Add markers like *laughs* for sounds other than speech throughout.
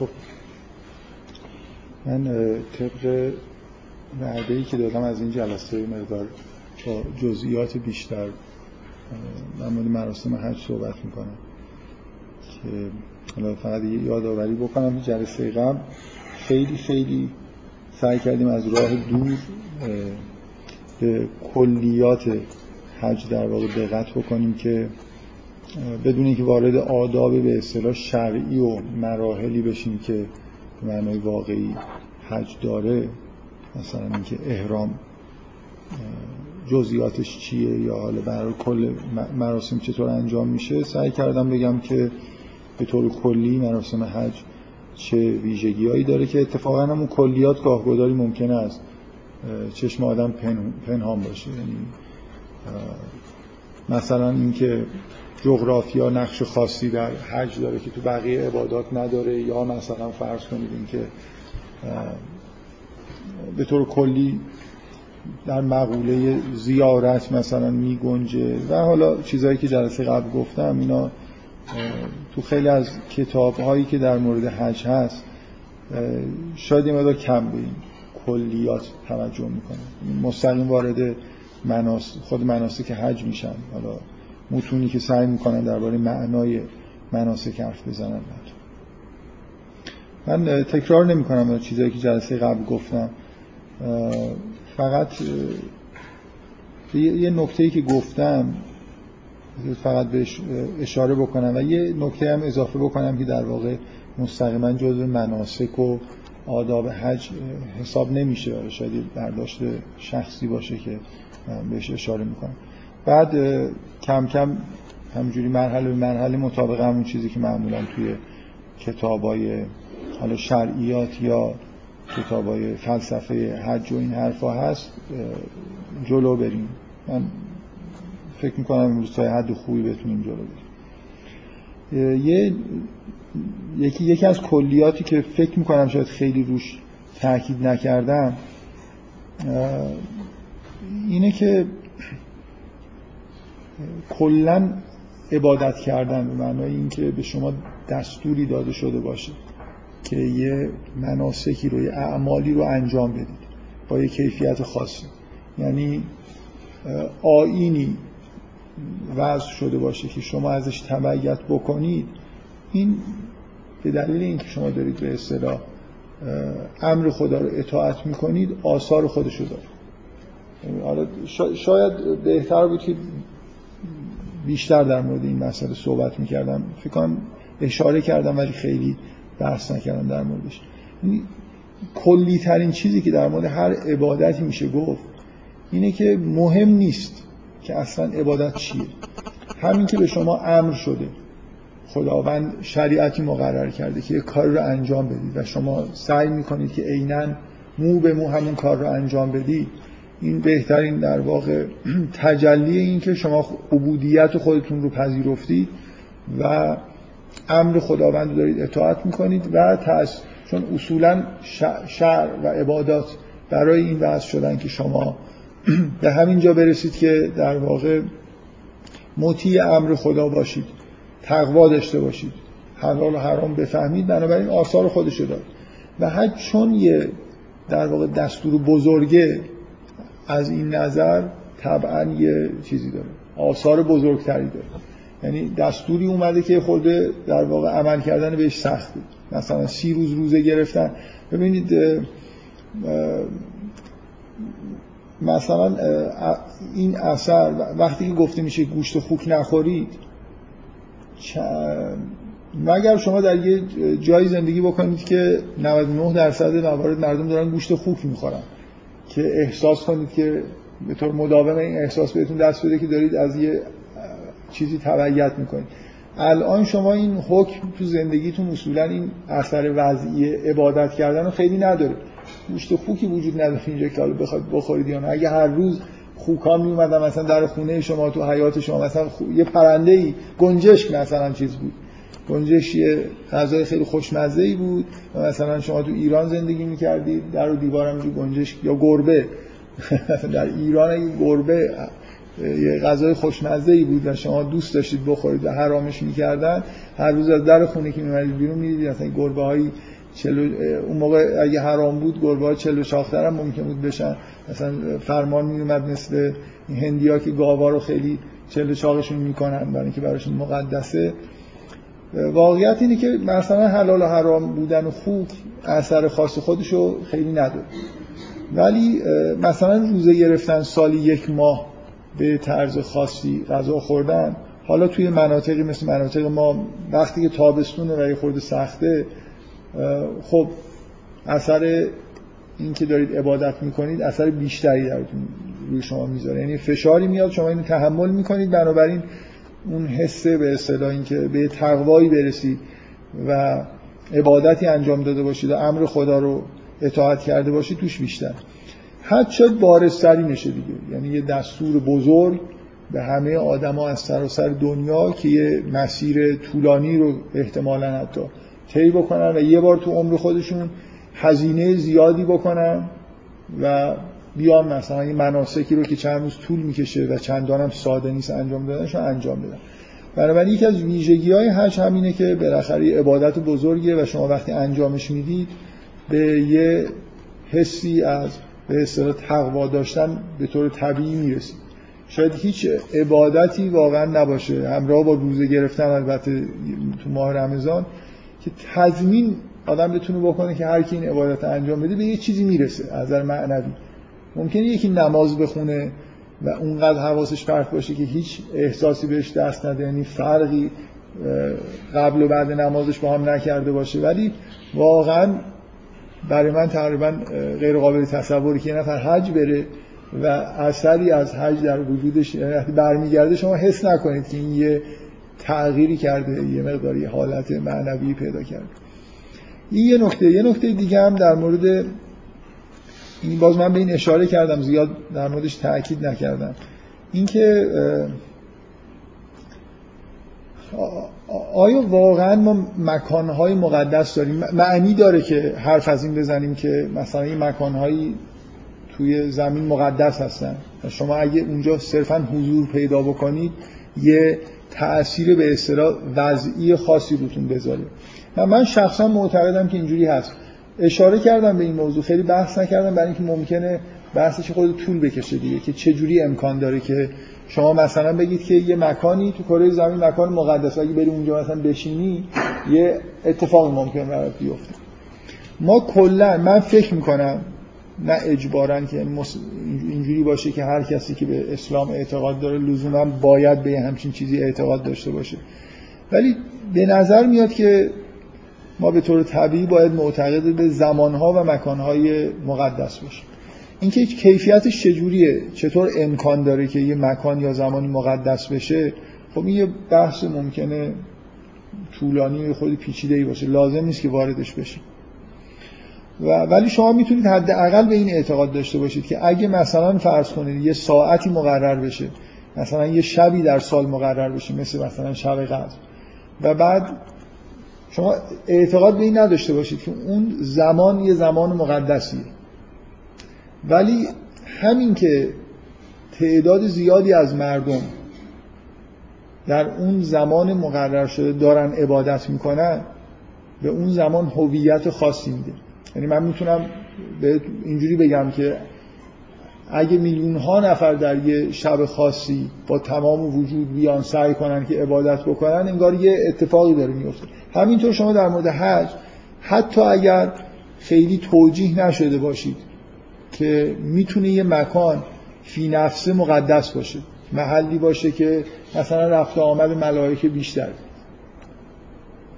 خب. من طبق وعده ای که دادم از این جلسه مقدار با جزئیات بیشتر در مورد مراسم حج صحبت می‌کنم که حالا فقط یادآوری بکنم. جلسه قبل خیلی خیلی سعی کردیم از راه دور به کلیات حج در واقع دقت بکنیم که بدون اینکه وارد آداب به اصطلاح شرعی و مراحلی بشیم که معنای واقعی حج داره مثلا اینکه احرام جزئیاتش چیه یا حالا برای کل مراسم چطور انجام میشه سعی کردم بگم که به طور کلی مراسم حج چه ویژگیهایی داره که اتفاقا همون کلیات گاهگداری ممکنه است چشم آدم پنهان باشه. یعنی مثلا اینکه جغرافیا نقش خاصی در حج داره که تو بقیه عبادات نداره یا مثلا فرض کنید اینکه به طور کلی در مقوله زیارت مثلا می گنجه و حالا چیزهایی که جلسه قبل گفتم اینا تو خیلی از کتاب هایی که در مورد حج هست شاید یه مدار کم به این کلیات توجه می‌کنه مستقیم وارد مناس خود مناسک حج میشن. حالا متونی که سعی می‌کنن درباره معنای مناسک حرف بزنن من تکرار نمی کنم چیزایی که جلسه قبل گفتم. فقط یه نکته که گفتم فقط بهش اشاره بکنم و یه نکته هم اضافه بکنم که در واقع مستقیما جزء مناسک و آداب حج حساب نمیشه. ولی شاید برداشت شخصی باشه که بهش اشاره می‌کنم. بعد کم کم همجوری مرحله به مرحله مطابق همون چیزی که معمولا توی کتابای حالا شرعیات یا کتابای فلسفه حج و این حرفا هست جلو بریم. من فکر می‌کنم امروز تا حد خوبی بتونیم جلو بریم. یه یکی یکی از کلیاتی که فکر می‌کنم شاید خیلی روش تاکید نکردم اینه که کلا عبادت کردن به معنای اینکه به شما دستوری داده شده باشه که یه مناسکی رو یه اعمالی رو انجام بدید با یه کیفیت خاصی. یعنی آینی وضع شده باشه که شما ازش تبعیت بکنید. این به دلیل اینکه شما دارید به اصطلاح امر خدا رو اطاعت می‌کنید آثار خودشو داره. حالا شاید بهتر بود که بیشتر در مورد این مسئله صحبت می‌کردم. فکر کنم اشاره کردم ولی خیلی بحث نکردم در موردش. یعنی کلی ترین چیزی که در مورد هر عبادتی میشه گفت اینه که مهم نیست که اصلا عبادت چیه. همین که به شما امر شده. خداوند شریعتی مقرر کرده که یه کار رو انجام بدید و شما سعی می‌کنید که عینا مو به مو همون کار رو انجام بدید. این بهترین در واقع تجلی این که شما عبودیت خودتون رو پذیرفتید و امر خداوند دارید اطاعت می‌کنید و تس چون اصولا شعر و عبادات برای این وضع شدن که شما *clears throat* به همین جا برسید که در واقع مطیع امر خدا باشید تقوا داشته باشید حلال و حرام بفهمید بنابراین آثار خودشو داد. و حج چون یه در واقع دستور بزرگه از این نظر طبعا یه چیزی داره. آثار بزرگتری داره. یعنی دستوری اومده که خورده در واقع عمل کردن بهش سخته مثلا سی روز روزه گرفتن. ببینید مثلا این اثر وقتی که گفته میشه گوشت خوک نخورید مگر شما در یه جایی زندگی بکنید که 99 درصد موارد مردم دارن گوشت خوک می‌خورن؟ که احساس کنید که به طور مداوم این احساس بهتون دست بده که دارید از یه چیزی تبعیت می‌کنید. الان شما این حکم تو زندگیتون اصولا این اثر وضعی عبادت کردن رو خیلی نداره. گوشت خوکی وجود نداره اینجا که حالا بخواید بخورید یا نه. اگه هر روز خوکا می اومدن مثلا در خونه شما تو حیات شما مثلا یه پرنده ای گنجشک مثلا چیز بود. گنجش یه غذای خیلی خوشمزه ای بود. و مثلا شما تو ایران زندگی می‌کردید در و دیوارم جو گنجشک یا گربه. *laughs* در ایران اگه گربه یه غذای خوشمزه ای بود و شما دوست داشتید بخورید و حرامش می‌کردن. هر روز از در خونه که میمدید بیرون می‌دید مثلا گربه هایی چلو اون موقع اگه حرام بود گربه ها چلو شاختر هم ممکن بود بشن. مثلا فرمان میومد مثل این هندی ها که گاوا رو خیلی چلو چاقشون می‌کنن برای اینکه براشون مقدسه. واقعیت اینه که مثلا حلال و حرام بودن و خوب اثر خاص خودشو خیلی نداره. ولی مثلا روزه گرفتن سالی یک ماه به طرز خاصی غذا خوردن حالا توی مناطقی مثل مناطق ما وقتی که تابستونه و یه خورده سخته خب اثر این که دارید عبادت می‌کنید اثر بیشتری در روی شما می‌ذاره. یعنی فشاری میاد شما اینو تحمل می‌کنید بنابراین اون حسه به اصطلاح این که به تقوایی برسید و عبادتی انجام داده باشید و امر خدا رو اطاعت کرده باشید توش بیشتر. حد شد بارستری میشه دیگه. یعنی یه دستور بزرگ به همه آدما از سراسر دنیا که یه مسیر طولانی رو احتمالا حتی طی بکنن و یه بار تو عمر خودشون هزینه زیادی بکنن و بیان مثلا این مناسکی رو که چند روز طول می‌کشه و چندان هم ساده نیست انجام دادنش انجام بدن بنابراین یکی از ویژگی های حج همینه که بالاخره عبادت بزرگه و شما وقتی انجامش می‌دید به یه حسی از به اصطلاح تقوا داشتن به طور طبیعی می‌رسید. شاید هیچ عبادتی واقعا نباشه. همراه با روزه گرفتن البته تو ماه رمضان که تضمین آدم بتونه بکنه که هر کی این عبادت انجام بده به یه چیزی می‌رسه. از نظر معنوی. ممکنه یکی نماز بخونه و اونقدر حواسش پرت باشه که هیچ احساسی بهش دست نده. یعنی فرقی قبل و بعد نمازش با هم نکرده باشه. ولی واقعا برای من تقریبا غیر قابل تصوری که یه نفر حج بره و اثری از حج در وجودش یعنی وقتی برمیگرده شما حس نکنید که این یه تغییری کرده یه مقداری حالت معنوی پیدا کرده. این یه نکته. یه نکته دیگه هم در مورد این باز من به این اشاره کردم زیاد در موردش تاکید نکردم. اینکه آیا واقعا ما مکانهای مقدس داریم؟ معنی داره که حرف از این بزنیم که مثلا این مکانهایی توی زمین مقدس هستن. شما اگه اونجا صرفا حضور پیدا بکنید یه تأثیر به اصطلاح وضعی خاصی روتون بذاره. من شخصا معتقدم که اینجوری هست. اشاره کردم به این موضوع. خیلی بحث نکردم برای اینکه ممکنه بحثش خود طول بکشه دیگه که چه جوری امکان داره که شما مثلا بگید که یه مکانی تو کره زمین مکان مقدس اگه بری اونجا مثلا بشینی یه اتفاق ممکن برات بیفته. ما کلا من فکر می‌کنم نه اجبارا که اینجوری باشه که هر کسی که به اسلام اعتقاد داره لزوما باید به همچین چیزی اعتقاد داشته باشه. ولی به نظر میاد که ما به طور طبیعی باید معتقد به زمانها و مکانهای مقدس باشیم. اینکه کیفیتش چجوریه چطور امکان داره که یه مکان یا زمانی مقدس بشه خب این یه بحث ممکنه طولانی خود پیچیده ای باشه لازم نیست که واردش بشیم. و ولی شما می‌تونید حداقل به این اعتقاد داشته باشید که اگه مثلا فرض کنید یه ساعتی مقرر بشه مثلا یه شبی در سال مقرر بشه مثل مثلا شب قدر و بعد شما اعتقاد به این نداشته باشید که اون زمان یه زمان مقدسیه. ولی همین که تعداد زیادی از مردم در اون زمان مقرر شده دارن عبادت می‌کنن به اون زمان هویت خاصی میده. یعنی من می‌تونم به اینجوری بگم که اگه میلیون ها نفر در یه شب خاصی با تمام وجود بیان سعی کنن که عبادت بکنن انگار یه اتفاقی داره میفته همینطور شما در مورد حج حتی اگر خیلی توجیه نشده باشید که می‌تونه یه مکان فی نفسه مقدس باشه محلی باشه که مثلا رفت آمد ملائکه بیشتر.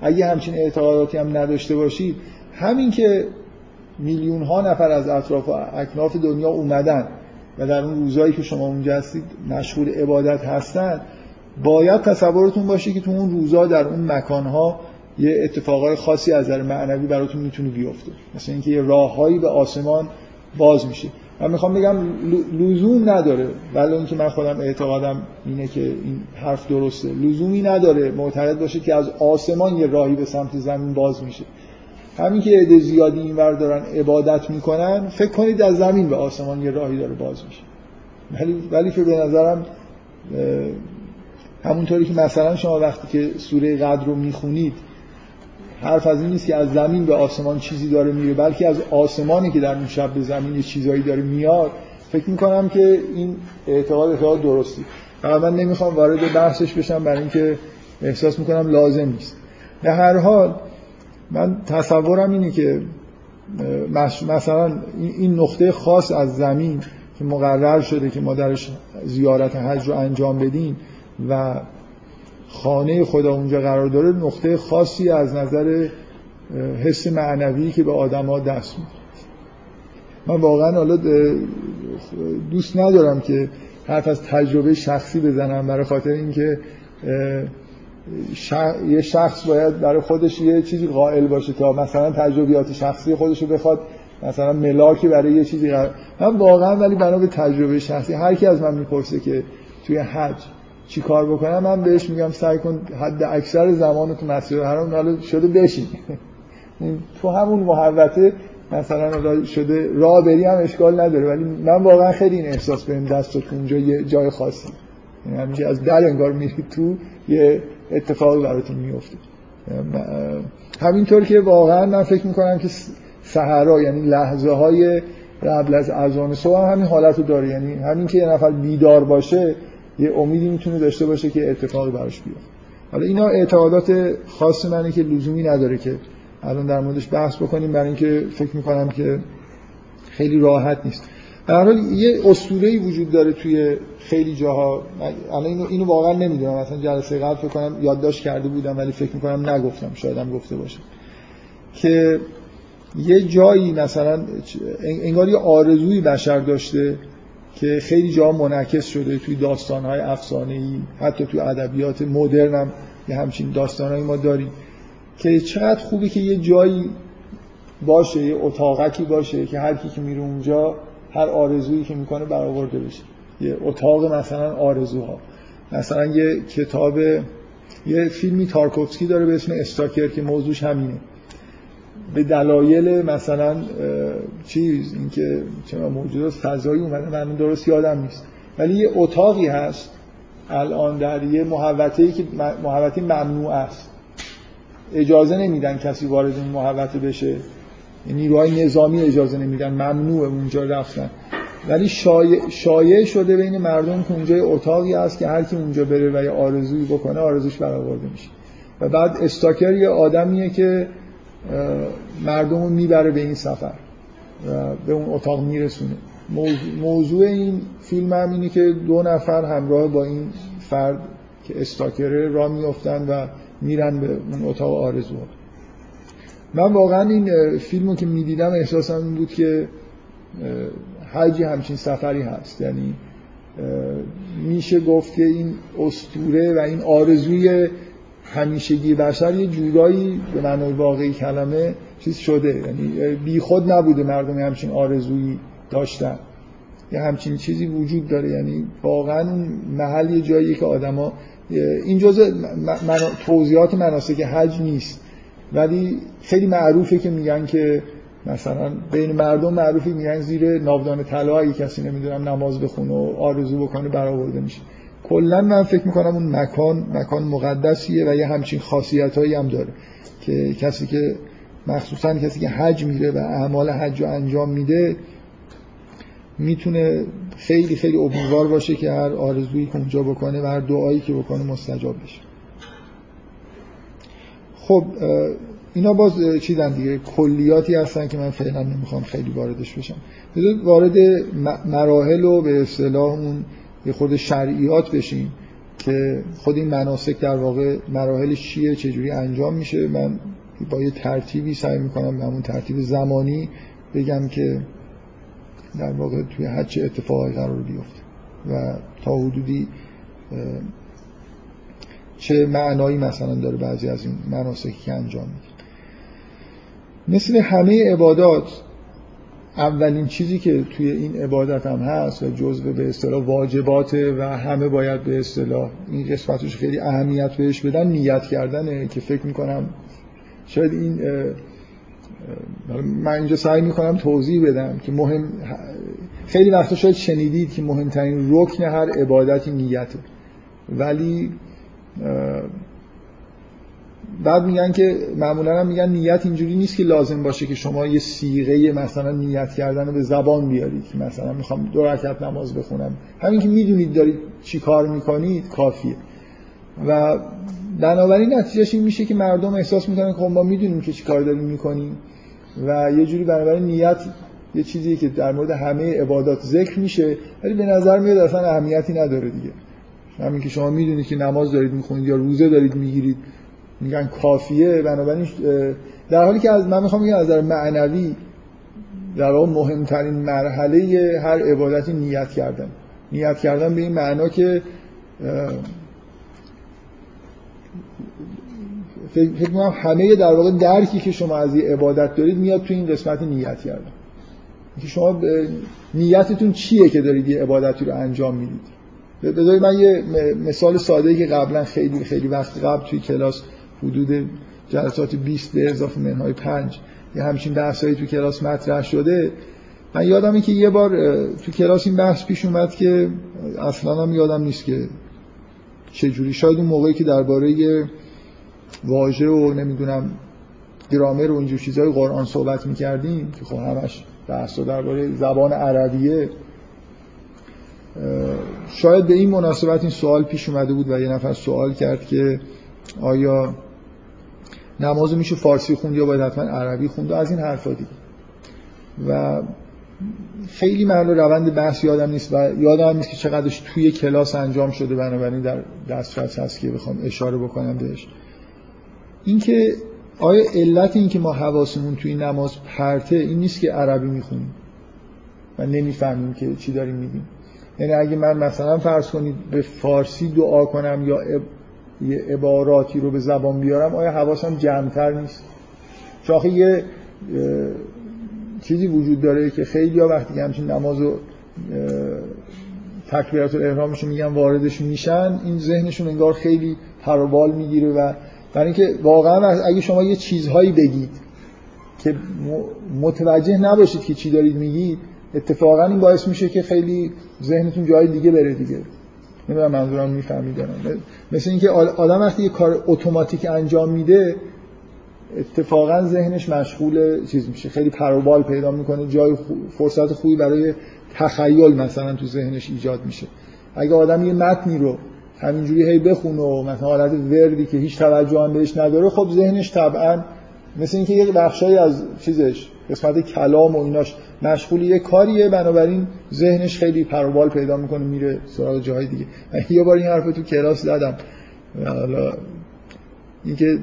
اگه همچین اعتقاداتی هم نداشته باشید همین که میلیون ها نفر از اطراف اکناف دنیا اومدن و در اون روزایی که شما اونجا هستید مشغول عبادت هستن باید تصورتون باشه که تو اون روزا در اون مکانها یه اتفاقای خاصی از نظر معنوی براتون می‌تونه بیفته. مثل اینکه یه راههایی به آسمان باز میشه. من می‌خوام بگم لزوم نداره. ولی اینکه من خودم اعتقادم اینه که این حرف درسته. لزومی نداره معتقد باشه که از آسمان یه راهی به سمت زمین باز میشه. همین که عده زیادی اینور دارن عبادت می‌کنن فکر کنید از زمین به آسمان یه راهی داره باز میشه. ولی ولی که به نظرم همونطوری که مثلا شما وقتی که سوره قدر رو می‌خونید حرف از این نیست که از زمین به آسمان چیزی داره میره بلکه از آسمانی که در اون شب به زمین چیزایی داره میاد فکر می‌کنم که این اعتقاد اعتقاد درستی. من نمی‌خوام وارد بحثش بشم برای اینکه احساس می‌کنم لازم نیست. به هر حال من تصورم اینه که مثلا این نقطه خاص از زمین که مقرر شده که ما درش زیارت حج رو انجام بدیم و خانه خدا اونجا قرار داره نقطه خاصی از نظر حس معنوی که به آدما دست میده. من واقعا حالا دوست ندارم که حرف از تجربه شخصی بزنم برای خاطر اینکه یه شخص باید برای خودش یه چیزی قائل باشه تا مثلا تجربیات شخصی خودش رو بخواد مثلا ملاکی برای یه چیزی قرار من واقعا ولی بنا به تجربه شخصی هر کی از من می‌پرسه که توی حج چی کار بکنم من بهش میگم سعی کن حد اکثر زمان تو مسجد حرام حالا شده بشین. تو همون محوطه مثلا شده راه بری هم اشکال نداره ولی من واقعا خیلی این احساس بهم دست داد اونجا یه جای خاصی. یعنی همیشه از در انگار میرید تو یه اتفاقی براتون میفته همینطور که واقعا من فکر می‌کنم که سهرا یعنی لحظه های قبل از اذان صبح هم همین حالت رو داره. یعنی همین که یه نفر بیدار باشه یه امیدی می‌تونه داشته باشه که اتفاقی براش بیاد حالا اینا اعتقادات خاص منه که لزومی نداره که الان در موردش بحث بکنیم برای اینکه فکر می‌کنم که خیلی راحت نیست. در حال یه اسطوره‌ای وجود داره توی خیلی جاها. الان اینو, اینو واقعا نمی‌دونم. مثلا جلسه قبل فکر کنم یادداشت کرده بودم ولی فکر می‌کنم نگفتم. شاید هم گفته باشه. که یه جایی مثلا انگار یه آرزوی بشر داشته که خیلی جا منعکس شده توی داستانهای افسانه‌ای حتی توی ادبیات مدرن هم یه همچین داستانهایی ما داریم که چقدر خوبه که یه جایی باشه یه اتاقکی باشه که هر کی که میره اونجا هر آرزویی که می‌کنه برآورده بشه. یه اتاق مثلا آرزوها. مثلا یه کتاب یه فیلمی تارکوفسکی داره به اسم استاکر که موضوعش همینه. به دلایل مثلا چیز اینکه چرا موجودات فضایی اومده من درست یادم نیست. ولی یه اتاقی هست الان در یه محوطه‌ای که محوطه ممنوع است. اجازه نمیدن کسی وارد این محوطه بشه. نیروهای نظامی اجازه نمیدن ممنوع اونجا رفتن. ولی شایع, شده بین مردم که اونجا اتاقی هست که هر کی اونجا بره و یه آرزویی بکنه آرزوش برآورده میشه. و بعد استاکر یه آدمیه که مردم رو می‌بره به این سفر و به اون اتاق میرسونه. موضوع این فیلم هم اینه که دو نفر همراه با این فرد که استاکره را میفتن و میرن به اون اتاق آرزو من واقعا این فیلم رو که می‌دیدم احساسم این بود که حجی همچین سفری هست. یعنی میشه گفت که این استوره و این آرزوی همیشگی بشر یه جورایی به معنای واقعی کلمه چیز شده. یعنی بی خود نبوده مردم همچین آرزویی داشتن. یه همچین چیزی وجود داره. یعنی واقعا محل یه جایی که آدما این جزء من... توضیحات مناسک حج نیست. ولی خیلی معروفه که میگن که مثلا بین مردم معروفی میگن زیر ناودان طلا کسی نمی‌دونم نماز بخونه و آرزو بکنه برآورده میشه. کلا من فکر می‌کنم اون مکان مکان مقدسیه و یه همچین خاصیت هایی هم داره که کسی که مخصوصا کسی که حج میره و اعمال حج رو انجام میده می‌تونه خیلی خیلی امیدوار باشه که هر آرزویی که اونجا بکنه و هر دعایی که بکنه مستجاب بشه. خب اینا باز چیزن دیگه کلیاتی هستن که من فعلا نمی‌خوام خیلی واردش بشم. وارد مراحل و به اصطلاح اون یه خود شرعیات بشیم که خود این مناسک در واقع مراحل چیه چجوری انجام میشه. من با یه ترتیبی سعی می‌کنم به همون ترتیب زمانی بگم که در واقع توی هر چه اتفاقی قرار بیفته و تا حدودی چه معنایی مثلا داره بعضی از این مناسکی که انجام میده. مثل همه عبادات اولین چیزی که توی این عبادت هم هست و جزء به اصطلاح واجباته و همه باید به اصطلاح این قسمتش خیلی اهمیت بهش بدن نیت کردنه که فکر می‌کنم شاید این من اینجا سعی می‌کنم توضیح بدم که مهم خیلی وقتا شاید شنیدید که مهمترین رکن هر عبادتی نیته. ولی بعد میگن که معمولا هم میگن نیت اینجوری نیست که لازم باشه که شما یه سیغه مثلا نیت کردن رو به زبان بیارید که مثلا می‌خوام دو رکعت نماز بخونم. همین که می‌دونید دارید چی کار می‌کنید کافیه. و بنابراین نتیجهش این میشه که مردم احساس می‌کنن که خب ما می‌دونیم که چی کار داریم می‌کنیم و یه جوری بنابراین نیت یه چیزی که در مورد همه عبادات ذکر میشه ولی به نظر میاد اصلا اهمیتی نداره دیگه. همین که شما می‌دونید که نماز دارید می‌خونید یا روزه دارید می‌گیرید میگن کافیه بنابراین در حالی که از من می‌خوام بگم از نظر معنوی در واقع مهمترین مرحله هر عبادتی نیت کردن. نیت کردن به این معنا که فکر کنم همه در واقع درکی که شما از یه عبادت دارید میاد تو این قسمت نیت کردن. که شما نیتتون چیه که دارید یه عبادتی رو انجام می‌دید؟ بذارید من یه مثال ساده که قبلا خیلی خیلی وقت قبل توی کلاس حدود جلسات 20 به اضافه منهای 5 یه همچین بحثایی تو کلاس مطرح شده. من یادمه که یه بار تو کلاس این بحث پیش اومد که اصلا هم یادم نیست که چجوری. شاید اون موقعی که درباره واژه و نمی‌دونم گرامر و اینجور چیزهای قرآن صحبت می‌کردیم که خب همش بحث درباره زبان عربیه. شاید به این مناسبت این سوال پیش اومده بود و یه نفر سوال کرد که آیا نماز میشه فارسی خوند یا باید حتما عربی خوند و از این حرفا دیگه. و خیلی من روند بحث یادم نیست و یادم نیست که چقدرش توی کلاس انجام شده بنابراین در دسترس هست که بخوام اشاره بکنم بهش. اینکه آیا علت این که ما حواسمون توی نماز پرته این نیست که عربی می‌خونیم و نمی‌فهمیم که چی داریم میگیم. یعنی اگه من مثلا فرض کنید به فارسی دعا کنم یا یه عباراتی رو به زبان بیارم آیا حواسم جمعتر نیست؟ چون یه چیزی وجود داره که خیلی ها وقتی همچین نماز و تکبیرات الاحرامشون میگن واردش میشن این ذهنشون انگار خیلی پروبال می‌گیره و برای اینکه واقعا اگه شما یه چیزهایی بگید که متوجه نباشید که چی دارید میگید اتفاقا این باعث میشه که خیلی ذهنتون جای دیگه بره دیگه. نمی‌دونم منظورم می‌فهمید مثل اینکه آدم وقتی یه کار اتوماتیک انجام میده اتفاقا ذهنش مشغول چیز میشه. خیلی پروبال پیدا می‌کنه جای فرصت خوبی برای تخیل مثلا تو ذهنش ایجاد میشه. اگه آدم یه متنی رو همینجوری هی بخونه و مثلا حالت وردی که هیچ توجه هم بهش نداره خب ذهنش طبعا مثل اینکه یه بخشایی از چیزش قسمت کلام و ایناش مشغول یه کاریه بنابراین ذهنش خیلی پروبال پیدا می‌کنه میره سراغ جای دیگه. یه بار این حرف تو کلاس دادم حالا اینکه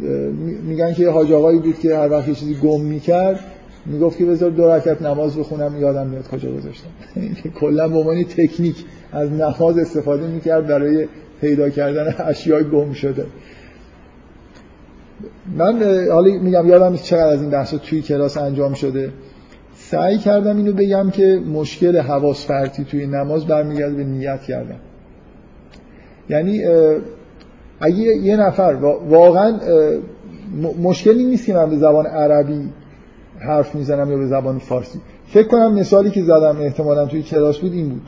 میگن که حاج آقایی بود که هر وقت یه چیزی گم می‌کرد می‌گفت که بذار دو رکعت نماز بخونم یادم میاد کجا گذاشتم. *laughs* کلا به عنوان تکنیک از نماز استفاده می‌کرد برای پیدا کردن اشیای گم شده. من حالا میگم یادم چقدر از این بحثا توی کلاس انجام شده. سعی کردم اینو بگم که مشکل حواس فرتی توی نماز برمیگرده به نیت کردن یعنی اگه یه نفر واقعا مشکلی نیست که من به زبان عربی حرف می‌زنم یا به زبان فارسی. فکر کنم مثالی که زدم احتمالا توی کلاس بود این بود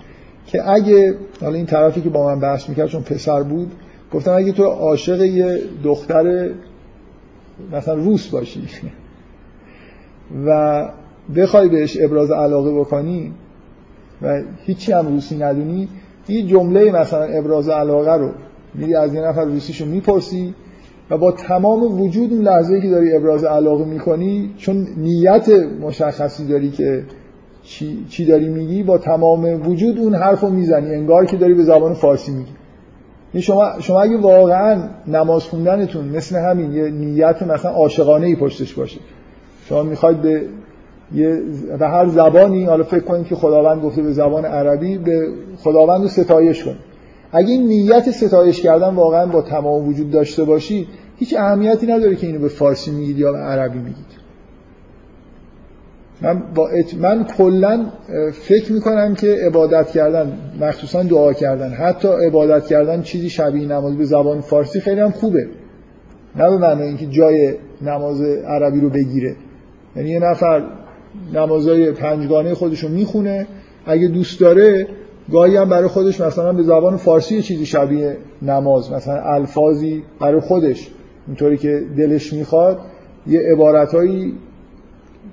که اگه حالا این طرفی که با من بحث می‌کرد چون پسر بود گفتم اگه تو عاشق یه دختر مثلا روس باشی. و بخوای بهش ابراز علاقه بکنی و هیچی هم روسی ندونی یه جمله مثلا ابراز علاقه رو میری از یه نفر روسیشو می‌پرسی و با تمام وجود اون لحظه که داری ابراز علاقه می‌کنی چون نیت مشخصی داری که چی, چی داری میگی با تمام وجود اون حرف رو می‌زنی. انگار که داری به زبان فارسی میگی. شما, شما اگه واقعا نماز خوندنتون مثل همین یه نیت مثلا عاشقانه ای پشتش باشه. شما می‌خواید به یه به هر زبانی حالا فکر کنید که خداوند گفته به زبان عربی به خداوند رو ستایش کنید اگه این نیت ستایش کردن واقعا با تمام وجود داشته باشی هیچ اهمیتی نداره که اینو به فارسی میگید یا به عربی میگید. من, با من کلا فکر می‌کنم که عبادت کردن مخصوصا دعا کردن حتی عبادت کردن چیزی شبیه نماز به زبان فارسی خیلی هم خوبه. نه به معنی اینکه جای نماز عربی رو بگیره. یعنی یه نفر نمازهای پنجگانه خودشو می‌خونه اگه دوست داره گاهی هم برای خودش مثلا به زبان فارسی چیزی شبیه نماز مثلا الفاظی برای خودش. اینطوری که دلش می‌خواد یه عبارتهایی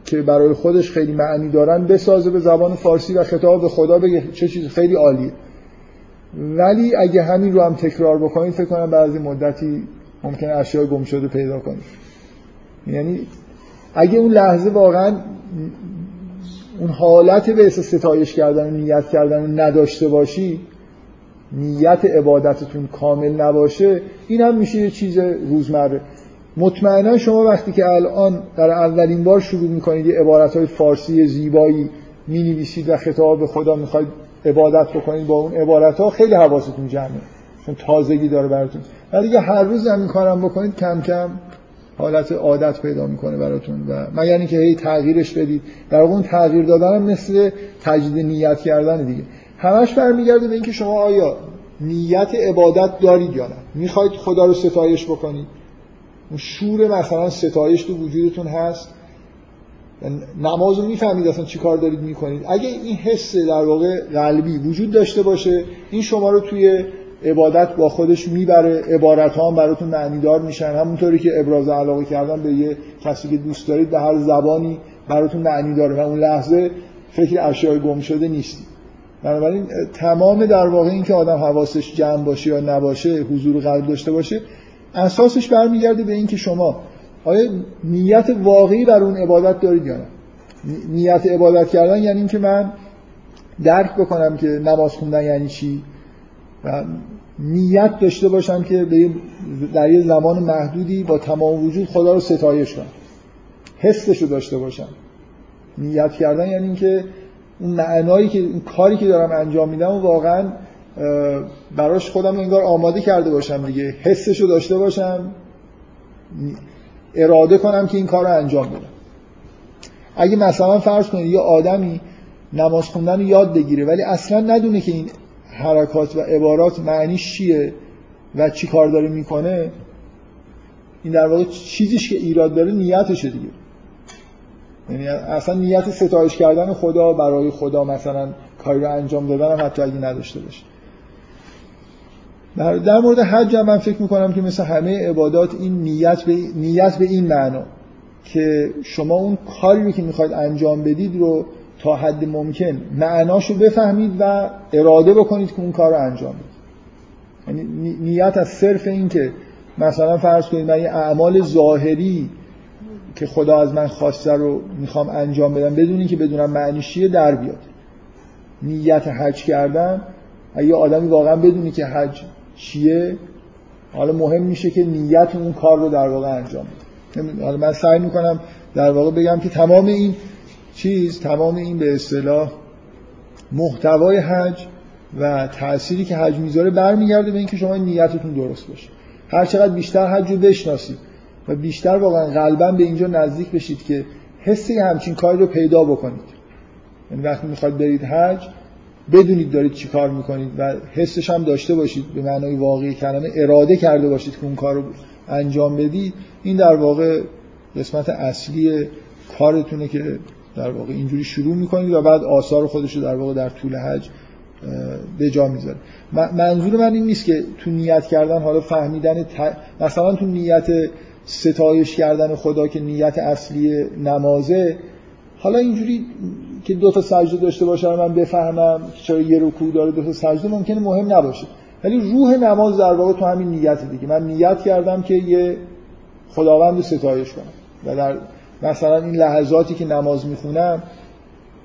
که برای خودش خیلی معنی دارن بسازه به زبان فارسی و خطاب به خدا بگه چه چیز خیلی عالیه. ولی اگه همین رو هم تکرار بکنید فکر کنم بعضی مدتی ممکنه اشیاء گم شده پیدا کنید. یعنی اگه اون لحظه واقعا اون حالت به ستایش کردن و نیت کردن نداشته باشی نیت عبادتتون کامل نباشه این هم میشه یه چیز روزمره. مطمئنا شما وقتی که الان در اولین بار شروع می‌کنید یه عبارت های فارسی زیبایی می نویسید و خطاب به خدا می‌خواید عبادت بکنید با اون عبارت ها خیلی حواستون جمعه چون تازگی داره براتون. ولی دیگه هر روز هم این کارم بکنید کم کم حالت عادت پیدا می‌کنه براتون و مگر اینکه هی تغییرش بدید. در اون تغییر دادن هم مثل تجدید نیت کردن دیگه. همش برمیگرده به اینکه شما آیا نیت عبادت دارید یا نه؟ می‌خواید خدا رو ستایش بکنید؟ اون شور مثلا ستایش تو وجودتون هست. نماز رو می‌فهمید اصلا چی کار دارید می‌کنید. اگه این حس در واقع قلبی وجود داشته باشه این شما رو توی عبادت با خودش می‌بره عبارت ها هم براتون معنیدار میشن. همونطوری که ابراز علاقه کردن به یه کسی که دوست دارید به هر زبانی براتون معنی داره و اون لحظه فکر اشیاء گم شده نیستی. بنابراین تمام در واقع این که آدم حواسش جمع باشه یا نباشه حضور قلب داشته باشه اساسش برمیگرده به اینکه شما آیا نیت واقعی بر اون عبادت دارید یا نه؟ نیت عبادت کردن یعنی اینکه من درک بکنم که نماز خوندن یعنی چی و نیت داشته باشم که در یه زمان محدودی با تمام وجود خدا رو ستایش کنم. حسش رو داشته باشم. نیت کردن یعنی اینکه اون معنایی که اون کاری که دارم انجام میدم و واقعا براش خودم انگار آماده کرده باشم دیگه حسش رو داشته باشم اراده کنم که این کار رو انجام بدم. اگه مثلا فرض کنید یه آدمی نماز خوندن یاد بگیره ولی اصلا ندونه که این حرکات و عبارات معنیش چیه و چی کار داره می‌کنه این در واقع چیزیش که ایراد داره نیتشه دیگه. یعنی اصلا نیت ستایش کردن خدا برای خدا مثلا کاری رو انجام دادن هم حتی اگه نداشته باشه. در مورد حج هم من فکر می‌کنم که مثل همه عبادات این نیت به, نیت به این معنا که شما اون کاری که می‌خواید انجام بدید رو تا حد ممکن معناشو بفهمید و اراده بکنید که اون کار رو انجام بدید. یعنی نیت از صرف این که مثلا فرض کنید من یه اعمال ظاهری که خدا از من خواسته رو می‌خوام انجام بدم بدون که بدونم معنیش چیه در بیاد. نیت حج کردن اگه آدمی واقعا بدونی که حج چیه؟ حالا مهم میشه که نیت اون کار رو در واقع انجام بده. حالا من سعی می‌کنم در واقع بگم که تمام این چیز تمام این به اصطلاح محتوای حج و تأثیری که حج می‌ذاره برمیگرده به اینکه شما نیتتون درست باشه. هر چقدر بیشتر حج رو بشناسید و بیشتر واقعا قلبا به اینجا نزدیک بشید که حسی همچین کاری رو پیدا بکنید. یعنی وقتی می‌خواید برید حج بدونید دارید چی کار می‌کنید و حسش هم داشته باشید به معنای واقعی کلمه اراده کرده باشید که اون کار رو انجام بدید. این در واقع قسمت اصلی کارتونه که در واقع اینجوری شروع می‌کنید و بعد آثار خودش رو در واقع در طول حج به جا می‌ذاره. منظور من این نیست که تو نیت کردن حالا فهمیدن مثلا تو نیت ستایش کردن خدا که نیت اصلی نمازه حالا اینجوری که دو تا سجده داشته باشه من بفهمم چرا یه رکوع داره دو تا سجده ممکنه مهم نباشه. ولی روح نماز در واقع تو همین نیت دیگه. من نیت کردم که یه خداوند رو ستایش کنم. و در مثلا این لحظاتی که نماز می‌خونم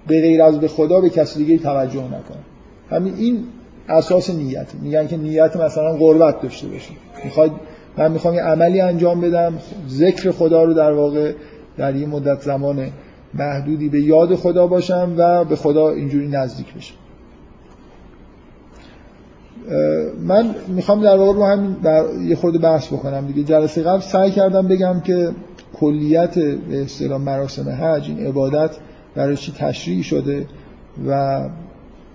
به غیر از به خدا به کسی دیگه توجه نکنم. همین این اساس نیت. میگن که نیت مثلا قربت داشته باشه. می‌خواد من می‌خوام یه عملی انجام بدم ذکر خدا رو در واقع در یه مدت زمان محدودی به یاد خدا باشم و به خدا اینجوری نزدیک بشم. من می‌خوام در واقع رو همین یه خورده بحث بکنم دیگه. جلسه قبل سعی کردم بگم که کلیت به اصطلاح مراسم حج این عبادت برای چی تشریع شده و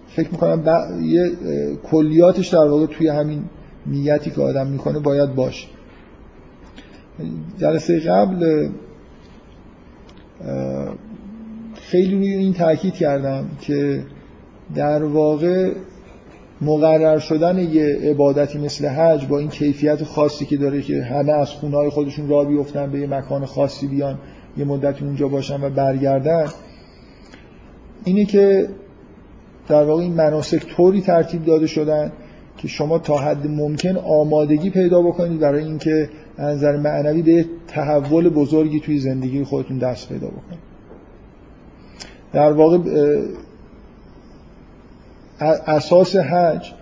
فکر می‌کنم یه کلیاتش در واقع توی همین نیتی که آدم می‌کنه باید باشه. جلسه قبل خیلی روی این تاکید کردم که در واقع مقرر شدن یه عبادتی مثل حج با این کیفیت خاصی که داره که همه از خونه خودشون را بیفتن به یه مکان خاصی بیان یه مدتی اونجا باشن و برگردن اینه که در واقع این مناسک طوری ترتیب داده شدن که شما تا حد ممکن آمادگی پیدا بکنید برای اینکه نظر معنوی به تحول بزرگی توی زندگی خودتون دست پیدا بکنید. در واقع اساس حج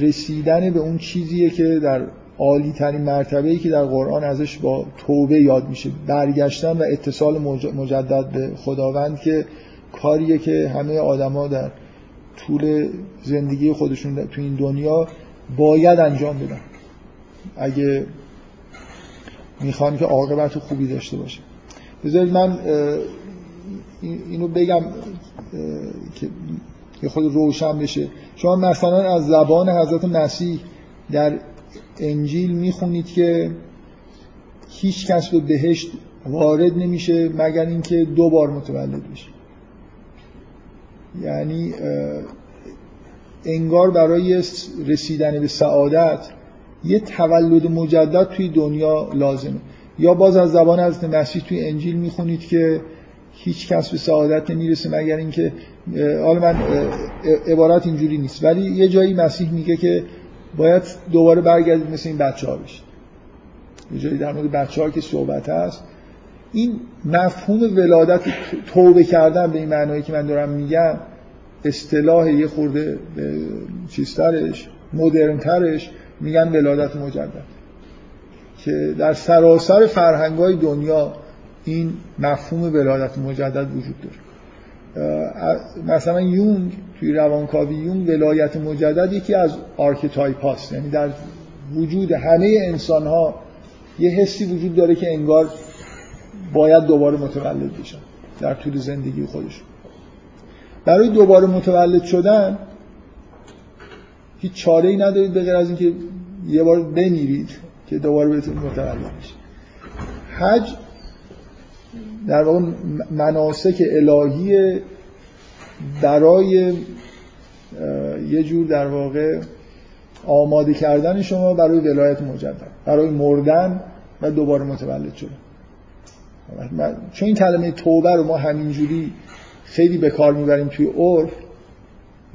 رسیدن به اون چیزیه که در عالی ترین مرتبه ای که در قرآن ازش با توبه یاد میشه. برگشتن و اتصال مجدد به خداوند که کاریه که همه آدما در طول زندگی خودشون تو این دنیا باید انجام بدن. اگه می‌خوان که عاقبت خوبی داشته باشه. بذارید من اینو بگم که یه خود روشن بشه. شما مثلا از زبان حضرت مسیح در انجیل می‌خونید که هیچ کس به بهشت وارد نمیشه مگر اینکه دو بار متولد بشه. یعنی انگار برای رسیدن به سعادت یه تولد مجدد توی دنیا لازمه. یا باز از زبان حضرت مسیح توی انجیل می‌خونید که هیچ کس به سعادت نمی‌رسه مگر اینکه حالا من عبارت اینجوری نیست. ولی یه جایی مسیح میگه که باید دوباره برگردید مثل این بچه ها بشید. یه جایی در مورد بچه ها که صحبت هست. این مفهوم ولادت توبه کردن به این معنایی که من دارم میگم اصطلاح یه خورده چیزترش مدرنترش میگن ولادت مجدد. که در سراسر فرهنگ های دنیا این مفهوم ولادت مجدد وجود داره. مثلا یونگ توی روانکاوی یونگ ولادت مجدد یکی از archetype هاست. یعنی در وجود همه انسان ها یه حسی وجود داره که انگار باید دوباره متولد بشن در طول زندگی خودشون برای دوباره متولد شدن هیچ چاره ای ندارید به غیر از اینکه یه بار بمیرید که دوباره بهتون متولد بشید. حج در واقع مناسک الهی برای یه جور در واقع آماده کردن شما برای ولایت مجدد برای مردن و دوباره متولد شدن. چون این کلمه توبه رو ما همینجوری خیلی به کار می‌بریم توی عرف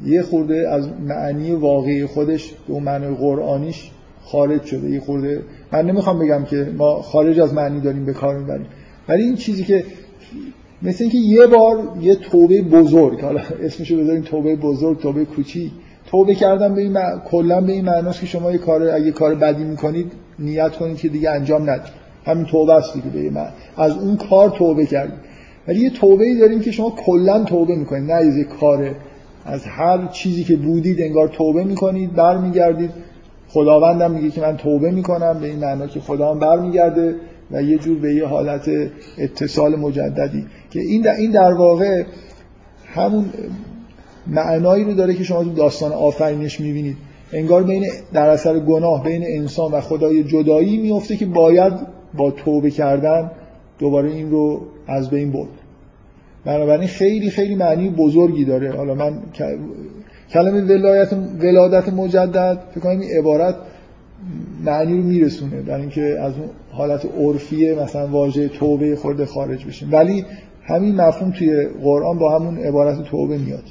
یه خورده از معنی واقعی خودش به اون معنی قرآنیش خارج شده. یه خورده من نمی‌خوام بگم که ما خارج از معنی داریم به کار می‌بریم. ولی این چیزی که مثل اینکه یه بار یه توبه بزرگ حالا اسمشو بذاریم توبه بزرگ توبه کوچی. توبه کردن به این کلا به این معناست که شما یه کار اگه کار بدی می‌کنید نیت کنید که دیگه انجام ندید همین توبه است دیگه به من از اون کار توبه کردید. ولی یه توبه ای داریم که شما کلا توبه می‌کنید. نه از کار از هر چیزی که بودید انگار توبه می‌کنید برمیگردید. خداوندم میگه که من توبه می‌کنم به این معنا که خدا هم برمیگرده. و یه جور به یه حالت اتصال مجددی. که این در, این در واقع همون معنایی رو داره که شما تو داستان آفرینش می‌بینید. انگار بین در اثر گناه بین انسان و خدای جدایی میفته که باید با توبه کردن دوباره این رو از بین برد. بنابراین خیلی خیلی معنی بزرگی داره. حالا من کلمه ولایت ولادت مجدد فکر کنم این عبارت معنی رو میرسونه در اینکه از اون حالت عرفی مثلا واژه توبه خورده خارج بشیم. ولی همین مفهوم توی قرآن با همون عبارت توبه میاد.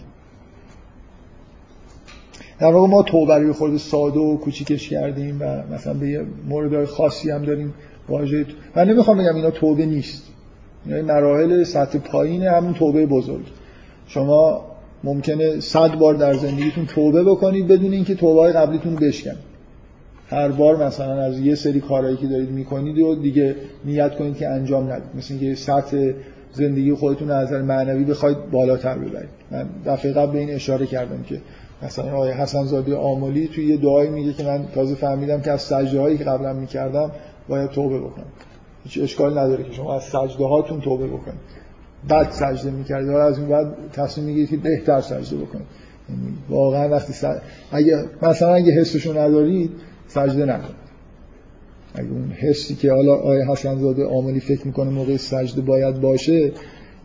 در واقع ما توبه رو خورده ساده و کوچیکش کردیم و مثلا به یه موردهای خاصی هم داریم واژه من نمی‌خوام بگم اینا توبه نیست. یعنی مراحل سطح پایین همون توبه بزرگ. شما ممکنه صد بار در زندگیتون توبه بکنید بدون اینکه توبه های قبلیتون رو بشکنید هر بار مثلا از یه سری کارهایی که دارید می‌کنید و دیگه نیت کنید که انجام ندید. مثل اینکه سطح زندگی خودتون از نظر معنوی بخواید بالاتر ببرید. من دفعه قبل به این اشاره کردم که مثلا آقای حسن زاده آملی توی یه دعایی میگه که من تازه فهمیدم که از سجده هایی که قبلا می‌کردم باید توبه بکنم. هیچ اشکال نداره که شما از سجده هاتون توبه بکنید. بعد سجده می‌کردید. حالا از این بعد تصمیم می‌گیرید که بهتر سجده بکنید. یعنی واقعا وقتی سج... اگه مثلا اگه حسشو ندارید سجده نکنید اگه اون حسی که حالا آیه حسن زاده عاملی فکر می‌کنه موقع سجده باید باشه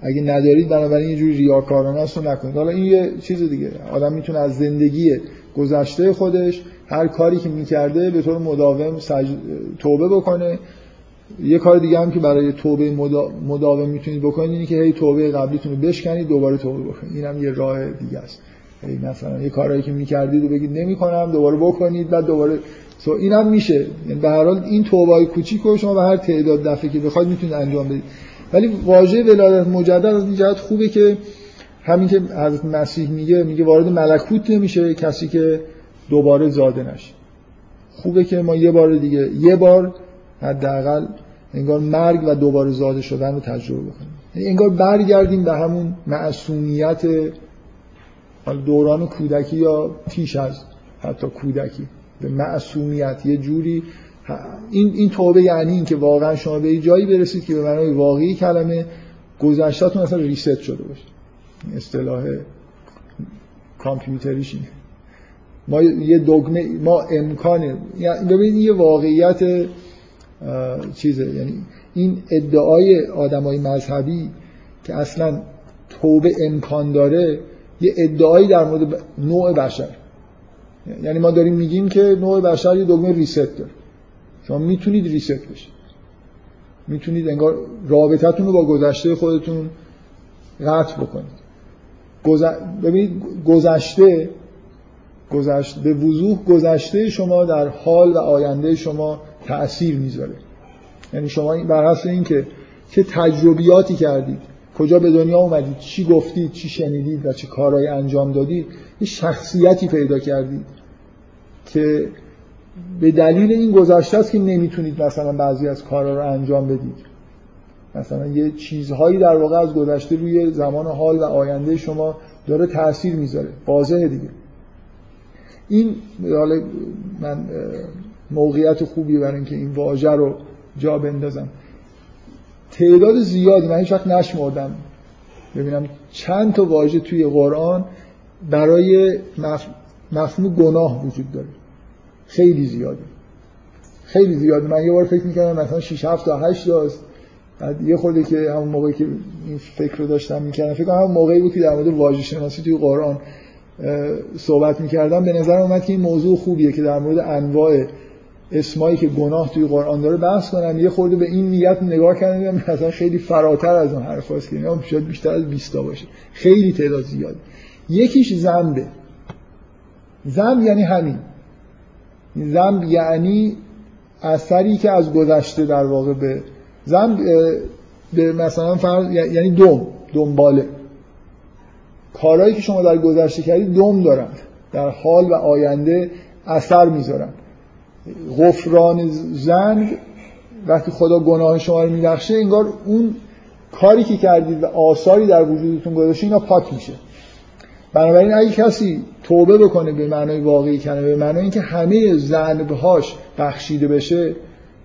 اگه ندارید بنابراین یه جوری ریاکارانه است رو نکنید. حالا این یه چیز دیگه. آدم می‌تونه از زندگی گذشته خودش هر کاری که می‌کرده به طور مداوم سج... توبه بکنه. یه کار دیگه هم که برای توبه مداوم می‌تونید بکنید اینه که هی توبه قبلیتون رو بشکنید دوباره توبه بکنید. اینم یه راه دیگه است. مثلا یه کارهایی که می‌کردید و بگید نمی‌کنم دوباره بکنید بعد دوباره سو اینم میشه. یعنی به هر حال این توبه های کوچیک رو شما به هر تعداد دفعه که بخواید می‌تونید انجام بدید. ولی واژه ولادت مجدد از این جهت خوبه که همین که حضرت مسیح میگه میگه وارد ملکوت نمیشه کسی که دوباره زاده نشه. خوبه که ما یه بار دیگه یه بار حداقل انگار مرگ و دوباره زاده شدن رو تجربه بکنیم. یعنی انگار برگردیم به همون معصومیت دوران کودکی یا پیش از حتی کودکی. به معصومیت یه جوری این این توبه یعنی این که واقعا شما به جایی برسید که به معنای واقعی کلمه گذشتهتون اصلا ریست شده باشه. اصطلاح کامپیوتریش اینه. ما یه دگمه ما امکانه یعنی ببینید یه واقعیت چیزه. یعنی این ادعای آدمای مذهبی که اصلا توبه امکان داره یه ادعایی در مورد نوع بشر. یعنی ما داریم میگیم که نوع بشر یه دگمه ریست داره. شما می‌تونید ریست بشید. می‌تونید انگار رابطتون رو با گذشته خودتون قطع بکنید. ببینید گذشته گذشته به وضوح گذشته شما در حال و آینده شما تأثیر می‌ذاره. یعنی شما بر حسب اینکه چه تجربیاتی کردید کجا به دنیا اومدید چی گفتید چی شنیدید و چه کارهایی انجام دادید یه شخصیتی پیدا کردید که به دلیل این گذشته است که نمی‌تونید مثلا بعضی از کارها رو انجام بدید. مثلا یه چیزهایی در واقع از گذشته روی زمان حال و آینده شما داره تاثیر می‌ذاره. واضحه دیگه. این حالا من موقعیت خوبی برای اینکه این واژه رو جا بندازم. تعداد زیادی من هیچ وقت نشمردم. ببینم چند تا واژه توی قرآن برای مفهوم گناه وجود داره. خیلی زیاده. خیلی زیاده. من یه بار فکر می‌کردم مثلا 6 7 تا 8 تا بعد یه خورده که همون موقعی که این فکر رو داشتم می‌کردم فکر کنم همون موقعی بود که در مورد واژه شناسی توی قرآن صحبت می‌کردم. به نظر اومد که این موضوع خوبیه که در مورد انواع اسمایی که گناه توی قرآن داره بحث کنم. یه خورده به این نیت نگاه کردم مثلا خیلی فراتر از اون حرفاست که اینا شاید بیشتر از 20 باشه. خیلی تعداد زیاد. یکیش ذنبه. ذنب یعنی همین. ذنب یعنی اثری که از گذشته در واقع به ذنب به مثلا فرض یعنی دوم دنباله کارهایی که شما در گذشته کردید دوم دارن در حال و آینده اثر می‌ذارن غفران زنگ وقتی خدا گناه شما رو میبخشه انگار اون کاری که کردید و آثاری در وجودتون گذاشته اینا پاک میشه. بنابراین اگه کسی توبه بکنه به معنای واقعی کنه به معنای اینکه همه ذنبهاش بخشیده بشه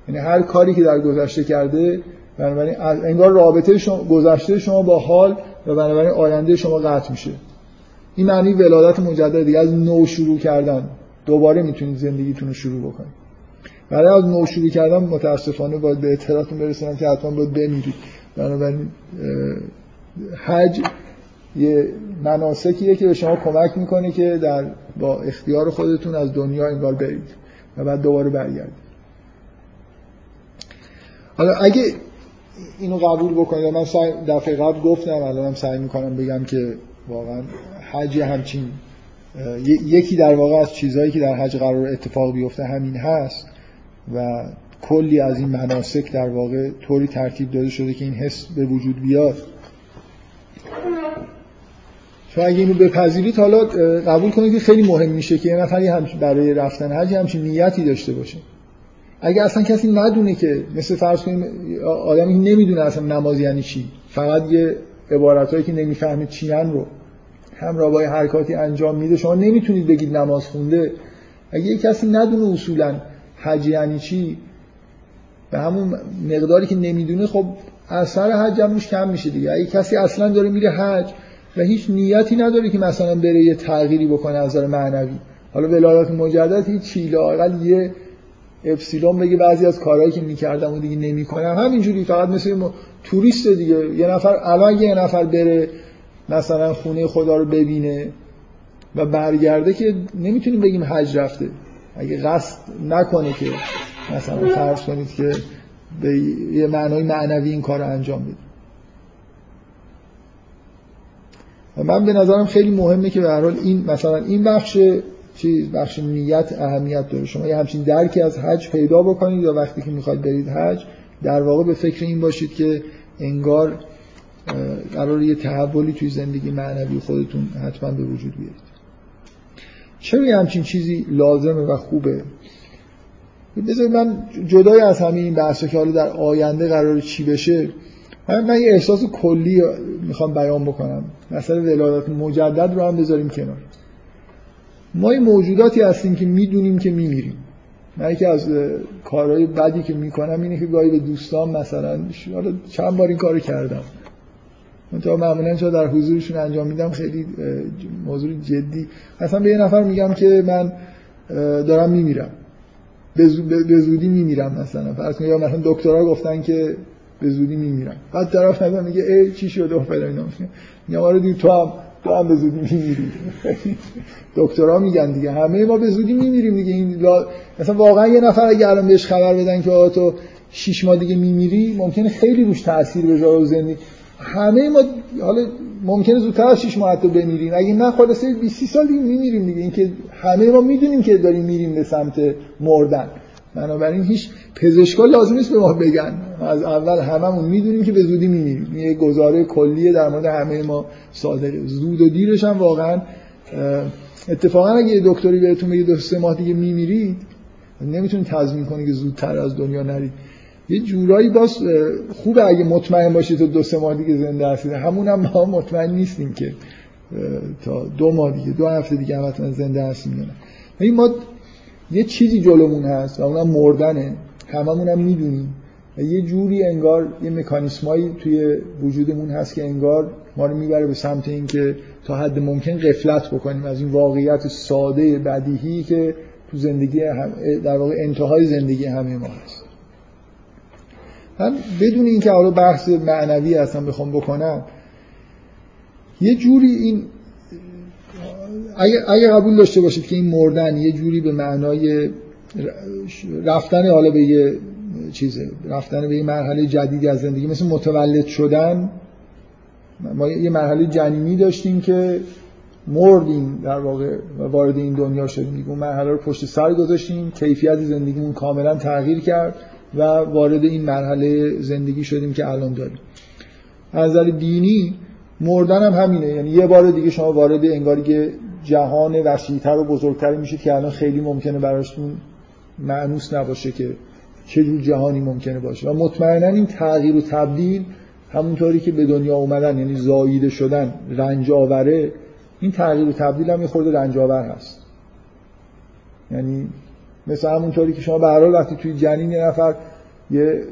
یعنی هر کاری که در گذشته کرده بنابراین انگار رابطه شما گذشته شما با حال و بنابراین آینده شما قطع میشه. این معنی ولادت مجدد دیگه از نو شروع کردن. دوباره می‌تونید زندگیتون رو شروع بکنید برای از نو شروع کردن متاسفانه باید به اطلاعاتون برسونم که حتما باید بمیرید. بنابراین حج یه مناسکیه که به شما کمک می‌کنه که در با اختیار خودتون از دنیا انگار برید و بعد دوباره برگردید. حالا اگه اینو قبول بکنید من دفعه قبل گفتم الانم سعی می‌کنم بگم که واقعا حج همچین یکی در واقع از چیزهایی که در حج قرار اتفاق بیفته همین هست و کلی از این مناسک در واقع طوری ترتیب داده شده که این حس به وجود بیاد. تو اگه اینو بپذیرید حالا قبول کنید که خیلی مهم میشه که یه نفری هم برای رفتن حج همچین نیتی داشته باشه. اگه اصلا کسی ندونه که مثل فرض کنیم آدمی نمی‌دونه اصلا نماز یعنی چی فقط یه عبارتهایی که نمی‌فهمه چی رو. همراه با حرکاتی انجام میده شما نمی‌تونید بگید نماز خونده. اگه یه کسی ندونه اصولا حج یعنی چی به همون مقداری که نمی‌دونه خب اثر حج هم کم میشه دیگه. اگه کسی اصلا داره میره حج و هیچ نیتی نداره که مثلا بره یه تغییری بکنه از نظر معنوی. حالا ولایت مجدد هیچ چیز لاقل یه اپسیلون بگه بعضی از کارهایی که می‌کردم و دیگه نمی‌کنم. همینجوری فقط مثل توریست دیگه. یه نفر الان یه نفر بره مثلا خونه خدا رو ببینه و برگرده که نمی‌تونیم بگیم حج رفته. اگه قصد نکنه که مثلا فرض کنید که به یه معنای معنوی این کار انجام بده. و من به نظرم خیلی مهمه که به هر حال این مثلا این بخش چیز بخش نیت اهمیت داره. شما یه همچین درکی از حج پیدا بکنید یا وقتی که می‌خواید برید حج در واقع به فکر این باشید که انگار قرار یه تحولی توی زندگی معنوی خودتون حتما به وجود بیارید. چرا همچین چیزی لازمه و خوبه؟ بذارید من جدای از همین این بحثا که حالا در آینده قرار چی بشه من, من یه احساس کلی می‌خوام بیان بکنم. مثلا ولادت مجدد رو هم بذاریم کنار. ما این موجوداتی هستیم که می‌دونیم که میمیریم. من یکی از کارهای بدی که می‌کنم اینه که گاهی به دوستان مثلا حالا چند بار این کارو کردم. تا معمولا چرا در حضورشون انجام میدم خیلی موضوع جدی. اصلا به یه نفر میگم که من دارم میمیرم. به زودی میمیرم مثلا. فرض یا مثلا دکترها گفتن که به زودی میمیرم. بعد طرف مثلا میگه ای چی شد و فلان اینا. میگم آره تو هم تو هم به زودی میمیری. *laughs* دکترها میگن دیگه. همه ما به زودی میمیریم دیگه. این لا... مثلا واقعا یه نفر اگه الان بهش خبر بدن که آقا تو 6 ماه دیگه میمیری ممکنه خیلی روش تاثیر بذاره زندگی همه ما حالا ممکنه زودتر از 6 ماه حتی بمیریم. اگه نه خلاصه 20 سال دیگه میمیریم دیگه. اینکه همه ما می‌دونیم که داریم میریم به سمت مردن. بنابراین هیچ پزشکا لازم نیست به ما بگن. از اول هممون می‌دونیم که به زودی میمیریم. یه گزاره کلیه در مورد همه ما صادقه زود و دیرش هم واقعا اتفاقا اگه یه دکتری بهتون بگه دو سه ماه دیگه میمیرید نمی‌تونید تضمین کنید که زودتر از دنیا نرید. یه جورایی باز خوبه اگه مطمئن باشید تو دو سه ماه دیگه زنده هستید همون هم ما مطمئن نیستیم که تا دو ماه دیگه دو هفته دیگه هم زنده هستیم این ما یه چیزی جلومون هست و اونم مردنه. هممون هم می‌دونیم. و یه جوری انگار یه مکانیسمایی توی وجودمون هست که انگار ما رو می‌بره به سمت اینکه تا حد ممکن قفلت بکنیم از این واقعیت ساده بدیهی که تو زندگی هم در واقع انتهای زندگی همه ما هست. من بدون اینکه حالا بحث معنوی هستم بخوام بکنم یه جوری این اگه, قبول داشته باشید که این مردن یه جوری به معنای رفتن حالا به یه چیزه رفتن به یه مرحله جدیدی از زندگی مثل متولد شدن. ما یه مرحله جنینی داشتیم که مردیم در واقع وارد این دنیا شدیم. اون مرحله رو پشت سر گذاشتیم کیفیت زندگیمون کاملا تغییر کرد. و وارد این مرحله زندگی شدیم که الان داریم. از نظر دینی مردن هم همینه. یعنی یه بار دیگه شما وارد انگاری که جهان وسیعتر و بزرگتری میشید که الان خیلی ممکنه براشتون معنوس نباشه که چه جور جهانی ممکنه باشه. و مطمئنا این تغییر و تبدیل همونطوری که به دنیا اومدن یعنی زاییده شدن رنج آوره این تغییر و تبدیل هم یه خورده رنج آور هست. یعنی مثل همونطوری که شما به وقتی توی جنین یه نفر یه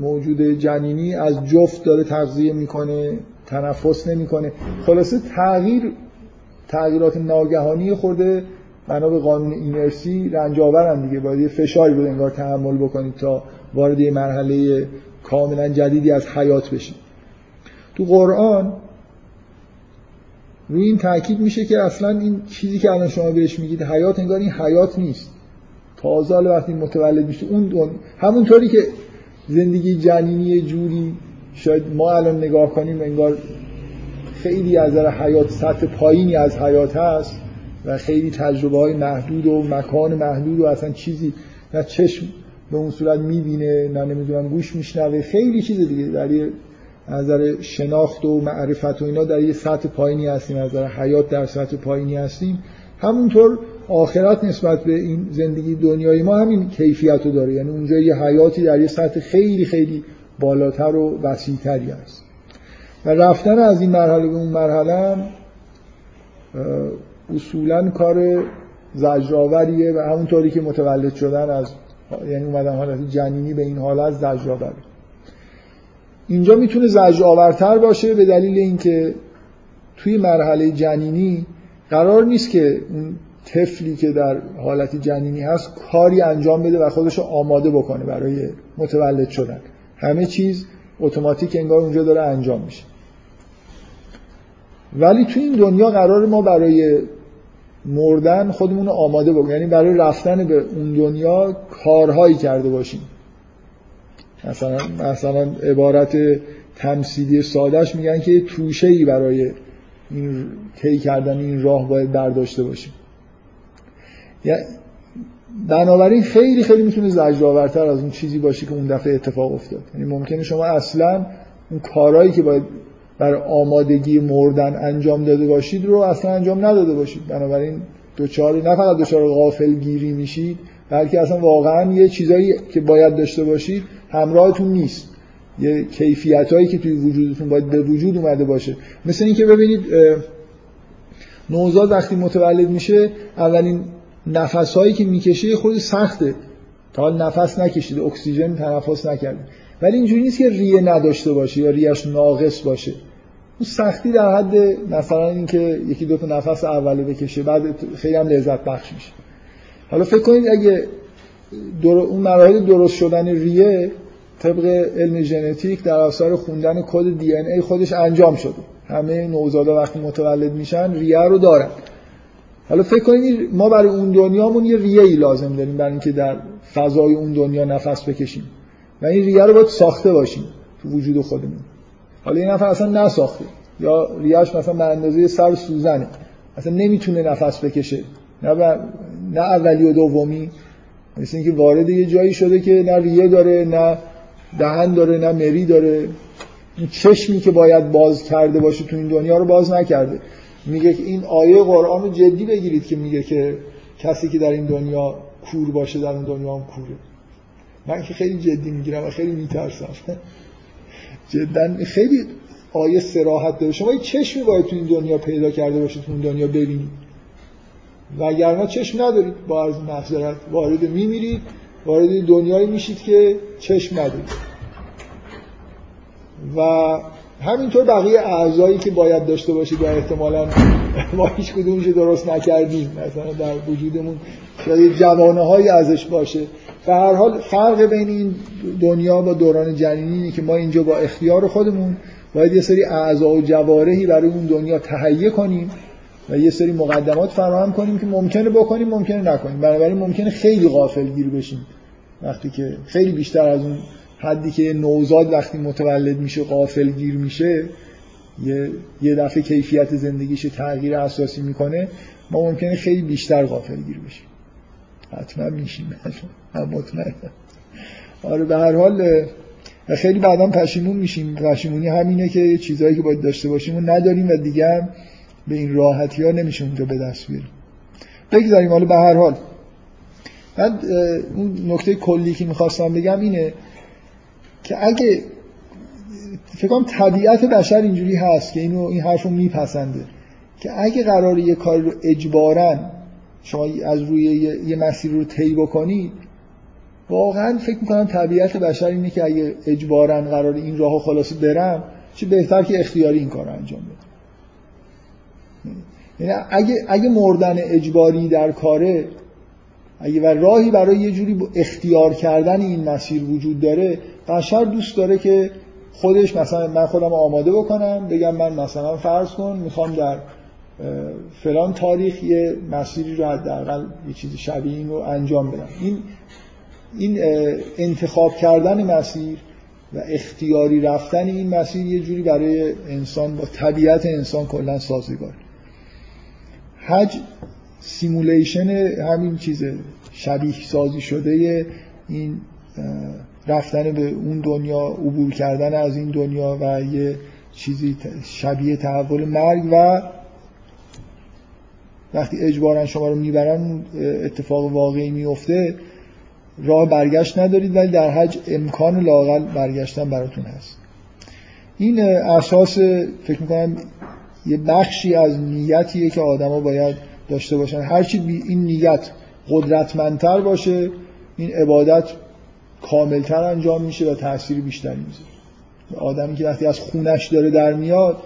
موجود جنینی از جفت داره تغذیه می‌کنه تنفس نمی‌کنه. خلاصه تغییر تغییرات ناگهانی خورده بنا به قانون اینرسی رنج آورن دیگه. باید یه فشاری رو انگار تحمل بکنید تا وارد یه مرحله کاملا جدیدی از حیات بشید. تو قرآن روی این تاکید میشه که اصلا این چیزی که الان شما بهش میگید حیات انگار این حیات نیست. تازه وقتی متولد میشه اون همونطوری که زندگی جنینی جوری شاید ما الان نگاه کنیم انگار خیلی از در حیات سطح پایینی از حیات هست و خیلی تجربه های محدود و مکان محدود و اصلا چیزی نه چشم به اون صورت می‌بینه نه نمی‌دونم گوش میشنوه خیلی چیز دیگه در یه نظر شناخت و معرفت و اینا در یه سطح پایینی هستیم از نظر حیات در سطح پایینی هستیم. همونطور آخرت نسبت به این زندگی دنیای ما همین کیفیت رو داره. یعنی اونجا یه حیاتی در یه سطح خیلی خیلی بالاتر و وسیعتری است و رفتن از این مرحله به اون مرحله اصولا کار زجرآوریه و همونطوری که متولد شدن از یعنی اومدن حالت جنینی به این حالت زجرآوره اینجا می‌تونه زجرآورتر باشه به دلیل اینکه توی مرحله جنینی قرار نیست که اون طفلی که در حالت جنینی هست کاری انجام بده و خودش رو آماده بکنه برای متولد شدن. همه چیز اتوماتیک انگار اونجا داره انجام میشه. ولی تو این دنیا قرار ما برای مردن خودمون رو آماده بکنیم. یعنی برای رفتن به اون دنیا کارهایی کرده باشیم. مثلا مثلا عبارت تمثیلی سادهش میگن که توشه ای برای این طی کردن این راه باید برداشته باشیم. بنابراین خیلی خیلی می‌تونه زجرآورتر از اون چیزی باشه که اون دفعه اتفاق افتاد. یعنی ممکنه شما اصلا اون کارهایی که باید برای آمادگی مردن انجام داده باشید رو اصلا انجام نداده باشید. بنابراین دوچار نه فقط دوچار غافل گیری میشید بلکه اصلا واقعا یه چیزایی که باید داشته باشید همراهتون نیست. یه کیفیت هایی که توی وجودتون باید به وجود اومده باشه. مثل اینکه ببینید نوزاد وقتی متولد میشه اولین نفس هایی که می‌کشه خود سخته. تا نفس نکشیده اکسیژن تنفس نکرده. ولی اینجوری نیست که ریه نداشته باشه یا ریش ناقص باشه. اون سختی در حد مثلا اینکه یکی دو تا نفس اوله بکشه بعد خیلی هم لذت بخش میشه. حالا فکر کنید اگه اون مراحل درست شدن ریه طبق علم ژنتیک در اثر خوندن کد دی ای خودش انجام شده. همه نوزادا وقتی متولد میشن ریه رو دارن. حالا فکر کنید ما برای اون دنیامون یه ریه ای لازم داریم برای اینکه در فضای اون دنیا نفس بکشیم. و این ریه رو باید ساخته باشیم تو وجود خودمون. حالا این نفر اصلا نساخته. یا ریهش مثلا به اندازه سر سوزنه. اصلا نمی‌تونه نفس بکشه. نه, نه اولی و دومی. مثل اینکه وارد یه جایی شده که نه ریه داره نه دهن داره نه مری داره. این چشمی که باید باز کرده باشه تو این دنیا رو باز نکرده. میگه که این آیه قرآن رو جدی بگیرید که میگه که کسی که در این دنیا کور باشه در اون دنیا هم کوره. من که خیلی جدی می‌گیرم و خیلی میترسم. *laughs* جدا خیلی آیه سراحت داره. شما یه چشمی باید تو این دنیا پیدا کرده باشید تو اون دنیا ببینید. وگرنه چشم ندارید. با عرض محضرت وارد میمیرید. وارد دنیایی میشید که چشم ندارید. و همینطور بقیه اعضایی که باید داشته باشید و احتمالا ما هیچ کدومش درست نکردیم مثلا در وجودمون شاید جوانه های ازش باشه. به هر حال فرق بین این دنیا با دوران جنینی که ما اینجا با اختیار خودمون باید یه سری اعضا و جوارحی برای اون دنیا تهیه کنیم و یه سری مقدمات فراهم کنیم که ممکنه بکنیم ممکنه نکنیم. بنابراین ممکنه خیلی غافل گیر بشیم وقتی که خیلی بیشتر از اون حدی که نوزاد وقتی متولد میشه غافل گیر میشه یه, یه دفعه کیفیت زندگیش تغییر اساسی می‌کنه ما ممکنه خیلی بیشتر غافل گیر بشیم. حتما میشیم. *laughs* من مطمئنم. آره به هر حال خیلی بعدا پشیمون میشیم. پشیمونی همینه که چیزهایی که باید داشته باشیم و نداریم و دیگه به این راحتی ها نمیشه اونجا به دست بیاریم. بگذاریم. حالا به هر حال. من اون نکته کلی که می‌خواستم بگم اینه که اگه فکر کنم طبیعت بشر اینجوری هست که اینو این حرفو میپسنده. که اگه قرار یه کار رو اجبارن شما از روی یه مسیر رو طی بکنید واقعا فکر می‌کنم طبیعت بشر اینه که اگه اجبارا قرار این راه خلاصه برم چه بهتر که اختیاری این کار انجام بدم یعنی اگه, اگه مردن اجباری در کاره اگه و راهی برای یه جوری اختیار کردن این مسیر وجود داره بشر دوست داره که خودش مثلا من خودم آماده بکنم بگم من مثلا فرض کن می‌خوام در فلان تاریخ یه مسیری رو حداقل یه چیزی شبیه این رو انجام بدم. این این انتخاب کردن مسیر و اختیاری رفتن این مسیر یه جوری برای انسان با طبیعت انسان کلا سازگار. حج سیمولیشن همین چیز شبیه سازی شده این رفتن به اون دنیا عبور کردن از این دنیا و یه چیزی شبیه تحول مرگ و وقتی اجبارا شما رو می‌برن اتفاق واقعی میفته راه برگشت ندارید ولی در حج امکان لاقل برگشتن براتون هست. این اساس فکر می‌کنم یه بخشی از نیتیه که آدما باید داشته باشن. هرچی این نیت قدرتمندتر باشه این عبادت کاملتر انجام میشه و تاثیر بیشتری می‌ذاره. آدمی که وقتی از خونش داره در میاد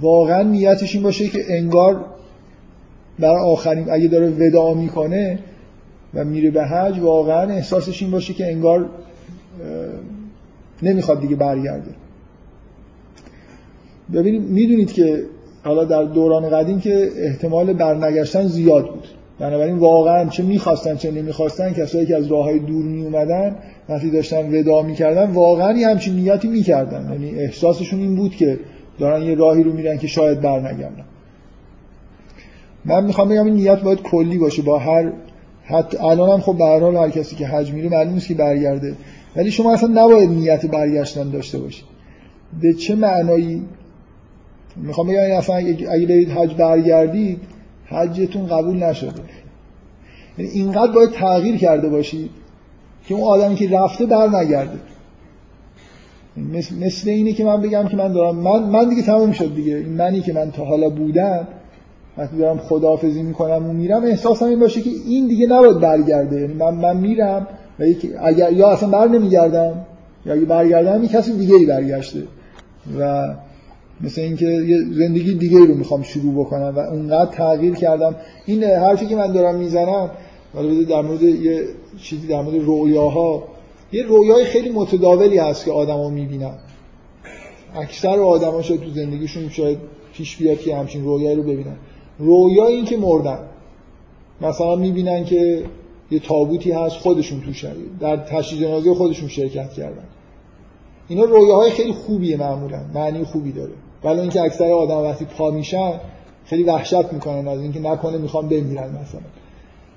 واقعا نیتش این باشه که انگار برای آخرین اگه داره ودا می‌کنه و میره به حج واقعا احساسش این باشه که انگار نمی‌خواد دیگه برگرده. ببینید می‌دونید که حالا در دوران قدیم که احتمال برنگشتن زیاد بود. بنابراین واقعا چه می‌خواستن چه نمی‌خواستن کسایی که از راه های دور می اومدن وقتی داشتن ودا می‌کردن واقعا یه همچین نیتی می‌کردن. یعنی احساسشون این بود که دارن یه راهی رو میرن که شاید برنگردن. من می‌خوام بگم این نیت باید کلی باشه با هر حتی الان هم خب به هر هر کسی که حج میره معلوم نیست که برگرده. ولی شما اصلا نباید نیت برگشتن داشته باشید. به چه معنایی می‌خوام بگم اصلا اگه برید حج برگردید حجتون قبول نشده. یعنی اینقدر باید تغییر کرده باشید که اون آدمی که رفته بر نگرده مثل, مثل اینه که من بگم که من دارم من, من دیگه تمام شد دیگه. این منی که من تا حالا بودم وقتی دارم خداحافظی می‌کنم و میرم احساسم این باشه که این دیگه نباید برگرده. یعنی من, من میرم و اگر یا اصلا بر نمیگردم یا اگه برگردم این کسی دیگه ای برگشته. و مثل اینکه یه زندگی دیگه رو می‌خوام شروع بکنم و اونقدر تغییر کردم. این حرفی که من دارم می‌زنم در مورد یه چیزی در مورد رویاها یه رویای خیلی متداولی هست که آدما می‌بینن اکثر آدما شاید تو زندگیشون شاید پیش بیاد که همچین رویایی رو ببینن. رویا این که مردن. مثلا می‌بینن که یه تابوتی هست خودشون توش در تشییع جنازه خودشون شرکت کردن. اینا رویاهای خیلی خوبیه معمولا. معنی خوبی داره. ولی اینکه اکثر آدم وقتی پا میشن خیلی وحشت می‌کنن از اینکه نکنه می‌خوام بمیرن مثلا.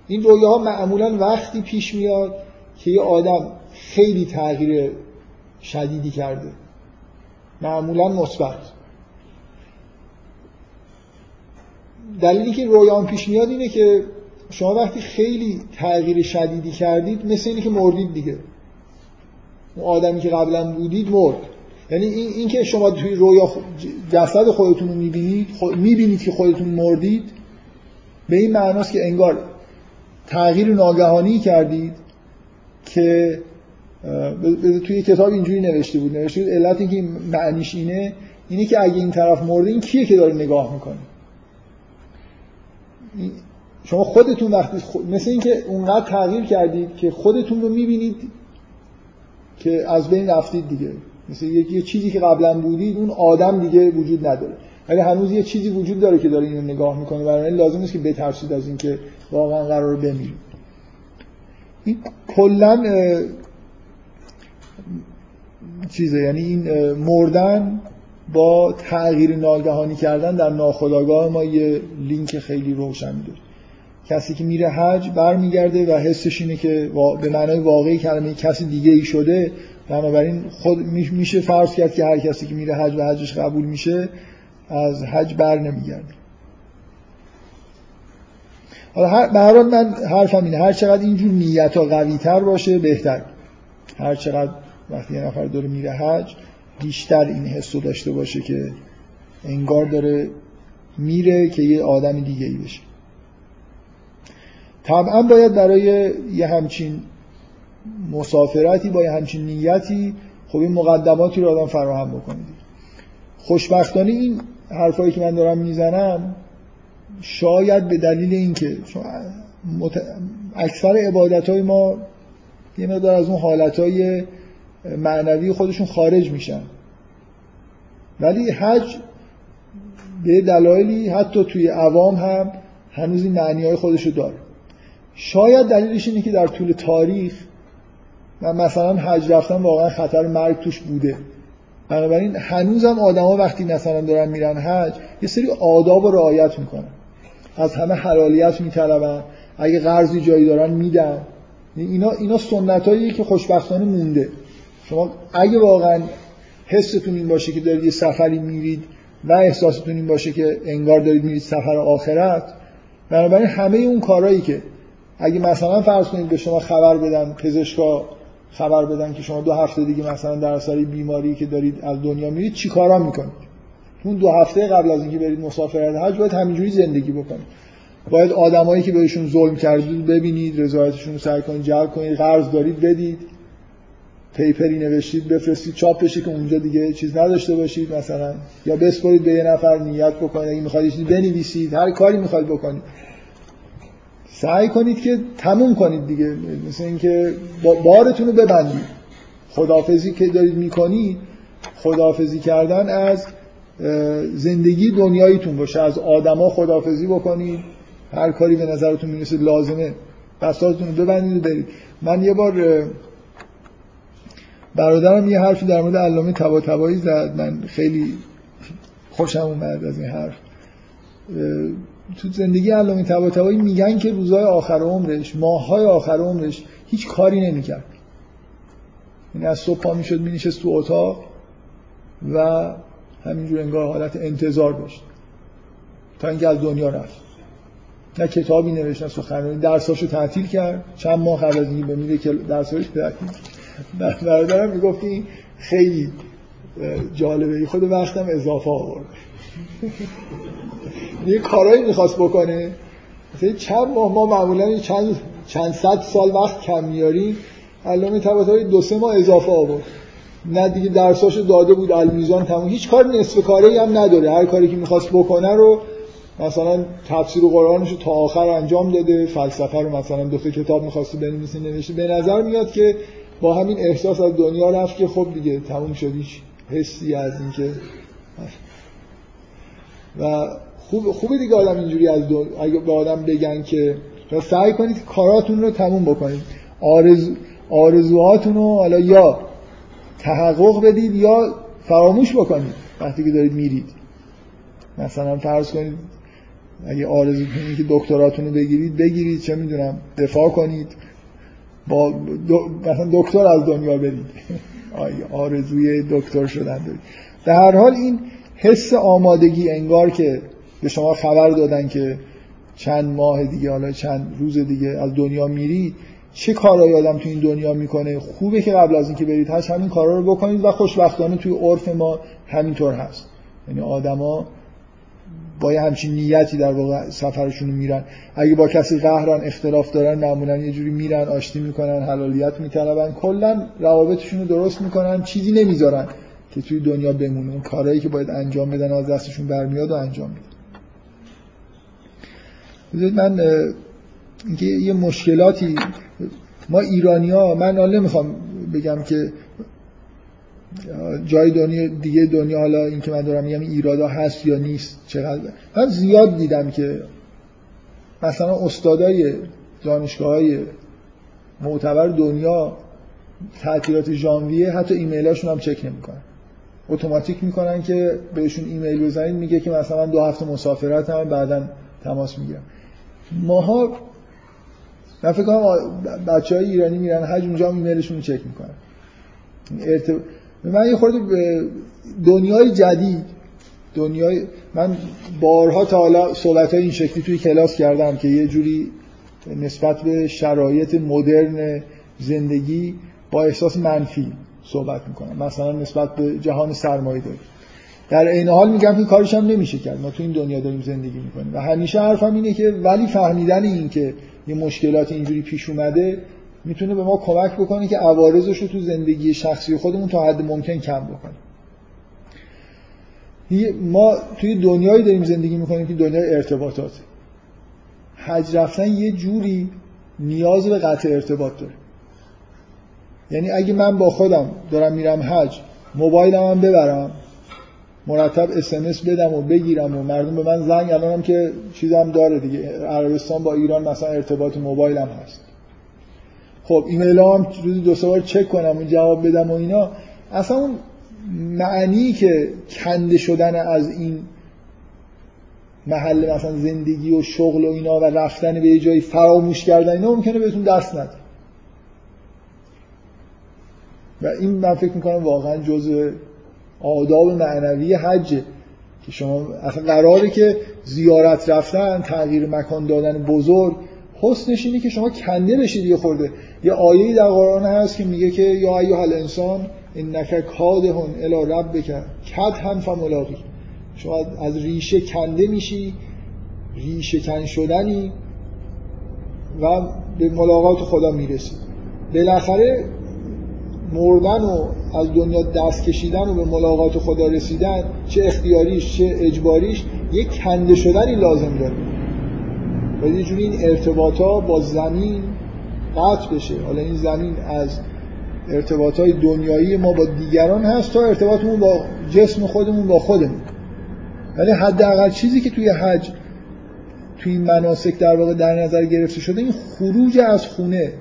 این رویاها معمولا وقتی پیش میاد که یه آدم خیلی تغییر شدیدی کرده. معمولا مثبت. دلیلی که رویان پیش میاد اینه که شما وقتی خیلی تغییر شدیدی کردید مثل اینه که مردید دیگه. اون آدمی که قبلا بودید مرد. یعنی این, این که شما توی رویا جسد خودتون رو می‌بینید می‌بینید که خودتون مردید به این معناست که انگار تغییر ناگهانی کردید که توی کتاب اینجوری نوشته بود. نوشته بود علت اینکه معنیش اینه اینه که اگه این طرف مرده این کیه که داره نگاه می‌کنه؟ شما خودتون وقتی مثل اینکه اونقدر تغییر کردید که خودتون رو می‌بینید که از بین رفتید دیگه. مثل یه چیزی که قبلا بودید اون آدم دیگه وجود نداره. ولی هنوز یه چیزی وجود داره که داره اینو نگاه می‌کنه. برای لازم نیست که بترسید از اینکه واقعا قرار بمیرید. این کلا چیزه. یعنی این مردن با تغییر ناگهانی کردن در ناخودآگاه ما یه لینک خیلی روشن داره کسی که میره حج برمیگرده و حسش اینه که به معنای واقعی کلمه کسی دیگه ای شده بنابراین خود میشه فرض کرد که هر کسی که میره حج و حجش قبول میشه از حج بر نمیگرده. حالا به هر من حرفم اینه. هر چقدر اینجور نیت ها قوی تر باشه بهتر. هر چقدر وقتی یه نفر داره میره حج بیشتر این حس رو داشته باشه که انگار داره میره که یه آدم دیگه ای بشه. طبعا باید برای یه همچین مسافرتی با یه همچین نیتی خب این مقدماتی رو آدم فراهم بکنید خوشبختانه این حرفایی که من دارم می‌زنم شاید به دلیل اینکه مت... اکثر عبادت های ما یه مقدار از اون حالت های معنوی خودشون خارج میشن. ولی حج به دلایلی حتی توی عوام هم هنوز این معنی های خودشو داره. شاید دلیلش اینه که در طول تاریخ من مثلا حج رفتن واقعا خطر مرگ توش بوده. بنابراین هنوزم آدما وقتی مثلا دارن میرن حج یه سری آداب رو رعایت می‌کنن. از همه حلالیت میطلبن. اگه قرضی جایی دارن میدن. اینا اینا سنتاییه که خوشبختانه مونده. شما اگه واقعا حستون این باشه که دارید یه سفری میرید و احساستون این باشه که انگار دارید میرید سفر آخرت بنابراین همه اون کارهایی که اگه مثلا فرض کنید به شما خبر بدن پزشکا خبر بدن که شما دو هفته دیگه مثلا در اثر بیماری که دارید از دنیا میرید چی کارا می‌کنید؟ اون دو هفته قبل از اینکه برید مسافرت حج باید همینجوری زندگی بکنید. باید آدمایی که بهشون ظلم کردید ببینید رضایتشون رو سعی کنید جلب کنید قرض دارید بدید. پیپری نوشتید بفرستید چاپ بشه که اونجا دیگه چیز نداشته باشید مثلا. یا بسپرید به یه نفر نیت بکنید اگه می‌خواید چیزی بنویسید هر کاری می‌خواید بکنید. سعی کنید که تموم کنید دیگه مثل اینکه بارتون رو ببندید. خدافزی که دارید می‌کنید خدافزی کردن از زندگی دنیاییتون باشه. از آدما خدافزی بکنید. هر کاری به نظرتون می‌رسه لازمه. بساتون رو ببندید و برید. من یه بار برادرم یه حرفی در مورد علامه طباطبایی زد. من خیلی خوشم اومد از این حرف. تو زندگی علامه طباطبایی میگن که روزهای آخر عمرش ماههای آخر عمرش هیچ کاری نمی‌کرد. یعنی از صبح پا می‌شد مینشست تو اتاق و همینجور انگار حالت انتظار داشت. تا اینکه از دنیا رفت. نه کتابی نوشت نه سخنرانی. درساشو تعطیل کرد. چند ماه قبل از اینکه بمیره که درساش تعطیل برادرم می‌گفت این خیلی جالبه. خود وقتم اضافه آورد. *laughs* یه کارایی می‌خواست بکنه. مثلا چند ماه ما معمولا چند چند صد سال وقت کم میاریم. علامه طباطبایی دو سه ماه اضافه آورد. نه دیگه درساشو داده بود المیزان تموم. هیچ کار نصف کاری هم نداره. هر کاری که می‌خواست بکنه رو مثلا تفسیر قرآنش رو تا آخر انجام داده. فلسفه رو مثلا دو کتاب می‌خواسته بنویسه نوشته. به نظر میاد که با همین احساس از دنیا رفت که خب دیگه تموم شد. هیچ حسی از اینکه و خوب خوبه دیگه آدم اینجوری از دو... اگه به آدم بگن که سعی کنید کاراتون رو تموم بکنید. آرزو... آرزوهاتون رو حالا یا تحقق بدید یا فراموش بکنید. وقتی که دارید میرید. مثلا فرض کنید اگه آرزو کنید که دکتراتون رو بگیرید بگیرید چه می‌دونم دفاع کنید. با مثلا دکتر از دنیا برید. *laughs* آرزوی دکتر شدن دارید. در هر حال این حس آمادگی انگار که به شما خبر دادن که چند ماه دیگه حالا چند روز دیگه از دنیا میرید چه کارهایی آدم تو این دنیا می‌کنه؟ خوبه که قبل از اینکه برید هست همین کارا رو بکنید و خوشبختانه توی عرف ما همینطور هست. یعنی آدما با یه همچین نیتی در واقع سفرشون میرن. اگه با کسی قهرن اختلاف دارن معمولا یه جوری میرن آشتی می‌کنن حلالیت میطلبن کلا روابطشون رو درست می‌کنن چیزی نمی‌ذارن. که توی دنیا بمونه. اون کارهایی که باید انجام بدن از دستشون برمیاد و انجام میدن. من اینکه یه مشکلاتی ما ایرانیا من حالا نمی‌خوام بگم که جای دنیا دیگه دنیا حالا این که من دارم میگم ایرادا هست یا نیست چقدر. من زیاد دیدم که مثلا استادای دانشگاه های معتبر دنیا تعطیلات ژانویه حتی ایمیلاشون هم چک نمی‌کنن. اتوماتیک می‌کنن که بهشون ایمیل بزنید میگه که مثلا دو هفته مسافرت هم بعدا تماس می‌گیرم. ماها من فکر کنم بچه های ایرانی میرن حج اونجا هم ایمیلشون چک می‌کنن. ارتب... من یه خورده دنیای جدید دنیای من بارها تا حالا صحبت های این شکلی توی کلاس کردم که یه جوری نسبت به شرایط مدرن زندگی با احساس منفی. صحبت می‌کنم. مثلا نسبت به جهان سرمایه داری. در این حال میگم که کارش هم نمیشه کرد. ما تو این دنیا داریم زندگی می‌کنیم. و همیشه حرفم اینه که ولی فهمیدن این که یه مشکلات اینجوری پیش اومده می‌تونه به ما کمک بکنه که عوارضش رو تو زندگی شخصی خودمون تا حد ممکن کم بکنیم. ما توی دنیایی داریم زندگی می‌کنیم که دنیای ارتباطات حج رفتن یه جوری نیاز به قطع ارتباط داره. یعنی اگه من با خودم دارم میرم حج موبایلم هم ببرم مرتب اسمس بدم و بگیرم و مردم به من زنگ الانم که چیزم داره دیگه. عربستان با ایران مثلا ارتباط موبایلم هست. خب ایمیل هم روزی دو سه بار چک کنم و جواب بدم و اینا. اصلا اون معنی که کنده شدن از این محل مثلا زندگی و شغل و اینا و رفتن به یه جایی فراموش کردن اینا ممکنه بهتون دست نده. و این من فکر می‌کنم واقعا جزء آداب معنوی حجه که شما اصلا قراره که زیارت رفتن تغییر مکان دادن بزرگ حسنش اینه که شما کنده بشید یه خورده. یه آیه‌ای در قرآن هست که میگه که یا ایها الانسان انک کادهن الی ربک کدحن فملاقی شما از ریشه کنده میشی ریشه کن شدنی و به ملاقات خدا می‌رسی. بالاخره مردن و از دنیا دست کشیدن و به ملاقات خدا رسیدن چه اختیاریش چه اجباریش یک کنده شدنی لازم داره. و یه این ارتباطا با زمین قطع بشه. حالا این زمین از ارتباط های دنیایی ما با دیگران هست تا ارتباطمون با جسم خودمون با خودمون. ولی حداقل چیزی که توی حج توی این مناسک در واقع در نظر گرفته شده این خروج از خونه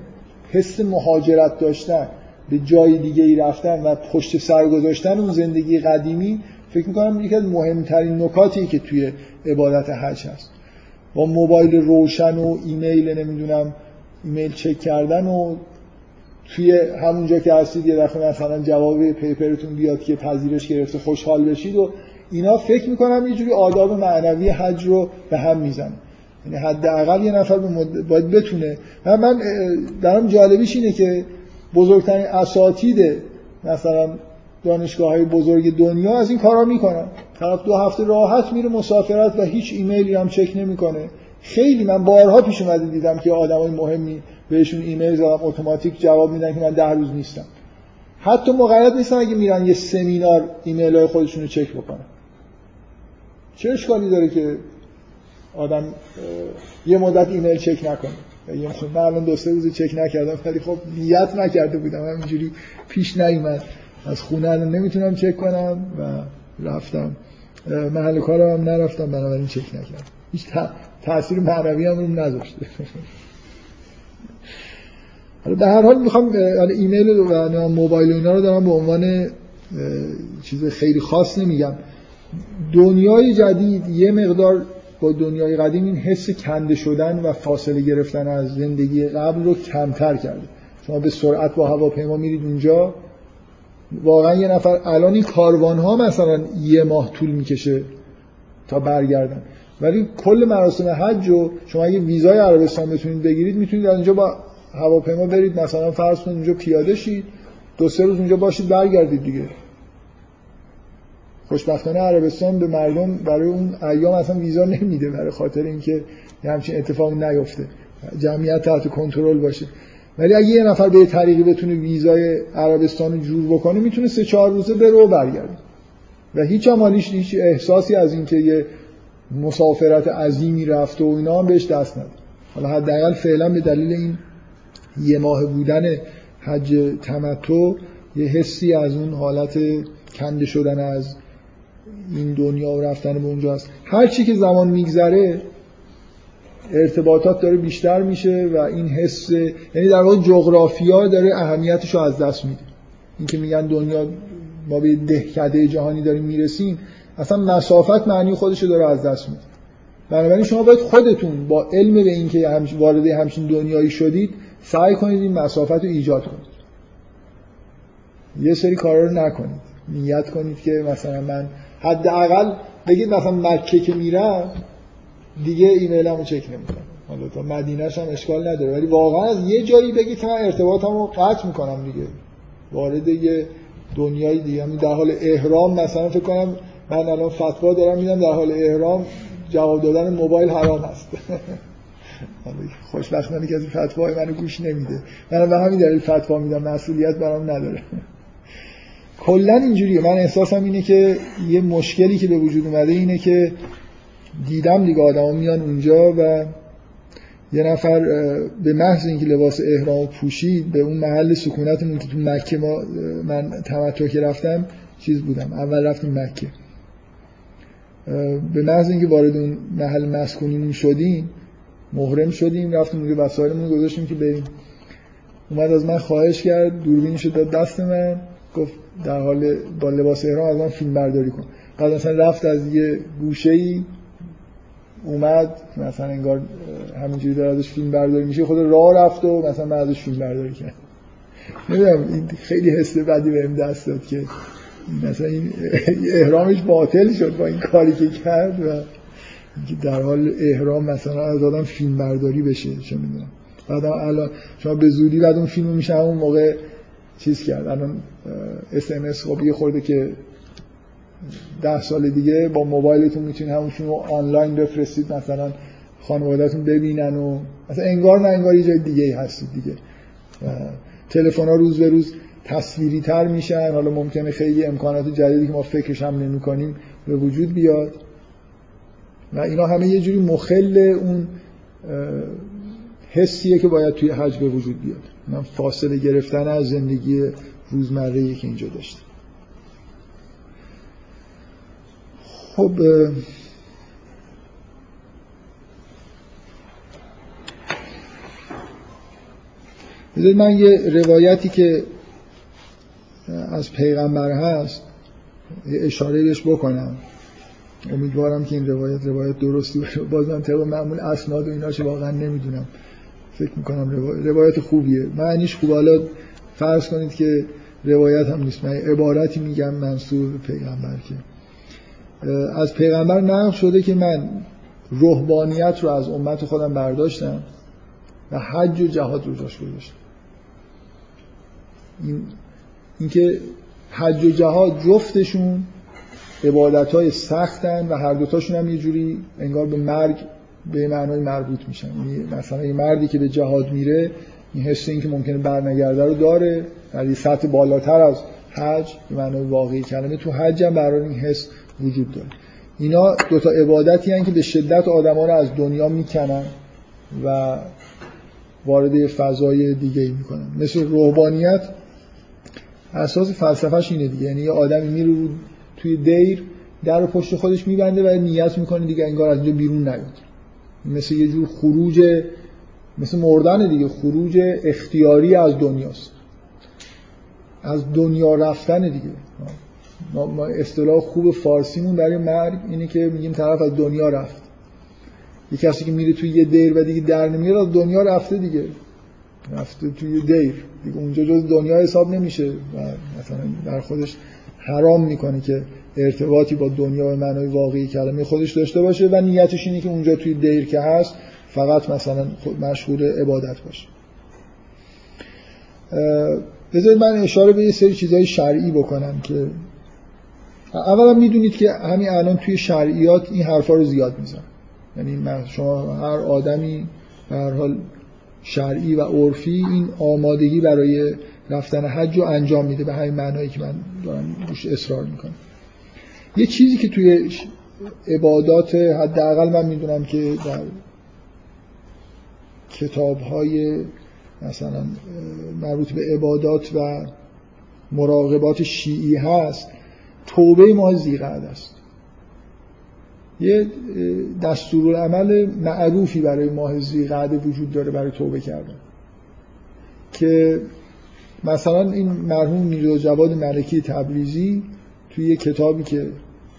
حس مهاجرت داشتن. به جای دیگه ای رفتن و پشت سر گذاشتن اون زندگی قدیمی فکر می‌کنم یکی از مهمترین نکاتی که توی عبادت حج هست. با موبایل روشن و ایمیل نمی‌دونم ایمیل چک کردن و توی همونجا که هستید یه دفعه مثلا جواب پیپرتون بیاد که پذیرش گرفته خوشحال بشید و اینا فکر می‌کنم یه جوری آداب معنوی حج رو به هم می‌زنه. یعنی حداقل یه نفر باید بتونه. من, من درم جالبیش اینه که بزرگترین اساتید مثلا دانشگاه های بزرگ دنیا از این کارا می‌کنن. طرف دو هفته راحت میره مسافرت و هیچ ایمیلی هم چک نمی‌کنه. خیلی من بارها پیش اومده دیدم که آدمای مهمی بهشون ایمیل زدم اتوماتیک جواب میدن که من ده روز نیستم. حتی مقید نیستن اگه میرن یه سمینار ایمیل های خودشون رو چک بکنن. چه اشکالی داره که آدم یه مدت ایمیل چک نکنه؟ من الان دو سه روز چک نکردم ولی خب نیت نکرده بودم. همینجوری پیش نیومد. از خونه الان نمی‌تونم چک کنم و رفتم. محل کارم هم نرفتم بنابراین چک نکردم. هیچ تاثیر معنوی هم روم نذاشته *laughs* به هر حال می‌خوام ایمیل و موبایل و اینا رو دارم به عنوان چیز خیلی خاص نمیگم دنیای جدید یه مقدار با دنیای قدیم این حس کنده شدن و فاصله گرفتن از زندگی قبل رو کمتر کرده. شما به سرعت با هواپیما میرید اونجا. واقعا یه نفر الان این کاروان ها مثلا یه ماه طول می‌کشه تا برگردن. ولی کل مراسم حج رو شما اگه ویزای عربستان بتونید بگیرید می‌تونید اونجا با هواپیما برید. مثلا فرض کنید اونجا پیاده شید. دو سه روز اونجا باشید برگردید دیگه. خوشبختانه عربستان به مردم برای اون ایام اصلا ویزا نمیده برای خاطر اینکه همچین اتفاقی نیفته. جمعیت تحت کنترل باشه. ولی اگه یه نفر به یه طریقی بتونه ویزای عربستان رو جور بکنه می‌تونه سه چهار روزه بره و برگرده. و هیچ مالیش هیچ احساسی از اینکه یه مسافرت عظیمی رفته و اینا هم بهش دست نده حالا حداقل فعلا به دلیل این یه ماه بودن حج تمتع یه حسی از اون حالت کنده شدن از این دنیا و رفتن به اونجاست هر چی که زمان میگذره ارتباطات داره بیشتر میشه و این حس یعنی در واقع جغرافیا داره اهمیتش رو از دست میده. این که میگن دنیا ما به دهکده جهانی داریم می‌رسیم اصلا مسافت معنی خودش رو داره از دست میده. بنابراین شما باید خودتون با علم به اینکه همش وارد همچین دنیایی شدید سعی کنید این مسافت رو ایجاد کنید. یه سری کارا رو نکنید. نیت کنید که مثلا من حداقل بگید مثلا مکه که میرم دیگه ایمیلمو چک نمی‌کنم حالا تا مدینهش هم اشکال نداره. ولی واقعا از یه جایی بگید که من ارتباطمو قطع می‌کنم دیگه. وارد یه دنیای دیگه. همین در حال احرام مثلا فکر کنم من الان فتوا دارم میدم در حال احرام جواب دادن موبایل حرام است. *laughs* خوشبختانه از فتوای منو گوش نمیده. من به همین دلیل فتوا میدم مسئولیت برام نداره. کلا اینجوریه. من احساسم اینه که یه مشکلی که به وجود اومده اینه که دیدم دیگه آدما میان اونجا و یه نفر به محض اینکه لباس احرام پوشید به اون محل سکونتمون که تو مکه ما من تمتع که رفتم چیز بودم. اول رفتیم مکه. به محض اینکه وارد اون محل مسکونیمون شدیم محرم شدیم رفتیم اونجا وسایلمون گذاشتیم که بریم. اومد از من خواهش کرد دوربینشو داد دست من گفت در حال با لباس احرام از من فیلم برداری کن. بعد مثلا رفت از یه گوشه ای اومد مثلا انگار همینجوری داره ازش فیلم برداری میشه خود راه رفت و مثلا من ازش فیلم برداری کرد. نمی‌دونم این خیلی حس بدی بهم دست داد که مثلا این احرامش باطل شد با این کاری که کرد و در حال احرام مثلا از آدم فیلم برداری بشه چه می‌دونم. بعد الان شما به زودی بعد اون فیلم میشه اون موقع چیز کرد. الان اس اس خب یه خورده که ده سال دیگه با موبایلتون می‌تونید همون فیلم رو آنلاین بفرستید مثلا خانوادهتون ببینن و مثلا انگار نه انگار یه جای دیگه هستید دیگه. تلفن ها روز به روز تصویری تر میشن. حالا ممکنه خیلی امکانات جدیدی که ما فکرش هم نمی کنیم به وجود بیاد. و اینا همه یه جوری مخل اون حسیه که باید توی حج به وجود بیاد. من فاصله گرفتن از زندگی روزمره که اینجا داشته خب من یه روایتی که از پیغمبر هست اشاره بهش بکنم. امیدوارم که این روایت روایت درستی باشه. بازم طبق معمول اسناد و ایناش واقعا نمی‌دونم. فکر می‌کنم روایت خوبیه. معنیش خوب. حالا فرض کنید که روایت هم نیست. من عبارتی میگم منصور پیغمبر که. از پیغمبر نقل شده که من روحانیت رو از امت خودم برداشتم و حج و جهاد رو جاش گذاشتم. این اینکه حج و جهاد جفتشون عبادت های سختن و هر دوتاشون هم یه جوری انگار به مرگ به معنای مربوط میشن. یعنی مثلا یه مردی که به جهاد میره این حس این که ممکنه برنگرده رو داره در یه سطح بالاتر از حج به معنای واقعی کلمه تو حج هم برای این حس وجود داره. اینا دوتا عبادتی هن که به شدت آدم ها رو از دنیا می‌کنن و وارد فضای دیگه ای می‌کنن. مثل روحانیت اساس فلسفهش اینه دیگه. یعنی یه آدمی میره توی دیر در پشت خودش میبنده و نیت می‌کنه دیگه انگار از اینجا بیرون نیاد. مثل یه جور خروج مثل مردن دیگه خروج اختیاری از دنیاست. از دنیا رفتن دیگه. ما اصطلاح خوب فارسیمون برای مرگ اینه که میگیم طرف از دنیا رفت. یه کسی که میره توی یه دیر و دیگه در نمیاد از دنیا رفته دیگه. رفته توی دیر. دیگه اونجا جز دنیا حساب نمیشه و مثلا در خودش حرام می‌کنه که ارتباطی با دنیا و معنای واقعی کلمه خودش داشته باشه و نیتش اینه که اونجا توی دیر که هست فقط مثلا مشغول عبادت باشه. بذارید من اشاره به یه سری چیزهای شرعی بکنم که اولا می‌دونید که همین الان توی شرعیات این حرفا رو زیاد میزن یعنی شما هر آدمی به هر حال شرعی و عرفی این آمادگی برای رفتن حج رو انجام میده به همین معنایی که من دارم روش اصرار می‌کنم. یه چیزی که توی عبادات حداقل من می‌دونم که در کتاب های مثلا مربوط به عبادات و مراقبات شیعی هست توبه ماه زیقعد است. یه دستورالعمل معروفی برای ماه زیقعده وجود داره برای توبه کردن که مثلا این مرحوم میرزا جواد ملکی تبریزی توی یه کتابی که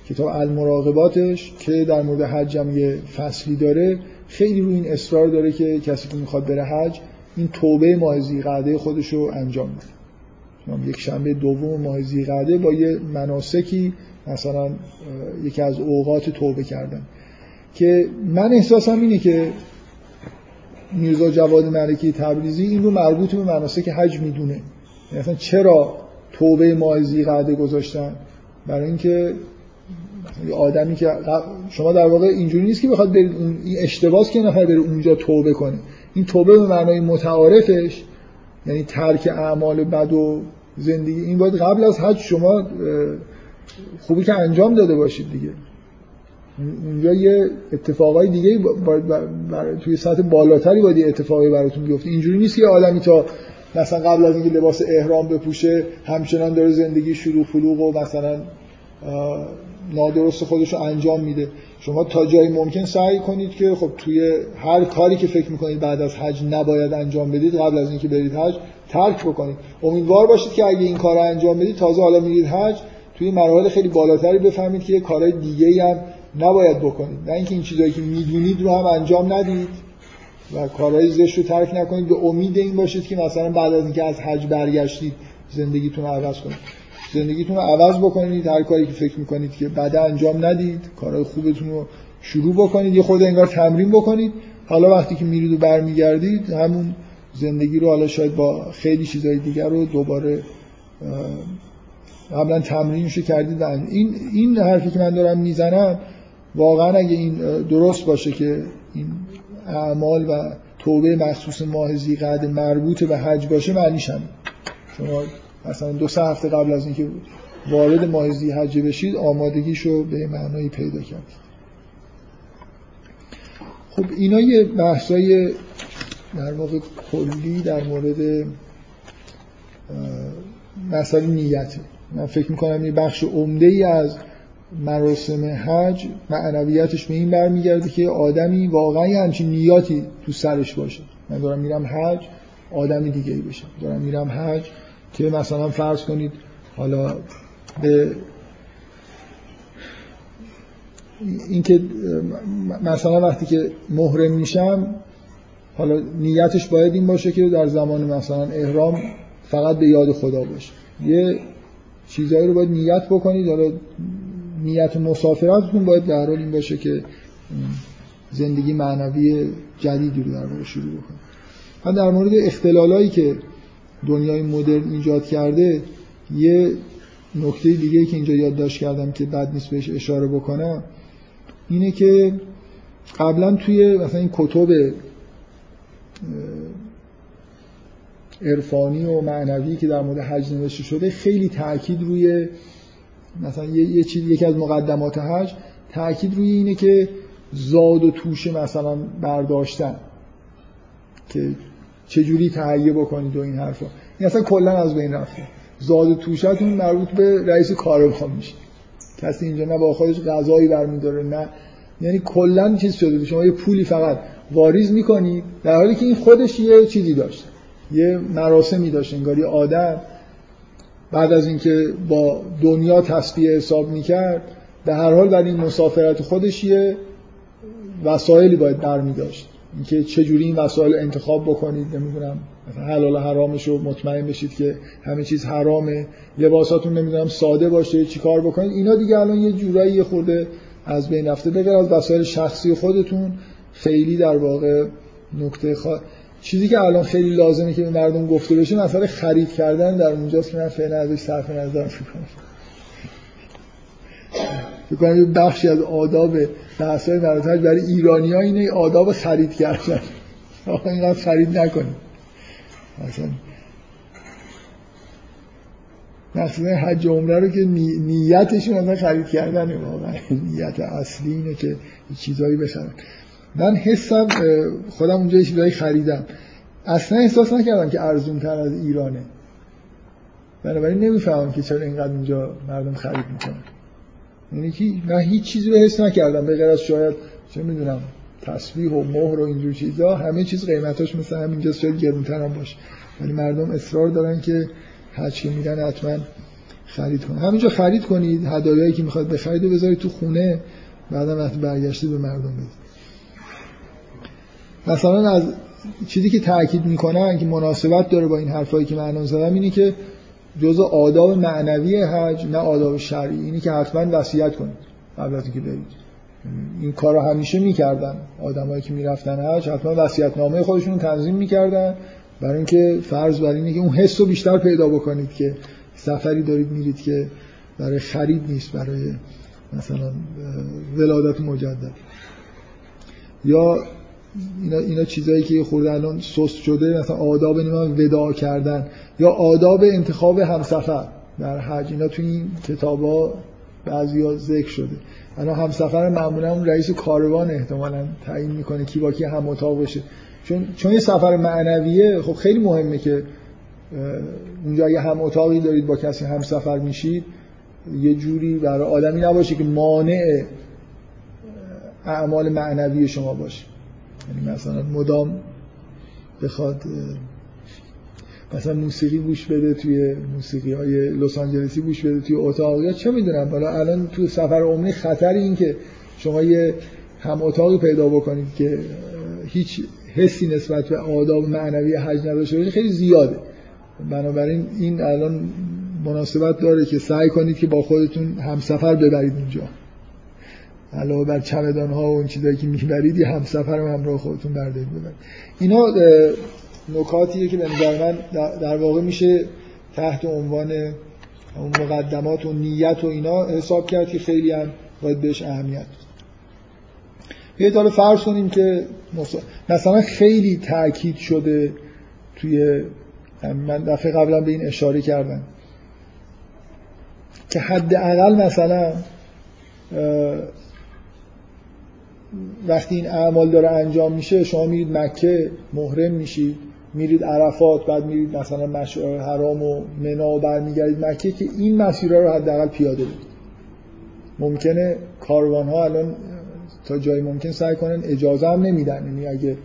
کتاب المراقباتش که در مورد حج هم یه فصلی داره خیلی روی این اصرار داره که کسی که می‌خواد بره حج این توبه ماه زیقعده خودش رو انجام بده. یک شنبه دوم ماه زیقعده با یه مناسکی مثلا یکی از اوقات توبه کردن. که من احساسم اینه که میرزا جواد ملکی تبریزی این رو مربوط به مناسک حج می‌دونه. یعنی چرا توبه ماه زیقعده گذاشتن؟ برای اینکه آدمی که شما در واقع اینجوری نیست که بخواد برید اون اشتباس که نفر بره اونجا توبه کنه. این توبه به معنای متعارفش یعنی ترک اعمال بد و زندگی این باید قبل از حج شما خوبی که انجام داده باشید دیگه. اونجا یه اتفاقای دیگه باید توی سطح بالاتری باید اتفاقی براتون بیفته. اینجوری نیست که آدمی تا مثلا قبل از اینکه لباس احرام بپوشه همچنان داره زندگی شروع فلوغ و مثلا نادرست خودش رو انجام میده. شما تا جایی ممکن سعی کنید که خب توی هر کاری که فکر می‌کنید بعد از حج نباید انجام بدید قبل از اینکه برید حج ترک بکنید. امیدوار باشید که اگه این کار انجام بدید تازه حالا میرید حج توی مراحل خیلی بالاتری بفهمید که یه کارهای دیگه هم نباید بکنید. نه اینکه این چیزایی که می‌دونید رو هم انجام ندید. و کارهای زشت رو ترک نکنید. به امید این باشید که مثلا بعد از اینکه از حج برگشتید زندگیتون رو عوض کنید. زندگیتون رو عوض بکنید. هر کاری که فکر می‌کنید که بعد انجام ندید کارهای خوبتون رو شروع بکنید. یه خود انگار تمرین بکنید. حالا وقتی که میرید و برمیگردید همون زندگی رو حالا شاید با خیلی چیزهای دیگر رو دوباره قبلا تمرینشو کردید. و این این حرفی که من دارم می‌زنم واقعا اگه این درست باشه که اعمال و توبه مخصوص ماه زیقعد مربوط به حج باشه معنیش هم شما مثلا دو سه هفته قبل از اینکه وارد ماه حج بشید آمادگیشو به معنایی پیدا کرد. خب اینا یه بحثای در واقع کلی در مورد مسئله نیته من فکر می‌کنم یه بخش عمده ای از مراسم حج معنویتش به این برمیگرده که آدمی واقعا همچین نیاتی تو سرش باشه. من دارم میرم حج آدمی دیگه ای بشم. دارم میرم حج که مثلا فرض کنید حالا به اینکه مثلا وقتی که محرم میشم حالا نیتش باید این باشه که در زمان مثلا احرام فقط به یاد خدا باشه. یه چیزایی رو باید نیت بکنید. حالا نیت مسافرتتون باید در حال این باشه که زندگی معنوی جدیدی رو در شروع بکنید من در مورد اختلالایی که دنیای مدرن ایجاد کرده یه نکته دیگه که اینجا یادداشت کردم که بد نیست بهش اشاره بکنم اینه که قبلا توی مثلا این کتب عرفانی و معنوی که در مورد حج نوشته شده خیلی تاکید روی مثلا یه چیز یکی از مقدمات حج تاکید روی اینه که زاد و توشه مثلا برداشتن که چجوری تهیه بکنید و این حرفا. این اصلا کلا از بین رفته. زاد و توشتون مربوط به رئیس کارخونه میشه. کسی اینجا نه با خودش غذایی برمیداره نه. یعنی کلا چیز شده شما یه پولی فقط واریز می‌کنید در حالی که این خودش یه چیزی داشته یه مراسمی داشت انگاری آدم بعد از اینکه با دنیا تصفیه حساب می‌کرد به هر حال در این مسافرت خودش یه وسایلی باید برمی داشت اینکه چجوری این وسایل انتخاب بکنید نمی‌دونم حلال حرامش رو مطمئن بشید که همه چیز حرامه لباساتون نمی‌دونم ساده باشه چیکار بکنید. اینا دیگه الان یه جورایی خورده از بین رفته. بغیر از وسایل شخصی خودتون خیلی در واقع نکته خوا... چیزی که الان خیلی لازمه که به مردم گفته بشه مثلا خرید کردن در اونجاست که من فعلا ازش صرف نظر می‌کنم یه بخشی از آداب بحثای مراتج برای ایرانی ها اینه آداب خرید کردن. آقا اینقدر خرید نکنید. مثلا مقصد حج عمره رو که نیتشون اصلا خرید کردن واقعا. نیت اصلی اینه که چیزایی بخرن من حسم خودم اونجا چیزایی خریدم. اصلا احساس نکردم که ارزون تر از ایرانه. بنابراین نمی‌فهمم که چرا اینقدر اونجا مردم خرید می‌کنن. یعنی که من هیچ چیزی رو حس نکردم. به غیر از شاید چه می‌دونم تسبیح و مهر و اینجور چیزا همه چیز قیمتاش مثل همینجا شاید گرونتر هم باشه. ولی مردم اصرار دارن که که میرن حتما خرید کنید همینجا خرید کنید هدایایی که می‌خواد بخرید و بذارید تو خونه بعدا وقتی برگشتید به مردم بدید. مثلا از چیزی که تاکید می‌کنن که مناسبت داره با این حرفایی که من زدم اینه که جزء آداب معنوی حج نه آداب شرعی. اینی که حتما وصیت کنید قبل از اینکه برید. این کارو همیشه می‌کردن. آدمایی که می‌رفتن حج حتما وصیت نامه خودشون تنظیم می‌کردن. برای اینکه فرض بر اینه که اون حس بیشتر پیدا بکنید که سفری دارید میرید که برای خرید نیست برای مثلا ولادت مجدد. یا اینا, اینا چیزایی که خورده الان سست شده مثلا آداب نیمان وداع کردن. یا آداب انتخاب همسفر. در حج اینا تو این کتابا بعضیا ذکر شده. الان همسفر معمولا رئیس کاروان احتمالا تعیین می‌کنه کی با کی هم اتاق بشه چون چون یه سفر معنویه خب خیلی مهمه که اونجا اگه هم اتاقی دارید با کسی هم سفر میشید یه جوری برای آدمی نباشه که مانع اعمال معنوی شما باشه. یعنی مثلا مدام بخواد مثلا موسیقی گوش بده توی موسیقی های لس آنجلسی گوش بده توی اتاق. یا چه می‌دونم حالا الان تو سفر عمری خطر این که شما یه هم اتاقی پیدا بکنید که هیچ حسی نسبت به آداب معنوی حج نداشته خیلی زیاده. بنابراین این الان مناسبت داره که سعی کنید که با خودتون همسفر ببرید اونجا. علاوه بر چمدان ها و اون چیزایی که می‌برید یه همسفر هم همراه خودتون بردارید ببرید. اینا نکاتیه که به نظر من در واقع میشه تحت عنوان اون مقدمات و نیت و اینا حساب کرد که خیلی هم باید بهش اهمیت یه حالا فرض کنیم که مثلا خیلی تاکید شده توی من دفعه قبلا به این اشاره کردم. که حداقل مثلا وقتی این اعمال داره انجام میشه شما میرید مکه محرم میشید میرید عرفات بعد میرید مثلا مشعر حرام و منا و برمیگردید مکه که این مسیرها رو حداقل پیاده برید ممکنه کاروان ها الان تا جایی ممکن سعی کنن اجازه هم نمیدن. یعنی اگه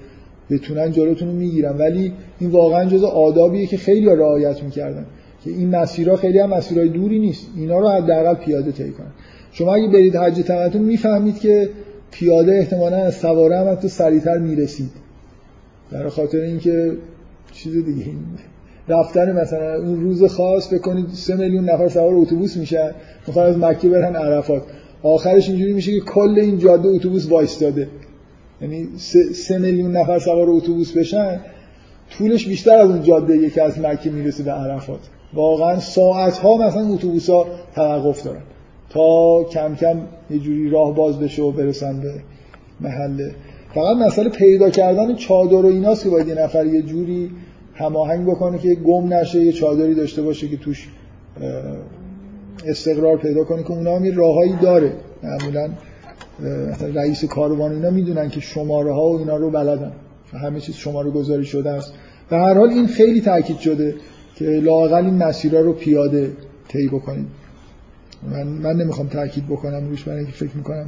بتونن جلوتون رو می‌گیرن. ولی این واقعا جز آدابیه که خیلی رعایت می‌کردن که این مسیرها خیلی هم مسیرهای دوری نیست. اینا رو حداقل پیاده طی کنن. شما اگه برید حج تمتون می‌فهمید که پیاده احتمالا از سواره هم حتی سریعتر می‌رسید. در خاطر اینکه چیز دیگه رفتن مثلا اون روز خاص بکنید سه میلیون نفر سوار اتوبوس میشن می‌خوان از مکه برن عرفات. آخرش اینجوری میشه که کل این جاده اتوبوس وایستاده. یعنی سه, میلیون نفر سوار اتوبوس بشن طولش بیشتر از اون جاده که از مکه می‌رسه به عرفات. واقعا ساعت ها مثلا اتوبوس ها توقف دارن. تا کم کم یه جوری راه باز بشه و برسن به محله. فقط مسئله پیدا کردن چادر و ایناست که باید یه نفر یه جوری هماهنگ بکنه که گم نشه یه چادری داشته باشه که توش استقرار پیدا کنه که اونا هم یه داره. معمولا مثلا رئیس کاروان اینا می‌دونن که شماره ها و اینا رو بلدن. همه چیز شماره گذاری شده است. به هر حال این خیلی تاکید شده که لاقل این مسیرها رو پیاده طی بکنید من من نمی‌خوام تاکید بکنم روش برای اینکه فکر می‌کنم.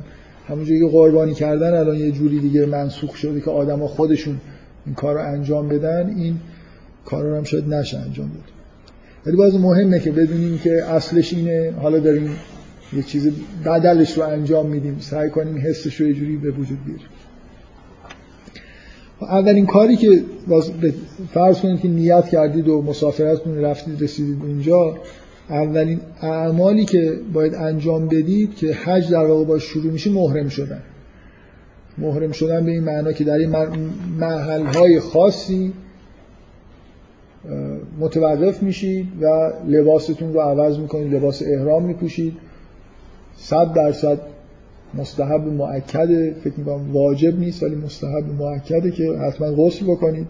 همونجوری که قربانی کردن الان یه جوری دیگه منسوخ شده که آدما خودشون این کار رو انجام بدن این کار رو هم شاید نشه انجام بده. ولی باز مهمه که بدونیم که اصلش اینه حالا داریم یه چیز بدلش رو انجام میدیم. سعی کنیم حسش رو یه جوری به وجود بیاریم. اولین کاری که باز فرض کنید که نیت کردید و مسافرتتون رفتید رسیدید اونجا اولین اعمالی که باید انجام بدید که حج در واقع باش شروع میشه محرم شدن. محرم شدن به این معنا که در این محل های خاصی متوقف میشید و لباستون رو عوض می‌کنید لباس احرام میپوشید. صد درصد مستحب معکده فکر می‌کنم واجب نیست ولی مستحب معکده که حتما غسل بکنید.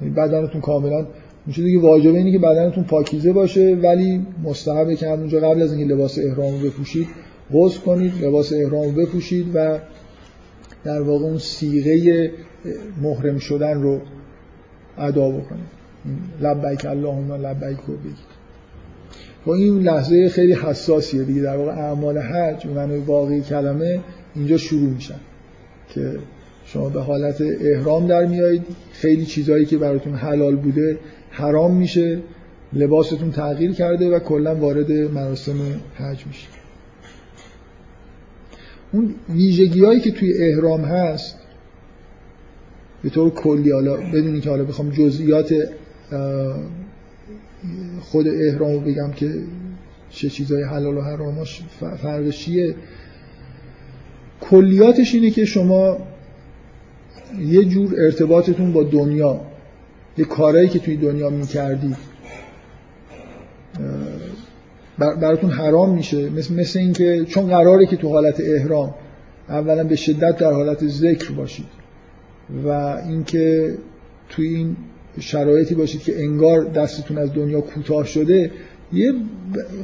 یعنی بدنتون کاملا میشه دیگه واجبه اینه که بدنتون پاکیزه باشه ولی مستحبه که همونجا قبل از اینکه لباس احرام رو بپوشید غسل کنید لباس احرام رو بپوشید و در واقع اون سیغه محرم شدن رو ادا بکنید. لبیک اللهم لبیک رو بگید. و این لحظه خیلی حساسیه دیگه. در واقع اعمال حج معنی واقعی کلمه اینجا شروع میشن که شما به حالت احرام در میایید. خیلی چیزهایی که براتون حلال بوده حرام میشه لباستون تغییر کرده و کلا وارد مراسم حج میشه. اون ویژگی هایی که توی احرام هست به طور کلی حالا بدونی که حالا بخوام جزئیات خود احرام رو بگم که چه چیزای حلال و حراماش فرقش کلیاتش اینه که شما یه جور ارتباطتون با دنیا یه کارهایی که توی دنیا می‌کردید براتون حرام میشه. مثل, مثل اینکه چون قراره که تو حالت احرام اولا به شدت در حالت ذکر باشید و اینکه توی این شرایطی باشید که انگار دستتون از دنیا کوتاه شده یه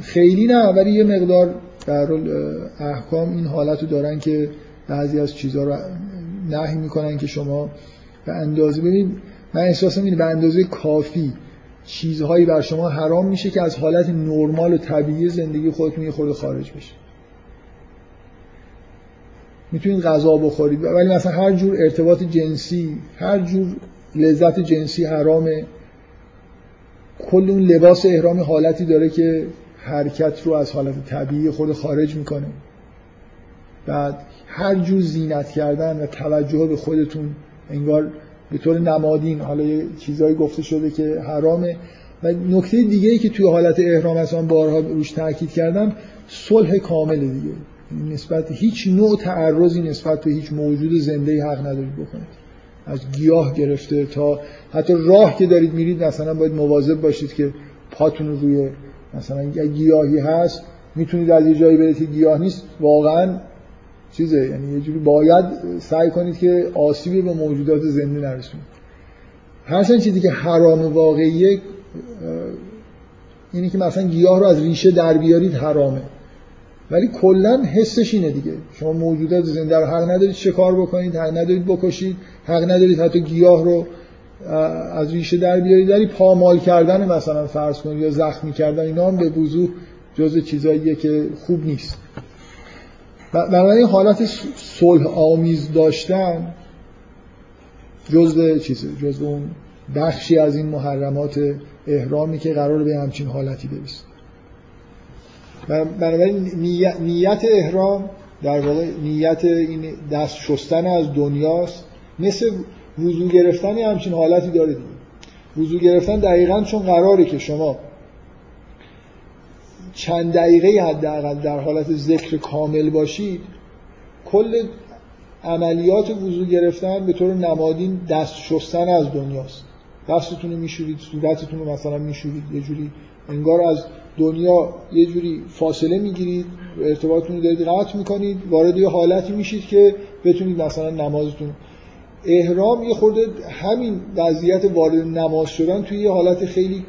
خیلی نه ولی یه مقدار در احکام این حالت رو دارن که بعضی از چیزها رو نهی می‌کنن که شما به اندازه ببینید. من احساسم اینه به اندازه کافی چیزهایی بر شما حرام میشه که از حالت نرمال و طبیعی زندگی خودتون یه خود خارج بشه. می‌تونید غذا بخورید. ولی مثلا هر جور ارتباط جنسی هر جور لذت جنسی حرامه. کل اون لباس احرامی حالتی داره که حرکت رو از حالت طبیعی خود خارج می‌کنه. بعد هر جور زینت کردن و توجه به خودتون انگار به طور نمادین حالا یه چیزایی گفته شده که حرامه. و نکته دیگه ای که توی حالت احرام اصلا بارها روش تاکید کردم صلح کامل دیگه. نسبت هیچ نوع تعرضی نسبت به هیچ موجود زنده حق ندارید بکنید. از گیاه گرفته تا حتی راه که دارید میرید مثلا باید مواظب باشید که پاتون روی مثلا گیاهی هست می‌تونید از یه جایی برید که گیاه نیست. واقعا چیزه یعنی یه جوری باید سعی کنید که آسیبی به موجودات زنده نرسونید. هرچند چیزی که حرام واقعیه اینی که مثلا گیاه رو از ریشه در بیارید حرامه. ولی کلا حسش اینه دیگه. شما موجودات زنده رو حق ندارید چه کار بکنید حق ندارید بکشید حق ندارید حتی گیاه رو از ریشه در بیارید. ولی پامال کردن مثلا فرض کنید یا زخمی کردن اینا هم به وضوح جز چیزاییه که خوب نیست. بنابراین حالت صلح آمیز داشتن جزء چیزه جزء اون بخشی از این محرمات احرامی که قرار به همچین حالتی برسه بنابراین نیت احرام در واقع نیت این دست شستن از دنیاست. مثل وضو گرفتن همچین حالتی داره دیگه وضو گرفتن دقیقا چون قراره که شما چند دقیقه حداقل در حالت ذکر کامل باشید کل عملیات وضو گرفتن به طور نمادین دست شستن از دنیاست. دستتون رو میشورید صورتتون رو مثلا میشورید یه جوری انگار از دنیا یه جوری فاصله می‌گیرید ارتباطتون رو دارید قطع می‌کنید وارد یه حالتی میشید که بتونید مثلا نمازتون. احرام یه خورده همین وضعیت وارد نماز شدن توی یه حالت خیلی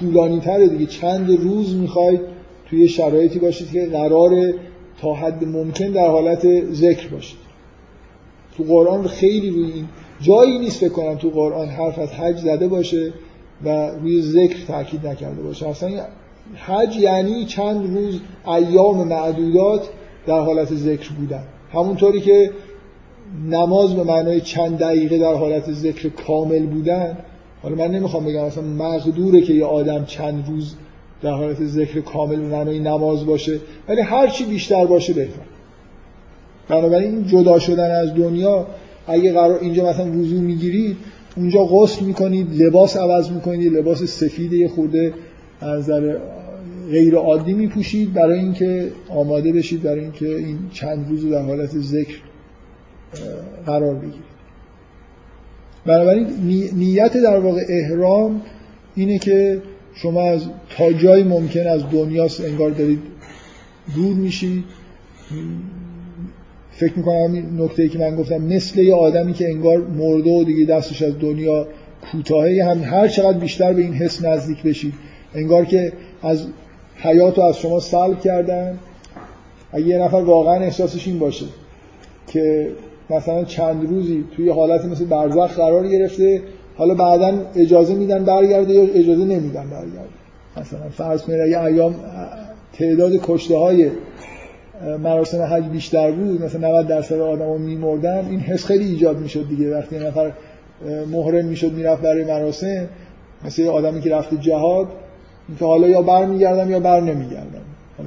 طولانی تره دیگه. چند روز می‌خواید توی شرایطی باشید که قرار تا حد ممکن در حالت ذکر باشید تو قرآن خیلی روی این جایی نیست فکر کنم تو قرآن حرف از حج زده باشه و روی ذکر تاکید نکرده باشه. اصلا حج یعنی چند روز ایام معدودات در حالت ذکر بودن. همونطوری که نماز به معنای چند دقیقه در حالت ذکر کامل بودن حالا من نمی‌خوام بگم اصلا مقدوره که یه آدم چند روز در حالت ذکر کامل معنای نماز باشه ولی هر چی بیشتر باشه بهتر. بنابراین این جدا شدن از دنیا اگه قرار اینجا مثلا وضو می‌گیرید اونجا غسل می‌کنید لباس عوض می‌کنید لباس سفید یه خورده از نظر غیر عادی میپوشید برای اینکه آماده بشید برای اینکه این چند روز در حالت ذکر قرار بگیرید. بنابراین نیت در واقع احرام اینه که شما از تا جای ممکن از دنیاست انگار دارید دور میشید فکر می‌کنم نکته ای که من گفتم مثل یه آدمی که انگار مرده و دیگه دستش از دنیا کوتاهه هم هر چقدر بیشتر به این حس نزدیک بشید انگار که از حیات رو از شما سلب کردن. اگه یه نفر واقعا احساسش این باشه که مثلا چند روزی توی حالت مثل برزخ قرار گرفته حالا بعدا اجازه میدن برگرده یا اجازه نمیدن برگرده؟ مثلا فرض کنید اگه ایام تعداد کشته های مراسم حج بیشتر بود مثلا 90 درصد آدما میمردن این حس خیلی ایجاد می‌شد دیگه. وقتی نفر محرم می‌شد می‌رفت برای مراسم مثل آدمی که رفته جهاد که حالا یا برمیگردم یا بر نمیگردم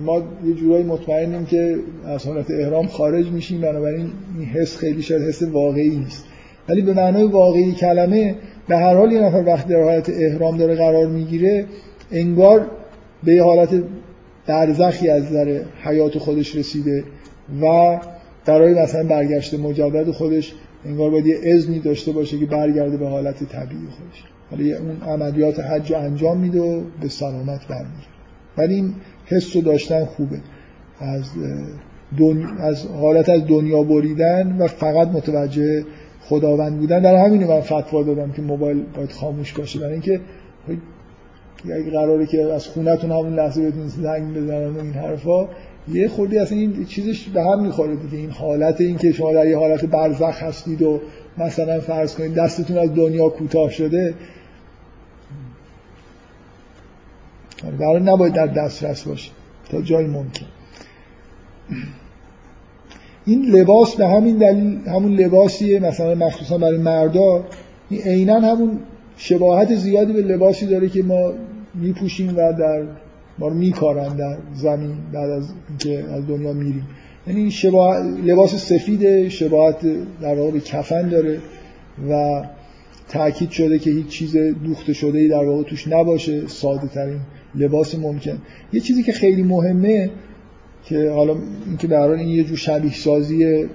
ما یه جورایی مطمئنیم که از حالت احرام خارج میشیم بنابراین این حس خیلی شاید حس واقعی نیست. ولی به معنای واقعی کلمه به هر حال یه نفر وقتی در حالت احرام داره قرار می‌گیره انگار به حالت برزخی از نظر حیات خودش رسیده و برای مثلا برگشت مجدد خودش انگار باید یه اذنی داشته باشه که برگرده به حالت طبیعی خودش. ولی اون عملیات حج رو انجام میده و به سلامت برمیگرده. ولی این حس رو داشتن خوبه. از از حالت از دنیا بریدن و فقط متوجه خداوند بودن. در همین من فتوا دادم که موبایل باید خاموش باشه. برای اینکه اگه قراره که از خونتون همون لحظه بهتون زنگ بزنن و این حرفا یه خوردی اصلا این چیزش به هم می‌خوره دیگه. این حالت این که شما در یه حالت برزخ هستید و مثلا فرض کنید دستتون از دنیا کوتاه شده برای نباید در دسترس باشه تا جای ممکن. این لباس به همین دلیل همون لباسیه مثلا مخصوصا برای مردا این عینا همون شباهت زیادی به لباسی داره که ما میپوشیم و در ما رو میکارن در زمین بعد از اینکه از دنیا میریم. یعنی شباهت لباس سفید شباهت در واقع کفن داره و تاکید شده که هیچ چیز دوخته شده ای در واقع توش نباشه ساده ترین لباس ممکن. یه چیزی که خیلی مهمه که حالا اینکه در این یه جور شبیه سازی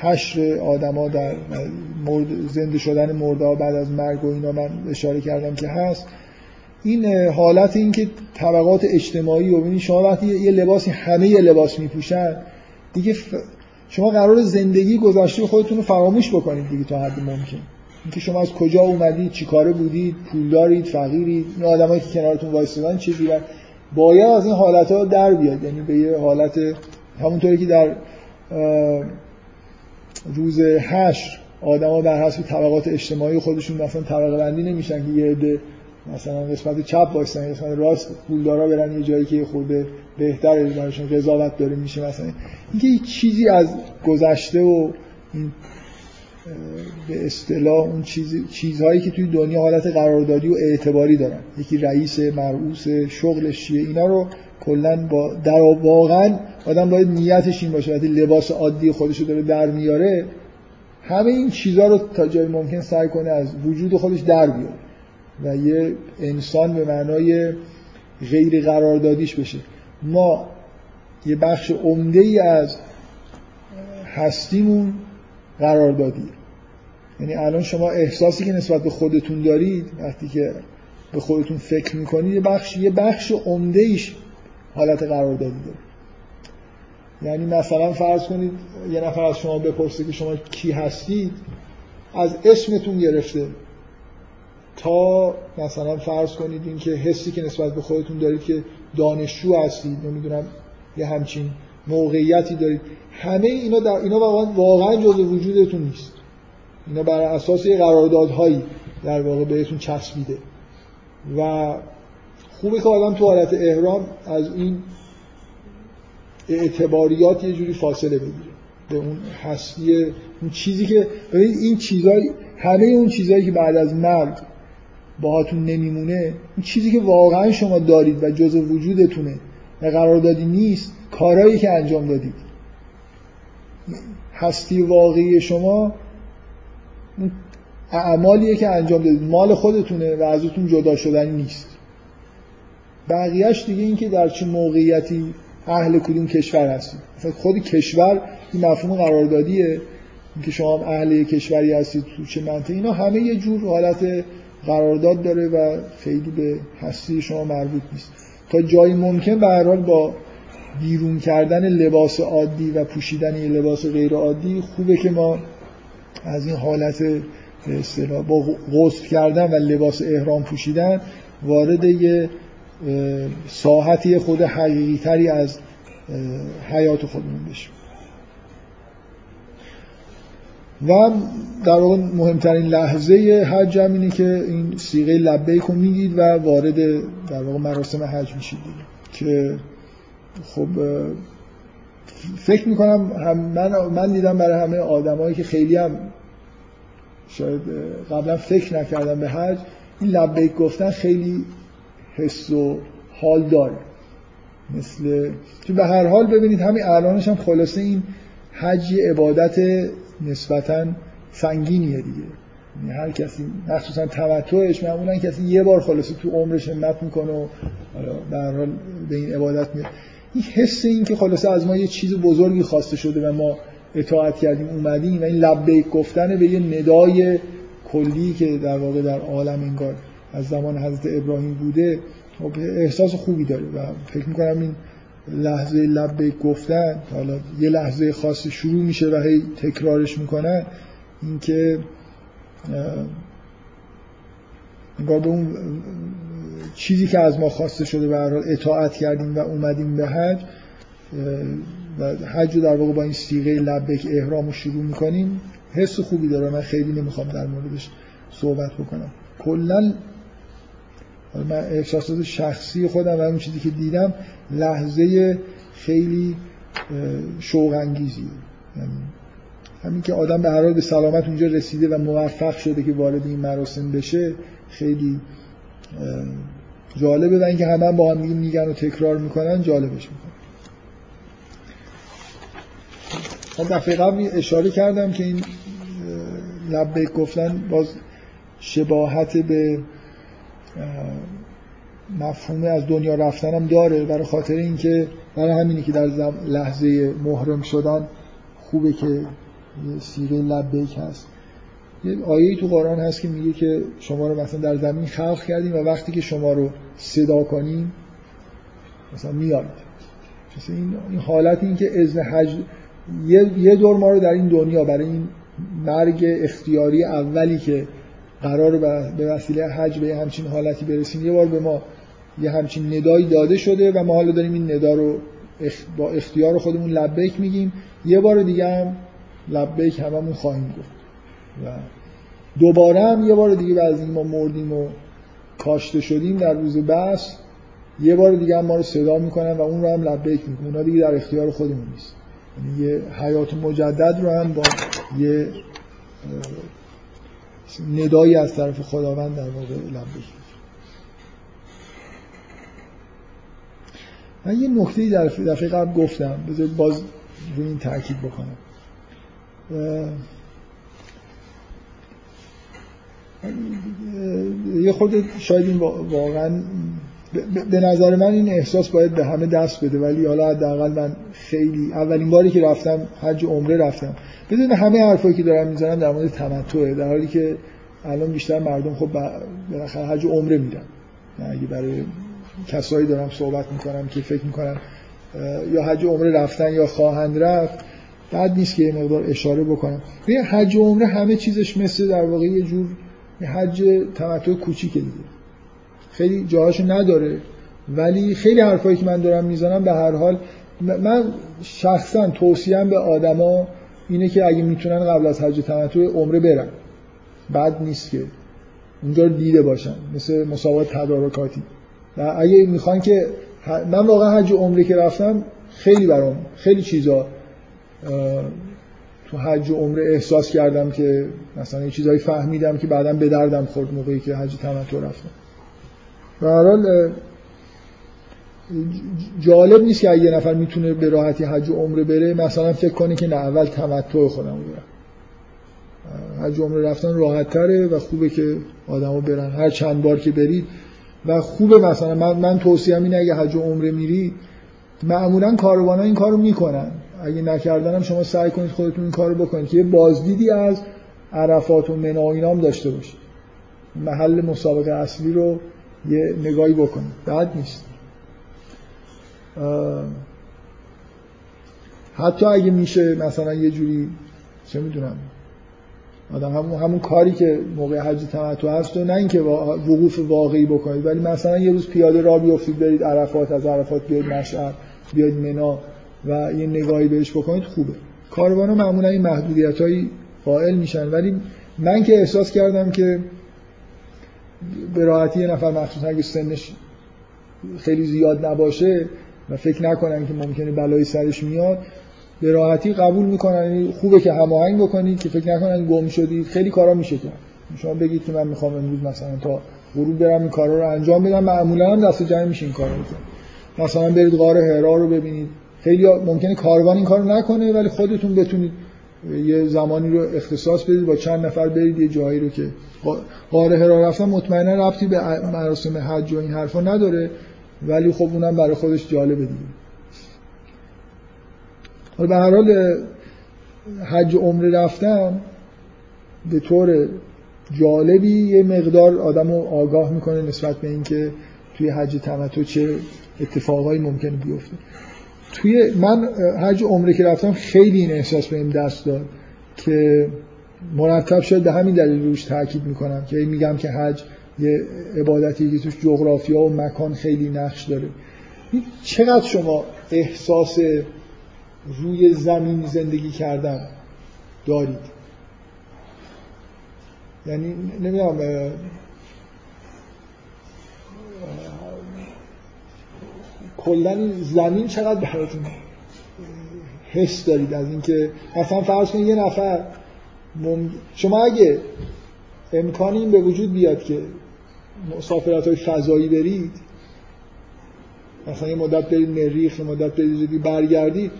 حشر آدما در مرد زنده شدن مرده بعد از مرگ و اینا من اشاره کردم که هست. این حالت این که طبقات اجتماعی و ببینید شما وقتی یه لباسی همه یه لباس میپوشن دیگه شما قرار زندگی گذشته خودتون رو فراموش بکنید دیگه تا حد ممکن. اینکه شما از کجا اومدید چیکاره بودید پولدارید فقیرید این آدمایی که کنارتون وایسادن چه جوری باید از این حالت ها در بیاد. یعنی به یه حالت همونطوری که در روز حشر آدما در حسب طبقات اجتماعی خودشون مثلا طبقه بندی نمیشن که یه عده مثلا قسمت چپ وایسن قسمت راست پولدارا برن یه جایی که خورده بهتر براشون قضاوت داره میشه مثلا. اینکه چیزی از گذشته و این به اصطلاح اون چیز چیزهایی که توی دنیا حالت قراردادی و اعتباری دارن. یکی رئیس مرعوس شغلش چیه اینا رو کلا با در واقعا آدم باید نیتش این باشه. وقتی لباس عادی خودش رو داره در میاره همه این چیزها رو تا جای ممکن سعی کنه از وجود خودش در بیاره و یه انسان به معنای غیر قراردادیش بشه. ما یه بخش عمده ای از هستیمون قراردادیه. یعنی الان شما احساسی که نسبت به خودتون دارید وقتی که به خودتون فکر می‌کنید یه بخش یه بخش عمده ایش حالت قراردادی داره. یعنی مثلا فرض کنید یه نفر از شما بپرسه که شما کی هستید از اسمتون گرفته. تا مثلا فرض کنید این که حسی که نسبت به خودتون دارید که دانشجو هستید نمی‌دونم یه همچین موقعیتی دارید. همه اینا در اینا واقعا جزء وجودتون نیست. اینا بر اساس قراردادهایی در واقع بهتون چسبیده و خوبه که آدم تو حالت احرام از این اعتباریات یه جوری فاصله بگیره. به اون هستی اون چیزی که ببینید این چیزای همه اون چیزهایی که بعد از مرگ باهاتون نمیمونه اون چیزی که واقعا شما دارید و جز وجودتونه و قراردادی نیست کارهایی که انجام دادید. هستی واقعی شما اعمالیه که انجام دادید. مال خودتونه و ازتون جدا شدنی نیست. بقیهش دیگه این که در چه موقعیتی اهل کدوم کشور هستید. خود کشور این مفهوم قراردادیه. اینکه شما اهل کشوری هستید تو چه منطقه. اینا همه یه جور حالت قرارداد داره و خیلی به هستی شما مربوط نیست. تا جایی ممکن به هر حال با بیرون کردن لباس عادی و پوشیدن یه لباس غیر عادی خوبه که ما از این حالت با غسل کردن و لباس احرام پوشیدن وارد یه ساحتی خود حقیقی تری از حیات خودمون بشیم. و در واقع مهمترین لحظه حج هم اینه که این سیغه لبیک رو میگید و وارد در واقع مراسم حج میشید. که خب فکر می‌کنم هم من, من دیدم برای همه آدمایی که خیلی هم شاید قبلا فکر نکردم به حج این لبیک گفتن خیلی حس و حال داره. مثل چون به هر حال ببینید همین الانش هم خلاصه این حج عبادت نسبتا سنگینیه دیگه. یعنی هر کسی مخصوصا تمتعش معمولا کسی یه بار خلاصه تو عمرش همت می‌کنه و در حال به این عبادت میاد این حس این که خلاصه از ما یه چیز بزرگی خواسته شده و ما اطاعت کردیم اومدیم و این لبیک گفتن به یه ندای کلی که در واقع در عالم انگار از زمان حضرت ابراهیم بوده خب احساس خوبی داره و فکر می‌کنم این لحظه لبیک گفتن حالا یه لحظه خاص شروع میشه و هی تکرارش می‌کنن اینکه انگار به اون چیزی که از ما خواسته شده به اطاعت کردیم و اومدیم به حج و حج رو در واقع با این سیغه لبک احرام رو شروع می‌کنیم. حس خوبی داره من خیلی نمی‌خوام در موردش صحبت بکنم. کلا من احساسات شخصی خودم و اون چیزی که دیدم لحظه خیلی شوق انگیزی یعنی همین که آدم به هر حال به سلامت اونجا رسیده و موفق شده که وارد این مراسم بشه خیلی جالبه و اینکه همه با هم میگن و تکرار می‌کنن جالبش می‌کنن من دفعه قبل اشاره کردم که این لبه گفتن باز شباهت به مفهوم از دنیا رفتنم داره. برای خاطر اینکه برای همینی که در لحظه محرم شدن خوبه که سیره لبیک هست. یه آیه تو قرآن هست که میگه که شما رو مثلا در زمین خلق کردیم و وقتی که شما رو صدا کنیم مثلا میاد. مثلا این, حالت این که ازن حج یه دور ما رو در این دنیا برای این مرگ اختیاری اولی که قرار به وسیله حج به همچین حالتی برسیم یه بار به ما یه همچین ندایی داده شده و ما حالا داریم این ندا رو با اختیار خودمون لبیک میگیم. یه بار دیگه هم لبیک هممون خواهیم گفت. و دوباره هم یه بار دیگه بعد ما مردیم و کاشته شدیم در روز بس یه بار دیگه هم ما رو صدا می‌کنن و اون رو هم لبیک می‌کنن. اونا دیگه در اختیار خودمون نیست. یعنی یه حیات مجدد رو هم با یه ندایی از طرف خداوند در واقع لبیک من یه نکته در دفعه قبل گفتم. بذارید باز روی این تاکید بکنم. یه خود شاید این واقعا به نظر من این احساس باید به همه دست بده ولی حالا حداقل من خیلی اولین باری که رفتم حج عمره رفتم. بدون همه حرفایی که دارم می‌زنم در مورد تمتعه در حالی که الان بیشتر مردم خب بالاخره حج عمره میرن. اگه برای کسایی دارم صحبت می‌کنم که فکر می‌کنم یا حج عمره رفتن یا خواهند رفت بعد نیست که یه مقدار اشاره بکنم. حج عمره همه چیزش مثل در واقع یه جور حج تمتع کوچیکه دیگه. خیلی جاهاشو نداره. ولی خیلی حرفایی که من دارم می‌زنم به هر حال من شخصا توصیم به آدما اینه که اگه می‌تونن قبل از حج تمتع عمره برن. بعد نیست که اونجا رو دیده باشن مثل مسابقات تدارکاتی. و اگه می‌خوان که من واقعا حج عمره که رفتم خیلی برام خیلی چیزا تو حج و عمره احساس کردم که مثلا یه چیزایی فهمیدم که بعدا به دردم خورد موقعی که حج تمتع رفتم. به حال جالب نیست که یه نفر می‌تونه به راحتی حج و عمره بره مثلا فکر کنه که نه اول تمتع خودم برم. حج و عمره رفتن راحت تره و خوبه که آدما برن. هر چند بار که برید و خوبه مثلا. من, من توصیهم اینه اگه حج و عمره میری معمولا کاروان این کارو می‌کنن. اگه نکردنم شما سعی کنید خودتون این کارو بکنید که یه بازدیدی از عرفات و منا و اینام داشته باشید. محل مسابقه اصلی رو یه نگاهی بکنید. بعد نیست. حتی اگه میشه مثلا یه جوری چه می‌دونم آدم همون, همون کاری که موقع حج تمتع هست و نه اینکه وقوف واقعی بکنید ولی مثلا یه روز پیاده را بیافتید برید عرفات از عرفات بیاید مشعر بیاید منا و یه نگاهی بهش بکنید خوبه. کاروانا معمولا این محدودیت هایی قائل میشن. ولی من که احساس کردم که به راحتی یه نفر مخصوصا اگه سنش خیلی زیاد نباشه و فکر نکنن که ممکنه بلایی سرش میاد به راحتی قبول می‌کنن. یعنی خوبه که هماهنگ بکنید که فکر نکنن گم شدید خیلی کارا میشه کرد. شما بگید که من می‌خوام امروز مثلا تا غروب برم این کارا رو انجام بدم. معمولا هم دست جمع میشه این کارا رو مثلا برید غار حرا رو ببینید. خیلی ممکنه کاروان این کارو نکنه ولی خودتون بتونید یه زمانی رو اختصاص بدید با چند نفر برید یه جایی رو که غار حرا رفتن مطمئنا ربطی به مراسم حج و این حرفا نداره ولی خب اونم برای خودش جالبه دیگه. به هر حال حج عمره رفتن به طور جالبی یه مقدار آدم رو آگاه می‌کنه نسبت به اینکه توی حج تمتع چه اتفاقایی ممکنه بیفته. توی من حج عمره که رفتم خیلی این احساس بهم دست داد که مرتب شد به همین دلیل روش تاکید می‌کنم که میگم که حج یه عبادتی که توش جغرافیا و مکان خیلی نقش داره. چقدر شما احساس روی زمین زندگی کردن دارید؟ یعنی نمی‌دونم کلا زمین چقدر براتون حس دارید از اینکه مثلا فرض کنید یه نفر شما اگه امکانی این به وجود بیاد که مسافرت های فضایی برید مثلا یه مدت برید مریخ یه مدت برید برگردید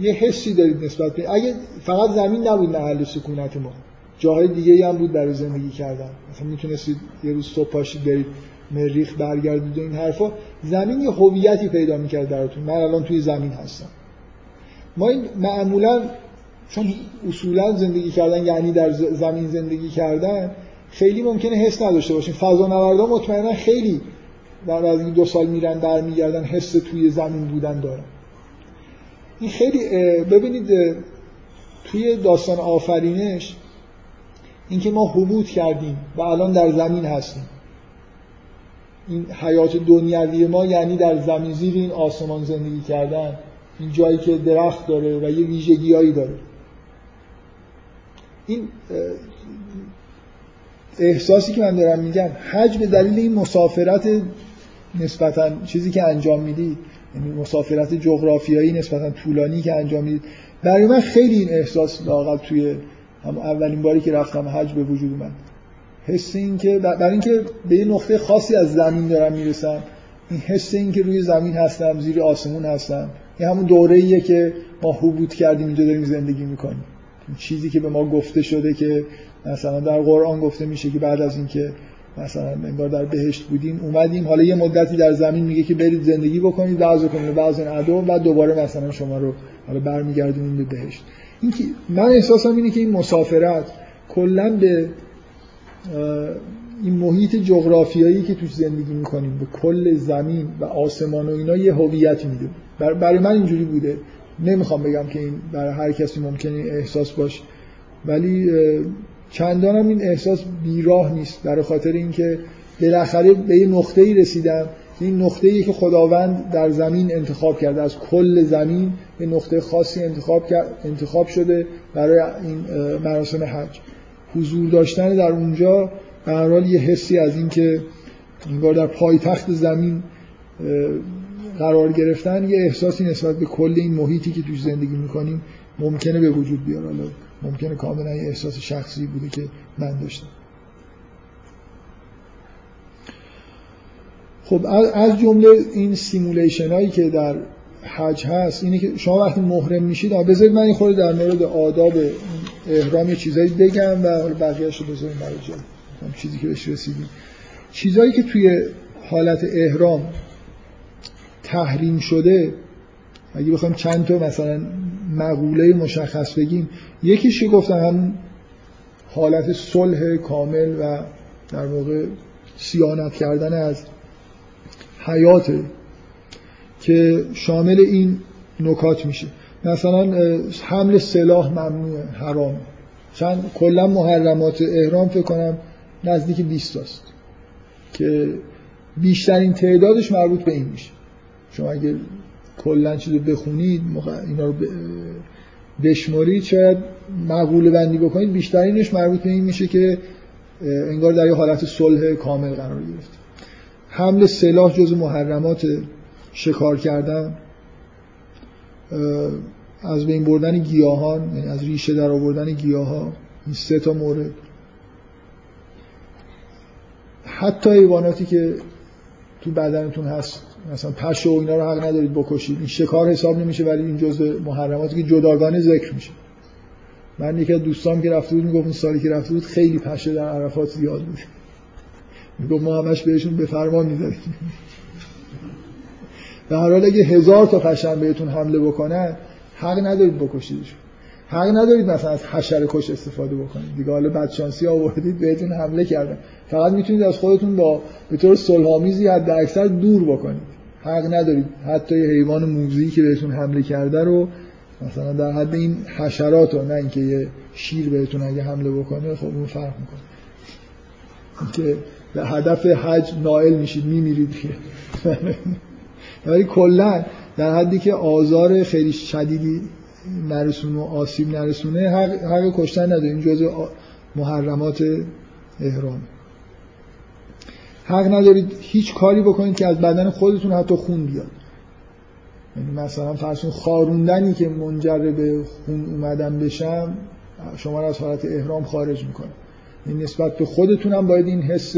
یه حسی دارید نسبت به اگه فقط زمین نبود محل سکونت ما جاهای دیگه هم بود برای زندگی کردن. مثلا می‌تونستید یه روز صبح پاشید برید. مریخ برگردید این حرفا زمین یه هویتی پیدا می‌کرد درتون من الان توی زمین هستم. ما این معمولا چون اصولا زندگی کردن یعنی در زمین زندگی کردن خیلی ممکنه حس نداشته باشیم. فضا نوردا مطمئنا خیلی بعد از دو سال میرن برمیگردن حس توی زمین بودن دارن. این خیلی ببینید توی داستان آفرینش اینکه ما حبوط کردیم و الان در زمین هستیم. این حیات دنیوی ما یعنی در زمین زیر این آسمان زندگی کردن. این جایی که درخت داره و یه ویژگیهایی داره. این احساسی که من دارم میگم حج به دلیل این مسافرت نسبتا چیزی که انجام میدی یعنی مسافرت جغرافیایی نسبتا طولانی که انجام می‌دید برای من خیلی این احساس لاقل توی هم اولین باری که رفتم حج به وجود اومد. حس این که برای اینکه به یه نقطه خاصی از زمین دارم می‌رسم این حس این که روی زمین هستم زیر آسمون هستم این همون دوره ایه که ما حبوط کردیم اینجا داریم زندگی می‌کنیم. چیزی که به ما گفته شده که مثلا در قرآن گفته میشه که بعد از اینکه مثلا انگار در بهشت بودیم اومدیم. حالا یه مدتی در زمین میگه که برید زندگی بکنید بعض کنید. بعض عدو و دوباره مثلا شما رو حالا برمیگردونیم به بهشت. این من احساسم اینه که این مسافرت کلا به این محیط جغرافیایی که توش زندگی می‌کنیم به کل زمین و آسمان و اینا یه هویت میده. برای من اینجوری بوده. نمی‌خوام بگم که این برای هر کسی ممکنه احساس باشه. ولی چندان این احساس بیراه نیست. برای خاطر اینکه بالاخره به یه نقطه‌ای رسیدم این نقطه‌ای که خداوند در زمین انتخاب کرده از کل زمین یه نقطه خاصی انتخاب انتخاب شده برای این مراسم حج. حضور داشتن در اونجا به حال یه حسی از اینکه انگار در پایتخت زمین قرار گرفتن یه احساسی نسبت به کل این محیطی که توش زندگی می‌کنیم ممکنه به وجود بیاره. حالا ممکنه کاملا یه احساس شخصی بوده که من داشتم. خب از جمله این سیمولیشن هایی که در حج هست اینه که شما وقتی محرم میشید بذارید من این خورده در مورد آداب احرام یه چیزایی بگم و بقیه‌اش رو بذاریم برای چیزی که بهش رسیدیم. چیزایی که توی حالت احرام تحریم شده اگه بخوایم چند تا مثلا مقوله مشخص بگیم یکیش گفتم هم حالت صلح کامل و در واقع سیانت کردن از حیات که شامل این نکات میشه. مثلا حمل سلاح ممنوعه حرام. چند کلا محرمات احرام فکر کنم نزدیک 20 است که بیشترین تعدادش مربوط به این میشه. شما اگر کلا چیزو بخونید اینا رو بشمارید شاید مقوله بندی بکنید بیشترینش مربوط به این میشه که انگار در یه حالت صلح کامل قرار گرفت. حمل سلاح جز محرمات شکار کردن از بین بردن گیاهان یعنی از ریشه در آوردن گیاها این سه تا مورد. حتی حیواناتی که تو بدنتون هست مثلا پشه و اینا رو حق ندارید بکشید. این شکار حساب نمیشه ولی این جزء محرماتی که جداگانه ذکر میشه. من یکی از دوستام که رفته بود می‌گفت اون سالی که رفته بود خیلی پشه در عرفات زیاد بود. می‌گفت ما همش بهشون به فرمان می‌ذاریم در حال اگه هزار تا پشن بهتون حمله بکنن حق ندارید بکشیدشون حق ندارید مثلا از حشره کش استفاده بکنید. دیگه حالا بدشانسی آوردید بهتون حمله کردن. فقط می‌تونید از خودتون با به طور صلحآمیزی حد اکثر دور بکنید. حق ندارید. حتی یه حیوان موذی که بهتون حمله کرده رو مثلا در حد این حشرات رو نه اینکه یه شیر بهتون اگه حمله بکنه خب اون فرق می‌کنه. که به هدف حج نائل میشید میمیرید. ولی کلا در حدی که آزار خیلی شدیدی نرسونه و آسیب نرسونه حق, حق کشتن نداره این جزء محرمات احرام. حق ندارید هیچ کاری بکنید که از بدن خودتون حتی خون بیاد. یعنی مثلا فرسون خاروندنی که منجر به خون اومدن بشم شما را از حالت احرام خارج می‌کنه. این یعنی نسبت به خودتون هم باید این حس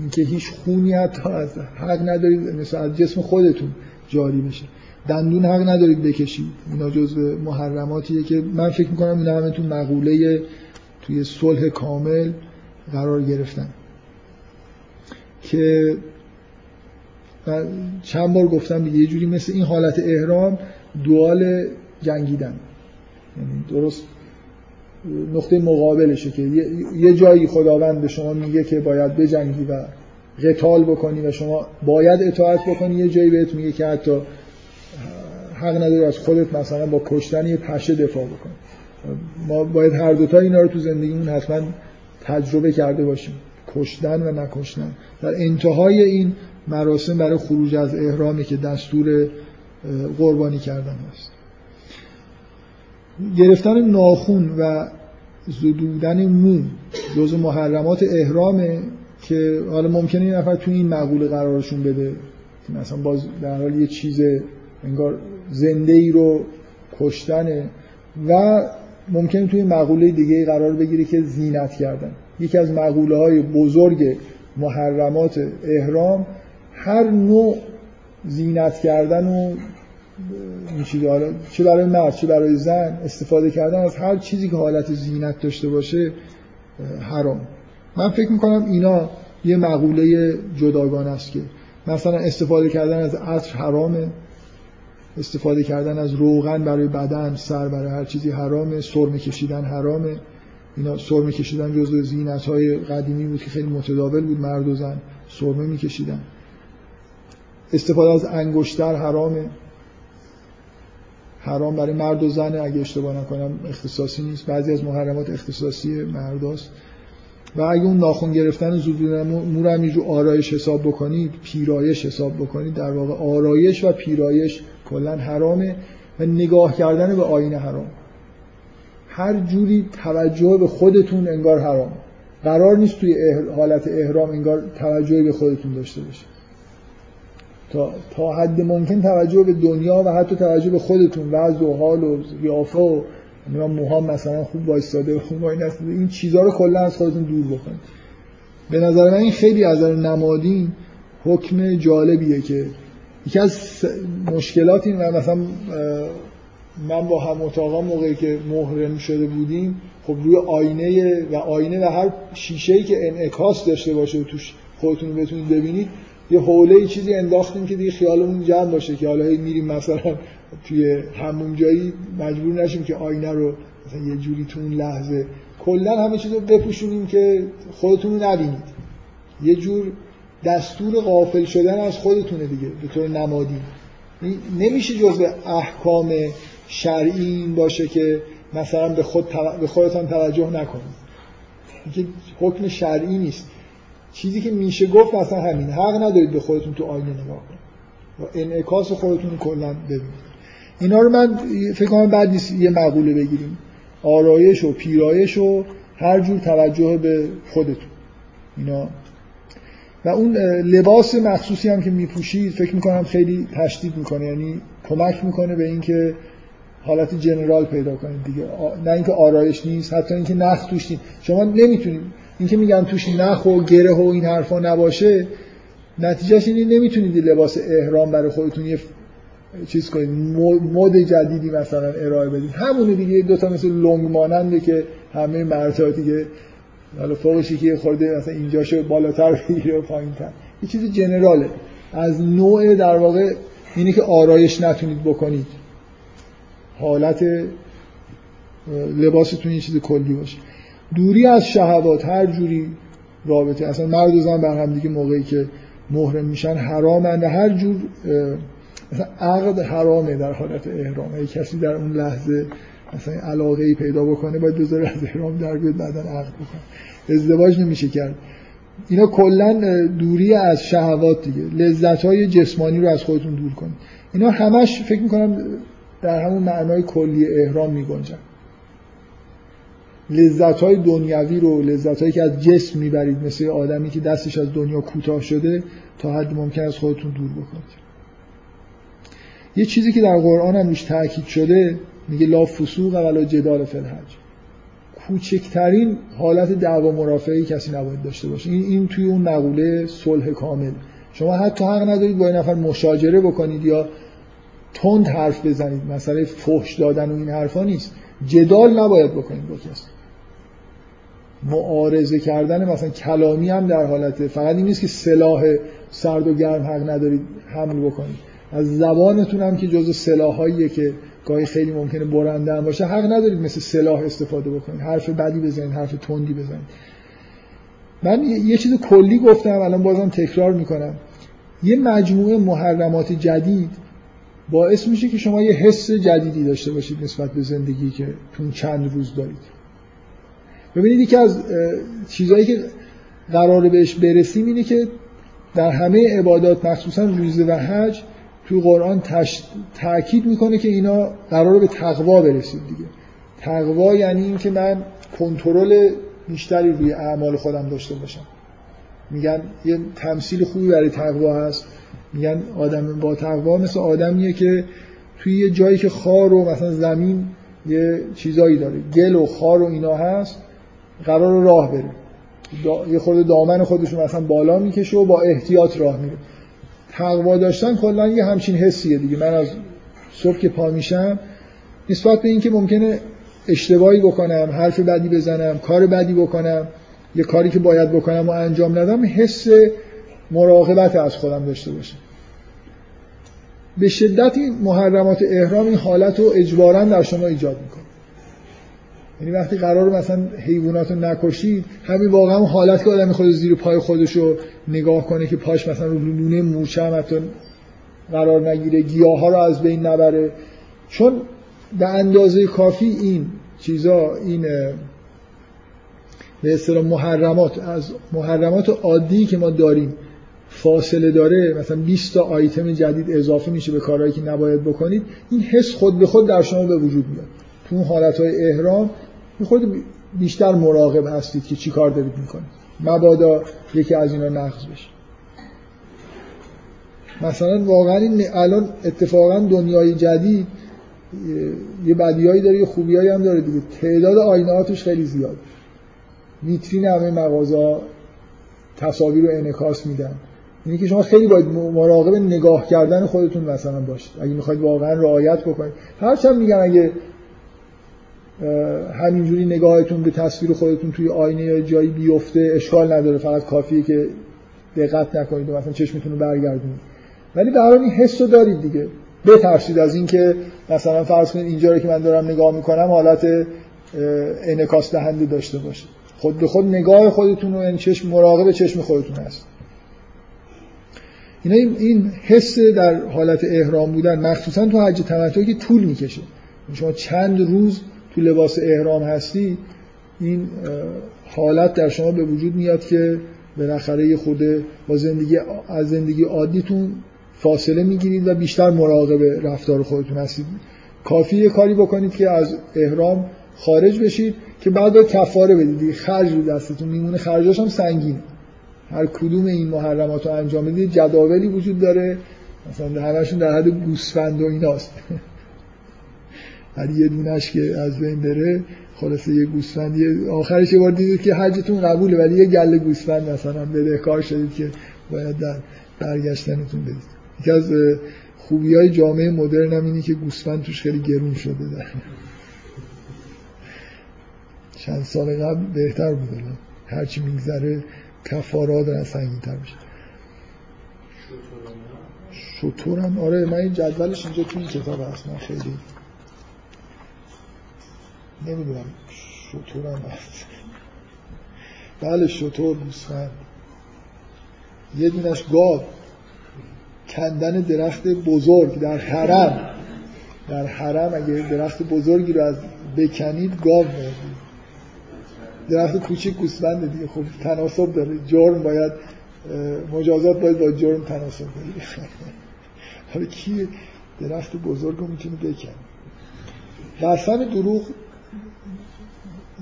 اینکه هیچ خونی حتی از حق ندارید مثلا از جسم خودتون جاری بشه دندون حق ندارید بکشید. اینا جزء محرماتیه که من فکر می‌کنم اینا همه تو مقوله توی صلح کامل قرار گرفتن. که چند بار گفتم یه جوری مثل این حالت احرام دوال جنگیدن. یعنی درست نقطه مقابلشه که یه جایی خداوند به شما میگه که باید بجنگی و قتال بکنی و شما باید اطاعت بکنی. یه جایی بهت میگه که حتی حق نداری از خودت مثلا با کشتن یه پشه دفاع بکنی. ما باید هر دوتا اینا رو تو زندگیمون حتما تجربه کرده باشیم. کشتن و نکشتن. در انتهای این مراسم برای خروج از احرامی که دستور قربانی کردن هست. گرفتن ناخون و زدودن مو جز محرمات احرامه که حالا ممکنه این نفر تو این مقوله قرارشون بده. مثلا باز در حال یه چیز انگار زنده ای رو کشتنه و ممکنه توی مقوله دیگه قرار بگیره که زینت کردن. یکی از مقوله های بزرگ محرمات احرام هر نوع زینت کردن و چه برای مرد؟ چه برای زن؟ استفاده کردن از هر چیزی که حالت زینت داشته باشه حرام. من فکر می‌کنم اینا یه مقوله جداگان است که مثلا استفاده کردن از عطر حرامه استفاده کردن از روغن برای بدن سر برای هر چیزی حرامه سرمه کشیدن حرامه. اینا سرمه کشیدن جزء زینت های قدیمی بود که خیلی متداول بود مرد و زن سرمه میکشیدن. استفاده از انگشتر حرامه. حرام برای مرد و زن اگه اشتباه نکنم اختصاصی نیست. بعضی از محرمات اختصاصی مرداست و اگه اون ناخون گرفتن زودونه مو رو همینجور آرایش حساب بکنید پیرایش حساب بکنید. در واقع آرایش و پیرایش کلا حرامه و نگاه کردن به آینه حرام. هر جوری توجه به خودتون انگار حرام. قرار نیست توی حالت احرام انگار توجه به خودتون داشته باشید. تا, تا حد ممکن توجه به دنیا و حتی توجه به خودتون وضع و حال و قیافه و موها مثلا خوب وایستاده خوب وای این چیزها رو کلا از خودتون دور بکنید. به نظر من این خیلی از نمادین حکم جالبیه که یکی از مشکلات این مثلا من با هم اتاقا موقعی که محرم شده بودیم خب روی آینه و آینه و هر شیشه‌ای که انعکاس داشته باشه و توش خودتون بتونید ببینید یه حوله چیزی انداختیم که دیگه خیالمون جمع باشه که حالا میریم مثلا توی همون جایی مجبور نشیم که آینه رو مثلا یه جوری تو اون لحظه کلا همه چیز رو بپوشونیم که خودتون رو نبینید. یه جور دستور غافل شدن از خودتونه دیگه به طور نمادی. نمیشه جز احکام شرعی این باشه که مثلا به, خود به خودتان توجه نکنید. که حکم شرعی نیست. چیزی که میشه گفت مثلا همین. حق ندارید به خودتون تو آینه نگاه کنید. و انعکاس خودتون کلا ببینید. اینا رو من فکر کنم بعد نیست یه مقوله بگیریم. آرایش و پیرایش و هر جور توجه به خودتون. اینا. و اون لباس مخصوصی هم که میپوشید فکر می‌کنم خیلی تشدید می‌کنه. یعنی کمک می‌کنه به اینکه حالت جنرال پیدا کنید دیگه. نه اینکه آرایش نیست حتی اینکه نخ توش شما نمی‌تونید اینکه میگن توش نخ و گره و این حرفا نباشه نتیجهش اینه نمی‌تونید لباس احرام برای خودتون یه چیز کنید مد جدیدی مثلا ارائه بدید. همونه دیگه دو تا مثل لنگ ماننده که همه مرتبه دیگه حالا فوقش که خورده مثلا اینجاشو بالاتر بگیره و پایینتر. یه چیز جنراله. از نوع در واقع اینی که آرایش نتونید بکنید. حالت لباستون یه چیز کلی باشه. دوری از شهوات هر جوری رابطه. اصلا مرد و زن بر هم دیگه موقعی که محرم میشن حرامند. هر جور مثلا عقد حرامه در حالت احرام. اگه کسی در اون لحظه مثلا علاقه ای پیدا بکنه باید بذاره از احرام در بیاد بعدا عقد بکنه. ازدواج نمیشه کرد. اینا کلا دوری از شهوات دیگه. لذت های جسمانی رو از خودتون دور کنید. اینا همش فکر می‌کنم در همون معنای کلی احرام میگنجن. لذت های دنیوی رو لذت هایی که از جسم می‌برید مثل آدمی که دستش از دنیا کوتاه شده تا حد ممکن از خودتون دور بکنید. یه چیزی که در قرآن هم روش تاکید شده میگه لا فسوق ولا جدال فی الحج. کوچکترین حالت دعوا مرافعی کسی نباید داشته باشه. این, این توی اون مقوله صلح کامل. شما حتی حق ندارید با این نفر مشاجره بکنید یا تند حرف بزنید. مسئله فحش دادن و این حرفا نیست. جدال نباید بکنید با کسی. معارضه کردن مثلا کلامی هم در حالته. فقط این نیست که سلاح سرد و گرم حق ندارید حمل بکنید از زبانتون هم که جز سلاحاییه که گاهی خیلی ممکنه برنده هم باشه حق ندارید مثل سلاح استفاده بکنید. حرف بدی بزنید حرف تندی بزنید. من یه چیز کلی گفتم الان بازم تکرار می‌کنم. یه مجموعه محرمات جدید باعث میشه که شما یه حس جدیدی داشته باشید نسبت به زندگی که تون چند روز دارید. ببینید یکی از چیزهایی که قراره بهش برسیم اینه که در همه عبادات مخصوصا روزه و حج توی قرآن تش... تاکید می‌کنه که اینا قراره به تقوا برسید دیگه. تقوا یعنی اینکه من کنترل بیشتری روی اعمال خودم داشته باشم. میگن یه تمثیل خوبی برای تقوا هست. میگن آدم با تقوا مثل آدمیه که توی یه جایی که خار و مثلا زمین یه چیزایی داره. گل و خار و اینا هست. قرار راه بره یه خود دامن خودشون مثلا بالا می‌کشه و با احتیاط راه میره تقوا داشتن کلا یه همچین حسیه دیگه. من از صبح که پا میشم نسبت به اینکه ممکنه اشتباهی بکنم حرف بدی بزنم کار بدی بکنم یه کاری که باید بکنم و انجام ندم حس مراقبت از خودم داشته باشم. به شدت این محرمات احرام این حالت رو اجبارا در شما ایجاد می‌کنه. یعنی وقتی قرار مثلا حیوانات رو نکشید همین واقعا حالت که آدم خود زیر پای خودش رو نگاه کنه که پاش مثلا رو لونه مورچه هم حتی قرار نگیره گیاه ها رو از بین نبره. چون به اندازه کافی این چیزا این به اصطلاح محرمات از محرمات عادی که ما داریم فاصله داره مثلا 20 تا آیتم جدید اضافه میشه به کارهایی که نباید بکنید این حس خود به خود در شما به وجود میاد. تو اون حالتهای احرام خود بیشتر مراقب هستید که چی کار دارید می‌کنید. مبادا یکی از اینا نقض بشه. مثلا واقعا الان اتفاقا دنیای جدید یه بدیایی داره یه خوبیایی هم داره دیگه. تعداد آینه خیلی زیاد. ویترین همه مغازه تصاویر رو انعکاس میدن. اینه که شما خیلی باید مراقب نگاه کردن خودتون مثلا باشید. اگه می‌خواید واقعا رعایت بکنید. هرچند میگن اگه همینجوری نگاهتون به تصویر خودتون توی آینه یا جایی بیفته اشکال نداره فقط کافیه که دقت نکنید و مثلا چشمتون رو برگردونید. ولی به این حس رو دارید دیگه. بترسید از اینکه مثلا فرض کنید اینجا رو که من دارم نگاه می‌کنم حالت انعکاس دهنده داشته باشه. خود به خود نگاه خودتون رو این چشم مراقب چشم خودتون هست. اینا این حس در حالت احرام بودن مخصوصا تو حج تمتعی که طول می‌کشه. شما چند روز تو لباس احرام هستی این حالت در شما به وجود میاد که بالاخره یه خود با زندگی از زندگی عادیتون فاصله می‌گیرید و بیشتر مراقب رفتار خودتون هستید. کافی یه کاری بکنید که از احرام خارج بشید که بعد کفاره بدید. خرج رو دستتون میمونه. خرجاش هم سنگینه هر کدوم این محرمات رو انجام بدید جداولی وجود داره. مثلا همشون در حد گوسفند و ایناست. هر یه دونش که از بین بره خلاصه یه گوسفند. آخرش یه بار دیدید که حجتون قبوله ولی یه گله گوسفند مثلا کار شدید که باید در برگشتنتون بدید. یکی از خوبی های جامعه مدرن هم اینه که گوسفند توش خیلی گرون شده. در *laughs* چند سال قبل بهتر بوده هرچی میگذره کفارا دارن سنگین تر میشه شطورم آره. من این جدولش اینجا تو این کتاب هست. من خیلی نمی‌دونم شطورم هست. بله شطور گوسفند یه دونش گاو. کندن درخت بزرگ در حرم. در حرم اگه درخت بزرگی رو از بکنید گاو میاد درخت کوچیک گوسفند دیگه. خب تناسب داره. جرم باید مجازات باید با جرم تناسب داره *laughs* حالا کی درخت بزرگ رو می‌تونه بکنه؟ قسم دروغ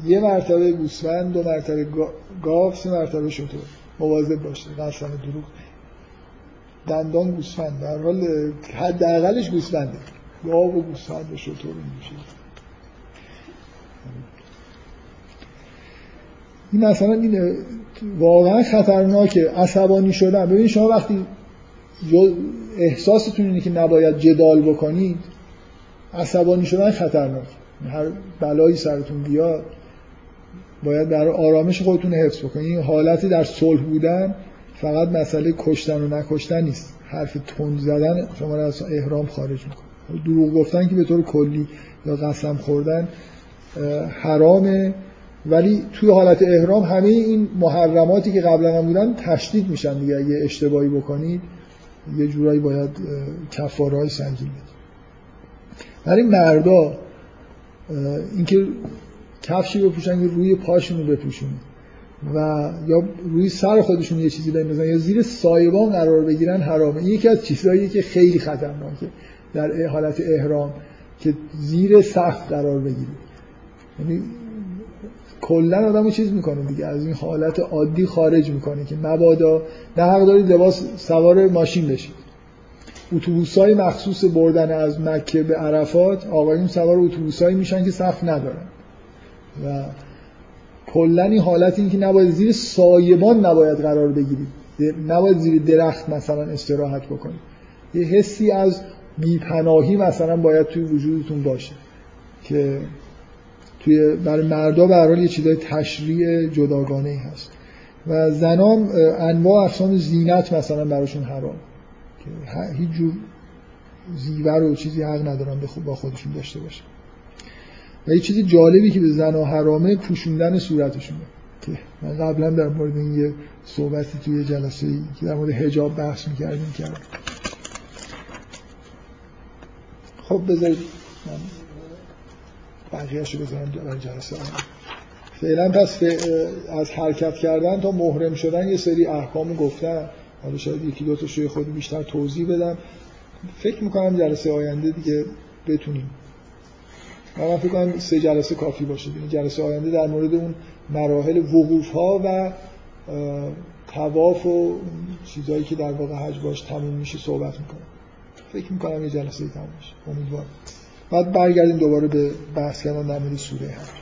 یه مرتبه گوسفند دو مرتبه گاو سه مرتبه شطور مواظب باشه قسم دروغ دندان گوسفند. در حال حداقلش گوسفنده. گاو و گوسفند و شطور میشه. این مثلا این واقعا خطرناکه. عصبانی شدن. ببین شما وقتی احساستون اینه که نباید جدال بکنید عصبانی شدن خطرناک هر بلایی سرتون بیاد. باید در آرامش خودتون حفظ بکنید. این حالتی در صلح بودن فقط مسئله کشتن و نکشتن نیست. حرف تند زدن شما رو از احرام خارج می‌کنه. دروغ گفتن که به طور کلی یا قسم خوردن حرامه. ولی توی حالت احرام همه این محرماتی که قبلا هم بودن تشدید میشن دیگه. اگه اشتباهی بکنید یه جورایی باید کفارهای سنگین بدید. برای مردا اینکه کفشی بپوشن که روی پاشونو بپوشونید و یا روی سر خودشون یه چیزی بندازن یا زیر سایبان قرار بگیرن حرامه. یکی از چیزهایی که خیلی خطرناکه در حالت احرام که زیر سقف قرار بگیری یعنی کلا آدمو چیز می‌کنه دیگه از این حالت عادی خارج می‌کنه که مبادا نه حق دارید لباس سوار ماشین بشید اتوبوس های مخصوص بردن از مکه به عرفات آقایون سوار اتوبوس میشن که صف ندارن. و کلا این حالت این که نباید زیر سایبان نباید قرار بگیرید. نباید زیر درخت مثلا استراحت بکنید. یه حسی از بیپناهی مثلا باید توی وجودتون باشه که توی برای مردا به حال یه چیزای تشریع جداگانه هست. و زنان انواع اقسام زینت مثلا براشون حرام. که هیچ جور زیور و چیزی حق ندارن با خودشون داشته باشه و یه چیز جالبی که به زن و حرامه پوشوندن صورتشونه که من قبلا در مورد این یه صحبتی توی جلسه ای که در مورد حجاب بحث می‌کردیم کردم. خب بذارید من بقیهش بذارم برای جلسه. فعلا پس از حرکت کردن تا محرم شدن یه سری احکام گفتن. حالا شاید یکی دو تا شوی خودی بیشتر توضیح بدم. فکر می‌کنم جلسه آینده دیگه بتونیم من فکر کنم سه جلسه کافی باشه. یعنی جلسه آینده در مورد اون مراحل وقوف ها و تواف و چیزهایی که در واقع حج باش تموم میشه صحبت می‌کنم. فکر می‌کنم یه جلسه تموم میشه. امیدوارم. بعد برگردیم دوباره به بحث کردن در مورد سوره هم